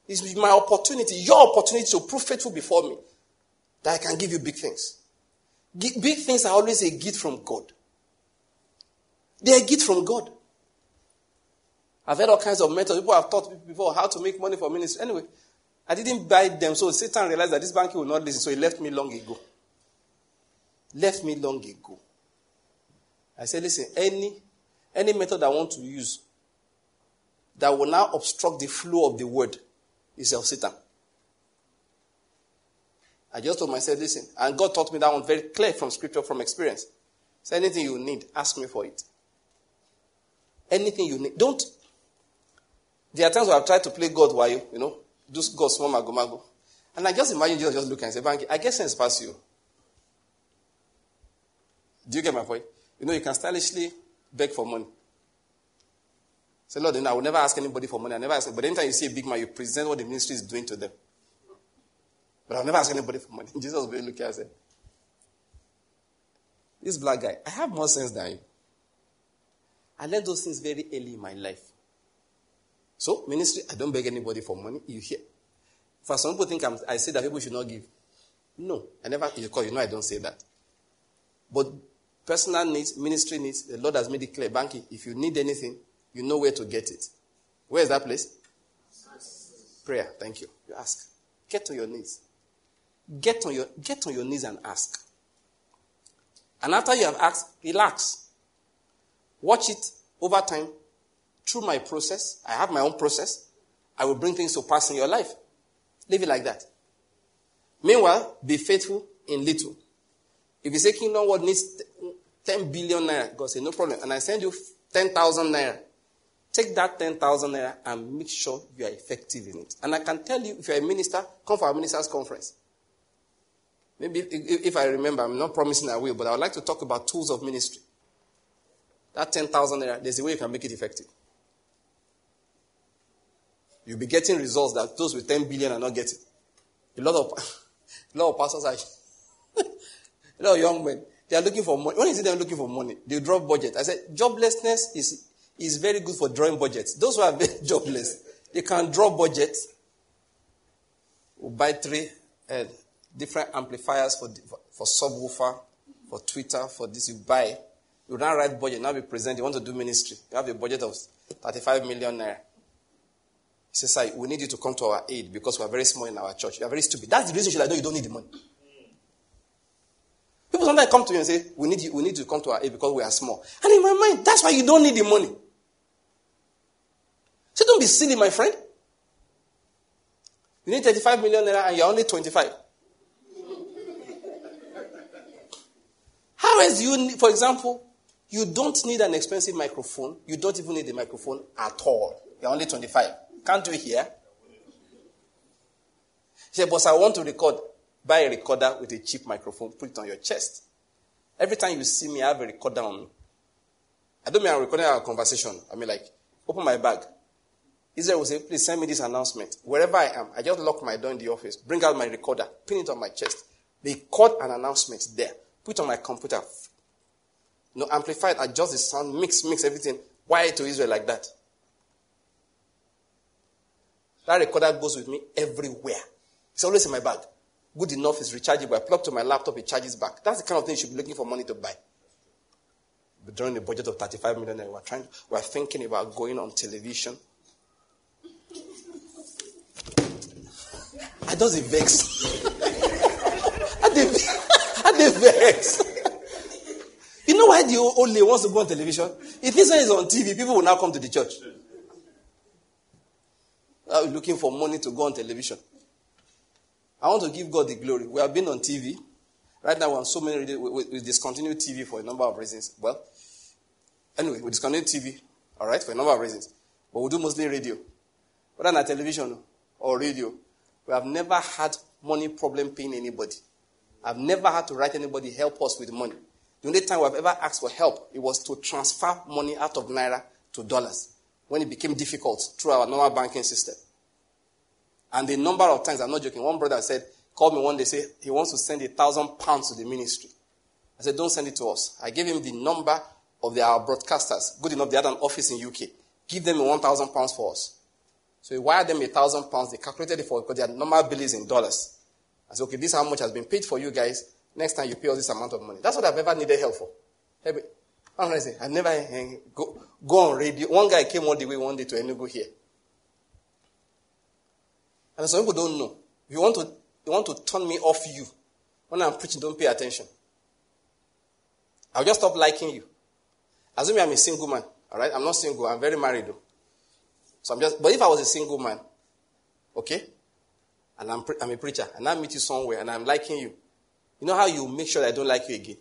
It's my opportunity, your opportunity to prove faithful before me that I can give you big things. Big things are always a gift from God. They are a gift from God. I've heard all kinds of methods. People have taught people before how to make money for ministry. Anyway, I didn't buy them, so Satan realized that this bank will not listen, so he left me long ago. Left me long ago. I said, listen, any, any method I want to use that will now obstruct the flow of the word is of Satan. I just told myself, listen, and God taught me that one very clear from scripture, from experience. So anything you need, ask me for it. Anything you need. Don't. There are times where I've tried to play God while you, you know, just go small mago mago. And I just imagine Jesus just looking and say, Banky, I guess sense pass you. Do you get my point? You know, you can stylishly beg for money. Say, Lord, I will never ask anybody for money. I never ask. But anytime you see a big man, you present what the ministry is doing to them. But I'll never ask anybody for money. *laughs* Jesus will looking and say, This black guy, I have more sense than you. I learned those things very early in my life. So, ministry, I don't beg anybody for money. You hear. For some people think I'm, i say that people should not give. No, I never, because you know I don't say that. But personal needs, ministry needs, the Lord has made it clear. Banky, if you need anything, you know where to get it. Where is that place? Prayer. Thank you. You ask. Get on your knees. Get on your, get on your knees and ask. And after you have asked, relax. Watch it over time through my process, I have my own process, I will bring things to pass in your life. Leave it like that. Meanwhile, be faithful in little. If you say Kingdom World needs 10 billion naira, God say, no problem. And I send you 10,000 naira. Take that 10,000 naira and make sure you are effective in it. And I can tell you, if you're a minister, come for our ministers' conference. Maybe if, if I remember, I'm not promising I will, but I would like to talk about tools of ministry. That 10,000 naira, there's a way you can make it effective. You'll be getting results that those with 10 billion are not getting. A lot of, *laughs* a lot of pastors are, *laughs* a lot of young men, they are looking for money. When is it they're looking for money? They drop budget. I said, joblessness is, is very good for drawing budgets. Those who are *laughs* jobless, they can draw budgets. We'll buy three uh, different amplifiers for, for subwoofer, for tweeter, for this. You buy. You now write budget, now be present. You want to do ministry. You have a budget of 35 million naira. He says, Sir, we need you to come to our aid because we are very small in our church. You are very stupid. That's the reason you should know you don't need the money. People sometimes come to you and say, we need, you, we need to come to our aid because we are small. And in my mind, that's why you don't need the money. So don't be silly, my friend. You need 35 million naira and you're only 25. How is you for example, you don't need an expensive microphone. You don't even need a microphone at all. You're only 25. Can't you hear? He said, Boss, I want to record. Buy a recorder with a cheap microphone, put it on your chest. Every time you see me, I have a recorder on me. I don't mean I'm recording our conversation. I mean, like, open my bag. Israel will say, please send me this announcement. Wherever I am, I just lock my door in the office, bring out my recorder, pin it on my chest. Record an announcement there, put it on my computer. You know, amplify it, adjust the sound, mix, mix everything. Why to Israel like that. That recorder goes with me everywhere. It's always in my bag. Good enough, it's rechargeable. I plug to my laptop, it charges back. That's the kind of thing you should be looking for money to buy. But during the budget of 35 million, we're trying, we're thinking about going on television. I just vex. I did *laughs* vex. You know why the only wants to go on television? If this one is on TV, people will now come to the church. Are looking for money to go on television? I want to give God the glory. We have been on TV. Right now, we're on so many. We, we discontinued TV for a number of reasons. Well, anyway, we discontinued TV, all right, for a number of reasons. But we do mostly radio. Whether on television or radio, we have never had money problem paying anybody. I've never had to write anybody help us with money. The only time I've ever asked for help, it was to transfer money out of Naira to dollars when it became difficult through our normal banking system. And the number of times, I'm not joking, one brother said, called me one day, say he wants to send a thousand pounds to the ministry. I said, don't send it to us. I gave him the number of the, our broadcasters. Good enough, they had an office in UK. Give them 1,000 pounds for us. So he wired them a thousand pounds. They calculated it for because their normal bill is in dollars. I said, okay, this is how much has been paid for you guys. Next time you pay us this amount of money. That's what I've ever needed help for. Hey, how can I say? I've never uh, go, go on radio. One guy came all the way one day to Enugu here. And some people don't know. You want to, you want to turn me off you. When I'm preaching, don't pay attention. I'll just stop liking you. Assume I'm a single man. All right? I'm not single. I'm very married though. So I'm just, but if I was a single man, okay, and I'm, I'm a preacher, and I meet you somewhere, and I'm liking you, you know how you make sure I don't like you again?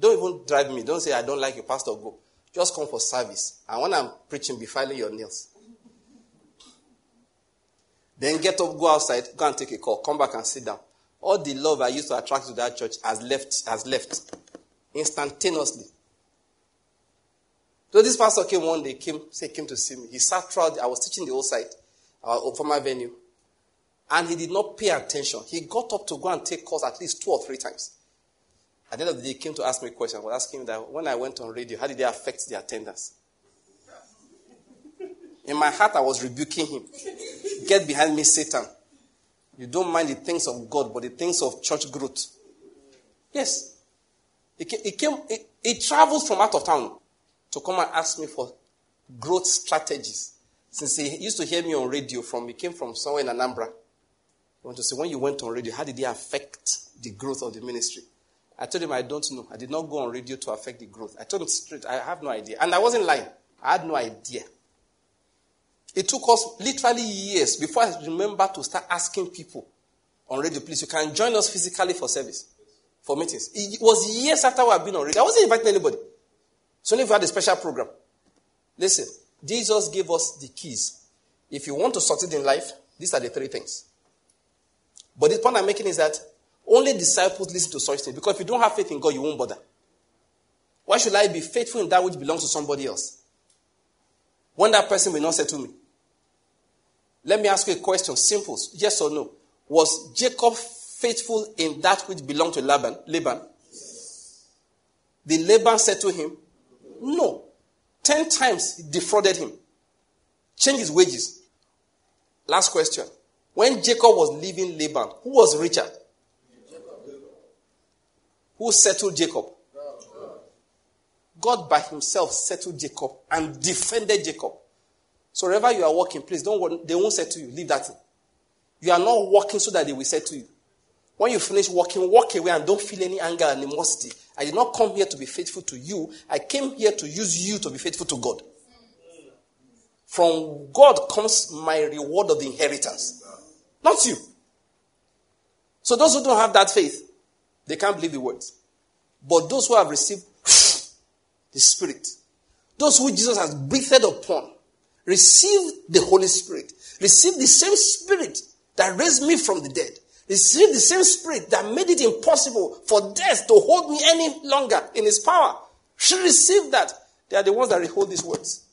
Don't even drive me. Don't say I don't like you, Pastor. Go. Just come for service. And when I'm preaching, be filing your nails. Then get up, go outside, go and take a call, come back and sit down. All the love I used to attract to that church has left, has left instantaneously. So this pastor came one day, came, say, came to see me. He sat throughout, I was teaching the whole site, our former venue. And he did not pay attention. He got up to go and take calls at least two or three times. At the end of the day, he came to ask me a question. I was asking him that when I went on radio, how did they affect the attendance? In my heart, I was rebuking him. Get behind me, Satan. You don't mind the things of God, but the things of church growth. Yes. He came, he traveled from out of town to come and ask me for growth strategies. Since he used to hear me on radio from, he came from somewhere in Anambra. I want to say, when you went on radio, how did it affect the growth of the ministry? I told him I don't know. I did not go on radio to affect the growth. I told him straight, I have no idea. And I wasn't lying. I had no idea. It took us literally years before I remember to start asking people on radio, please, you can join us physically for service, for meetings. It was years after we had been on radio. I wasn't inviting anybody. So only if we had a special program. Listen, Jesus gave us the keys. If you want to succeed in life, these are the three things. But the point I'm making is that only disciples listen to such things. Because if you don't have faith in God, you won't bother. Why should I be faithful in that which belongs to somebody else? When that person will not say to me. Let me ask you a question. Simple. Yes or no. Was Jacob faithful in that which belonged to Laban? Laban? The Laban said to him, No. Ten times he defrauded him. Changed his wages. Last question. When Jacob was leaving Laban, who was Richard? Who settled Jacob? God by himself settled Jacob and defended Jacob. So wherever you are working, please don't they won't settle you. Leave that thing. You are not working so that they will settle you. When you finish working, walk away and don't feel any anger and animosity. I did not come here to be faithful to you. I came here to use you to be faithful to God. From God comes my reward of the inheritance. Not you. So those who don't have that faith, they can't believe the words. But those who have received *sniffs* the Spirit, those who Jesus has breathed upon, receive the Holy Spirit, receive the same Spirit that raised me from the dead, receive the same Spirit that made it impossible for death to hold me any longer in His power. She received that. They are the ones that hold these words.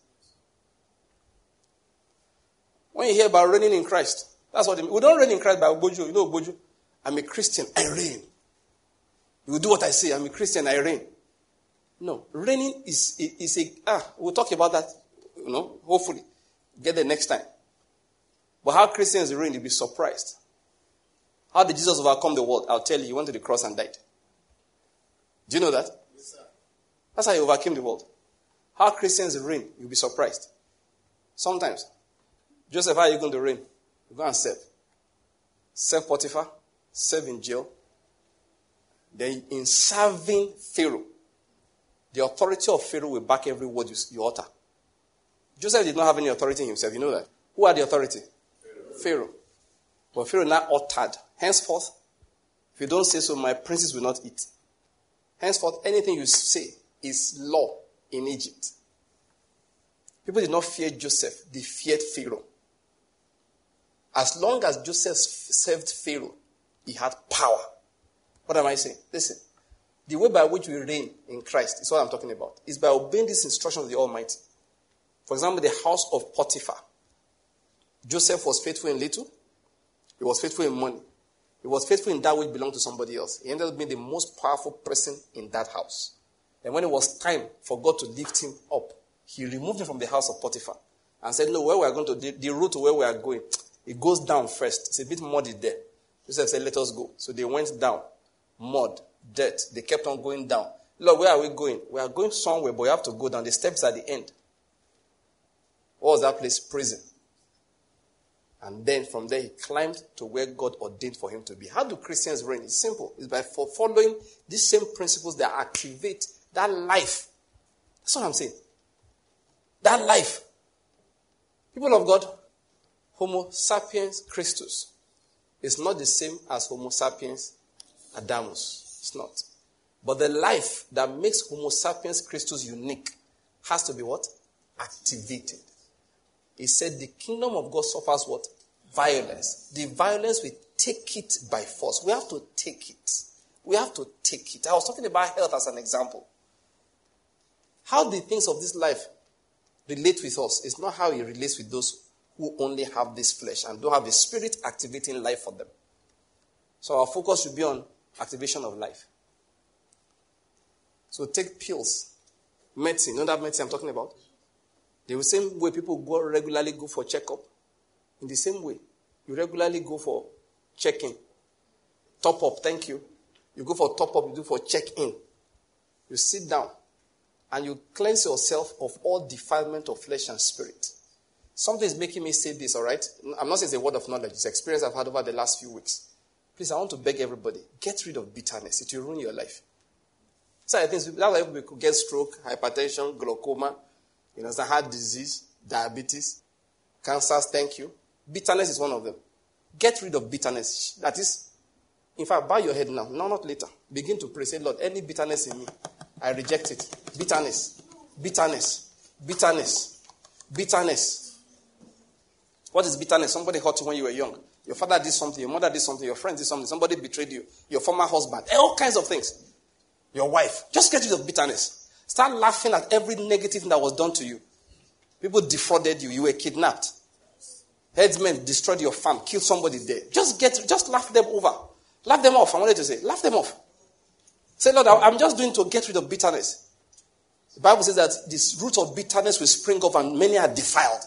When you hear about reigning in Christ, that's what we don't reign in Christ by Obojo. You know Obojo? I'm a Christian, I reign. You do what I say, I'm a Christian, I reign. No, reigning is, is a, ah, we'll talk about that, you know, hopefully. Get there next time. But how Christians reign, you'll be surprised. How did Jesus overcome the world? I'll tell you, he went to the cross and died. Do you know that? Yes, sir. That's how he overcame the world. How Christians reign, you'll be surprised. Sometimes. Joseph, how are you going to reign? You go and serve. Serve Potiphar, serve in jail. Then in serving Pharaoh, the authority of Pharaoh will back every word you, you utter. Joseph did not have any authority himself. You know that. Who had the authority? Pharaoh. Pharaoh. But Pharaoh now uttered. Henceforth, if you don't say so, my princes will not eat. Henceforth, anything you say is law in Egypt. People did not fear Joseph, they feared Pharaoh. As long as Joseph served Pharaoh, he had power. What am I saying? Listen. The way by which we reign in Christ is what I'm talking about. Is by obeying this instruction of the Almighty. For example, the house of Potiphar. Joseph was faithful in little. He was faithful in money. He was faithful in that which belonged to somebody else. He ended up being the most powerful person in that house. And when it was time for God to lift him up, he removed him from the house of Potiphar and said, No, where we are going to, the, the route where we are going, it goes down first. It's a bit muddy there. Joseph said, Let us go. So they went down. Mud, dirt. They kept on going down. Lord, where are we going? We are going somewhere, but we have to go down. The steps at the end. What was that place? Prison. And then from there, he climbed to where God ordained for him to be. How do Christians reign? It's simple. It's by following these same principles that activate that life. That's what I'm saying. That life. People of God, Homo sapiens Christus is not the same as Homo sapiens Adamus. It's not. But the life that makes Homo sapiens Christus unique has to be what? Activated. He said the kingdom of God suffers what? Violence. The violence we take it by force. We have to take it. We have to take it. I was talking about health as an example. How the things of this life relate with us is not how it relates with those who only have this flesh and don't have the spirit activating life for them. So our focus should be on activation of life. So take pills, medicine. You know that medicine I'm talking about? The same way people go regularly go for checkup. In the same way, you regularly go for checking. Top up, thank you. You go for top up, you do for check in. You sit down and you cleanse yourself of all defilement of flesh and spirit. Something is making me say this, all right? I'm not saying it's a word of knowledge, it's experience I've had over the last few weeks. Please, I want to beg everybody get rid of bitterness. It will ruin your life. So I think that's why people get stroke, hypertension, glaucoma, you know, heart disease, diabetes, cancers. Thank you. Bitterness is one of them. Get rid of bitterness. That is, in fact, bow your head now. No, not later. Begin to pray. Say, Lord, any bitterness in me, I reject it. Bitterness, bitterness, bitterness, bitterness. What is bitterness? Somebody hurt you when you were young. Your father did something, your mother did something, your friend did something, somebody betrayed you, your former husband, all kinds of things. Your wife. Just get rid of bitterness. Start laughing at every negative thing that was done to you. People defrauded you, you were kidnapped. Headsmen destroyed your farm, killed somebody there. Just get, just laugh them over. Laugh them off. I wanted to say, laugh them off. Say, Lord, I'm just doing to get rid of bitterness. The Bible says that this root of bitterness will spring up and many are defiled.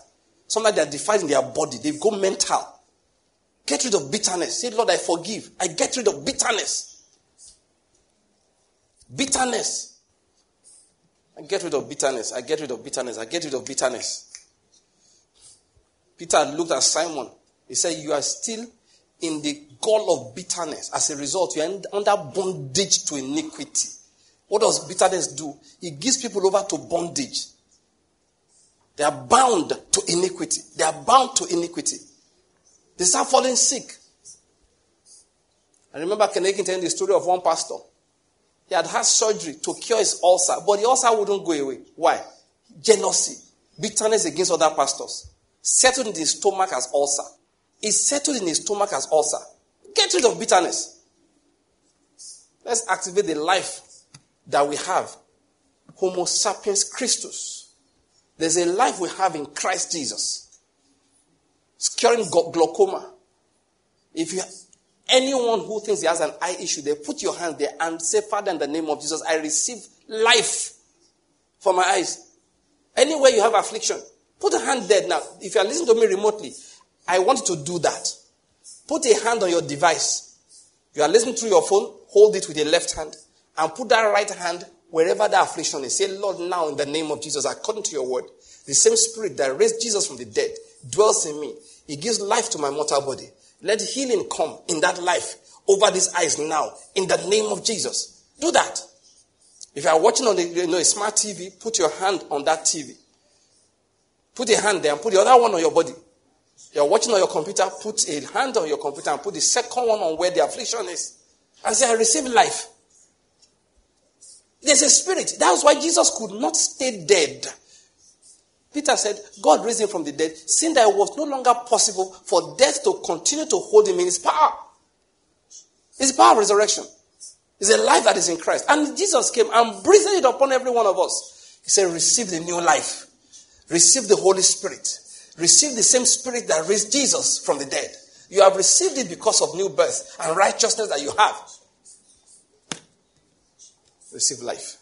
Sometimes they are defiled in their body. They go mental. Get rid of bitterness. Say, Lord, I forgive. I get rid of bitterness. Bitterness. I get rid of bitterness. I get rid of bitterness. I get rid of bitterness. Peter looked at Simon. He said, You are still in the gall of bitterness. As a result, you are under bondage to iniquity. What does bitterness do? It gives people over to bondage. They are bound to iniquity. They are bound to iniquity. They start falling sick. I remember Ken Hagin telling the story of one pastor. He had had surgery to cure his ulcer, but the ulcer wouldn't go away. Why? Jealousy, bitterness against other pastors. Settled in his stomach as ulcer. It settled in his stomach as ulcer. Get rid of bitterness. Let's activate the life that we have Homo sapiens Christus. There's a life we have in Christ Jesus. It's curing glaucoma. If you anyone who thinks he has an eye issue, they put your hand there and say, Father, in the name of Jesus, I receive life for my eyes. Anywhere you have affliction, put a hand there now. If you are listening to me remotely, I want you to do that. Put a hand on your device. You are listening through your phone, hold it with your left hand, and put that right hand wherever the affliction is. Say, Lord, now in the name of Jesus, according to your word, the same spirit that raised Jesus from the dead dwells in me. He gives life to my mortal body. Let healing come in that life over these eyes now in the name of Jesus. Do that. If you are watching on the, you know, a smart TV, put your hand on that TV. Put a hand there and put the other one on your body. You're watching on your computer, put a hand on your computer and put the second one on where the affliction is. And say, I receive life. There's a spirit. That's why Jesus could not stay dead. Peter said, God raised him from the dead, seeing that it was no longer possible for death to continue to hold him in his power. The power of resurrection. It's a life that is in Christ. And Jesus came and breathed it upon every one of us. He said, Receive the new life. Receive the Holy Spirit. Receive the same Spirit that raised Jesus from the dead. You have received it because of new birth and righteousness that you have. Receive life.